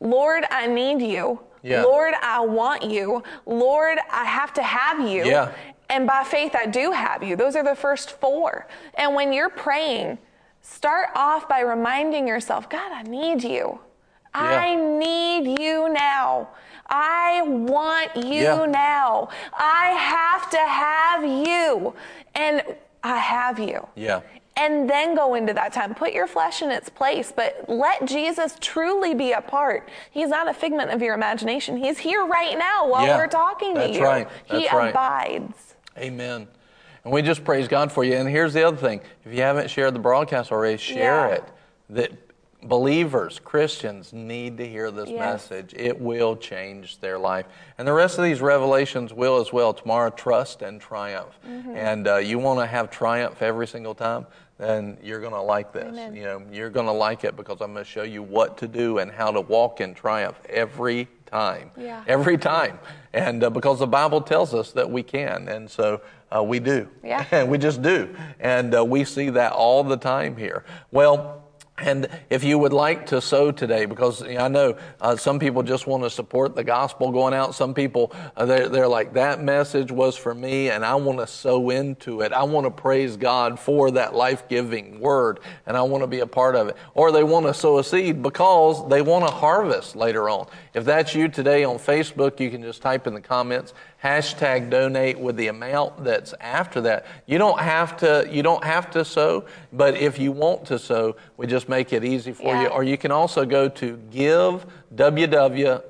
Lord, I need you. Yeah. Lord, I want you. Lord, I have to have you. Yeah. And by faith, I do have you. Those are the first four. And when you're praying, start off by reminding yourself, God, I need you. I need you now. I want you Yeah. now. I have to have you. And I have you. Yeah. And then go into that time. Put your flesh in its place, but let Jesus truly be a part. He's not a figment of your imagination. He's here right now while Yeah, we're talking to you. right, He right. abides. Amen. And we just praise God for you. And here's the other thing if you haven't shared the broadcast already, share Yeah. it. That believers, Christians, need to hear this Yes. message. It will change their life. And the rest of these revelations will as well. Tomorrow, trust and triumph. Mm-hmm. And uh, you want to have triumph every single time, then you're going to like this. You know, you're going to like it because I'm going to show you what to do and how to walk in triumph every time. Yeah. Every time. And uh, because the Bible tells us that we can. And so uh, we do. Yeah. And we just do. And uh, we see that all the time here. Well, and if you would like to sow today, because I know uh, some people just want to support the gospel going out. Some people, uh, they're, they're like, that message was for me, and I want to sow into it. I want to praise God for that life giving word, and I want to be a part of it. Or they want to sow a seed because they want to harvest later on. If that's you today on Facebook, you can just type in the comments, hashtag donate with the amount that's after that. You don't have to, you don't have to sow, but if you want to sow, we just make it easy for you. Or you can also go to give www.org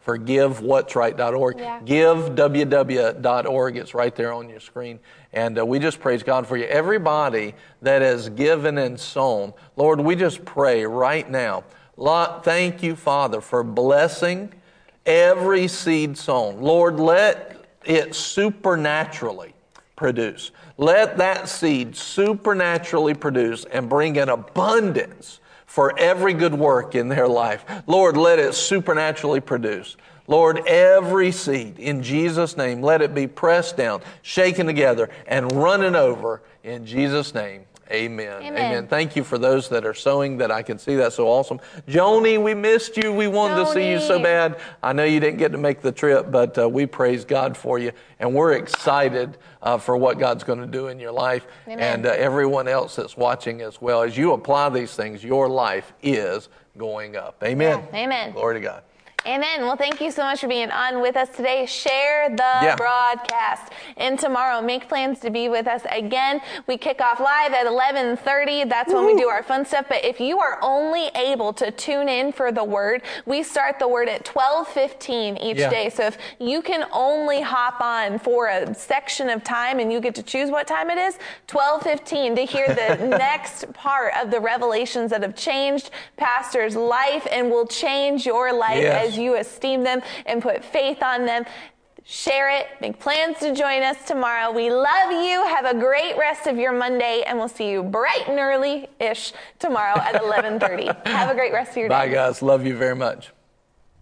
for givewhat'sright.org. Yeah. Giveww.org. It's right there on your screen. And uh, we just praise God for you. Everybody that has given and sown, Lord, we just pray right now. Lord, thank you, Father, for blessing every seed sown. Lord, let it supernaturally produce. Let that seed supernaturally produce and bring an abundance for every good work in their life. Lord, let it supernaturally produce. Lord, every seed in Jesus' name, let it be pressed down, shaken together, and running over in Jesus' name. Amen. Amen. Thank you for those that are sowing that I can see. That's so awesome. Joni, we missed you. We wanted to see you so bad. I know you didn't get to make the trip, but uh, we praise God for you. And we're excited uh, for what God's going to do in your life. And uh, everyone else that's watching as well. As you apply these things, your life is going up. Amen. Yeah. Amen. Glory to God. Amen. Well, thank you so much for being on with us today. Share the Yeah. broadcast. And tomorrow, make plans to be with us again. We kick off live at 11:30. That's when we do our fun stuff. But if you are only able to tune in for the word, we start the word at 12:15 each Yeah. day. So if you can only hop on for a section of time and you get to choose what time it is, 12:15 to hear the next part of the revelations that have changed pastor's life and will change your life Yes. as you esteem them and put faith on them. Share it. Make plans to join us tomorrow. We love you. Have a great rest of your Monday, and we'll see you bright and early ish tomorrow at 11:30. Have a great rest of your day. Bye, guys. Love you very much.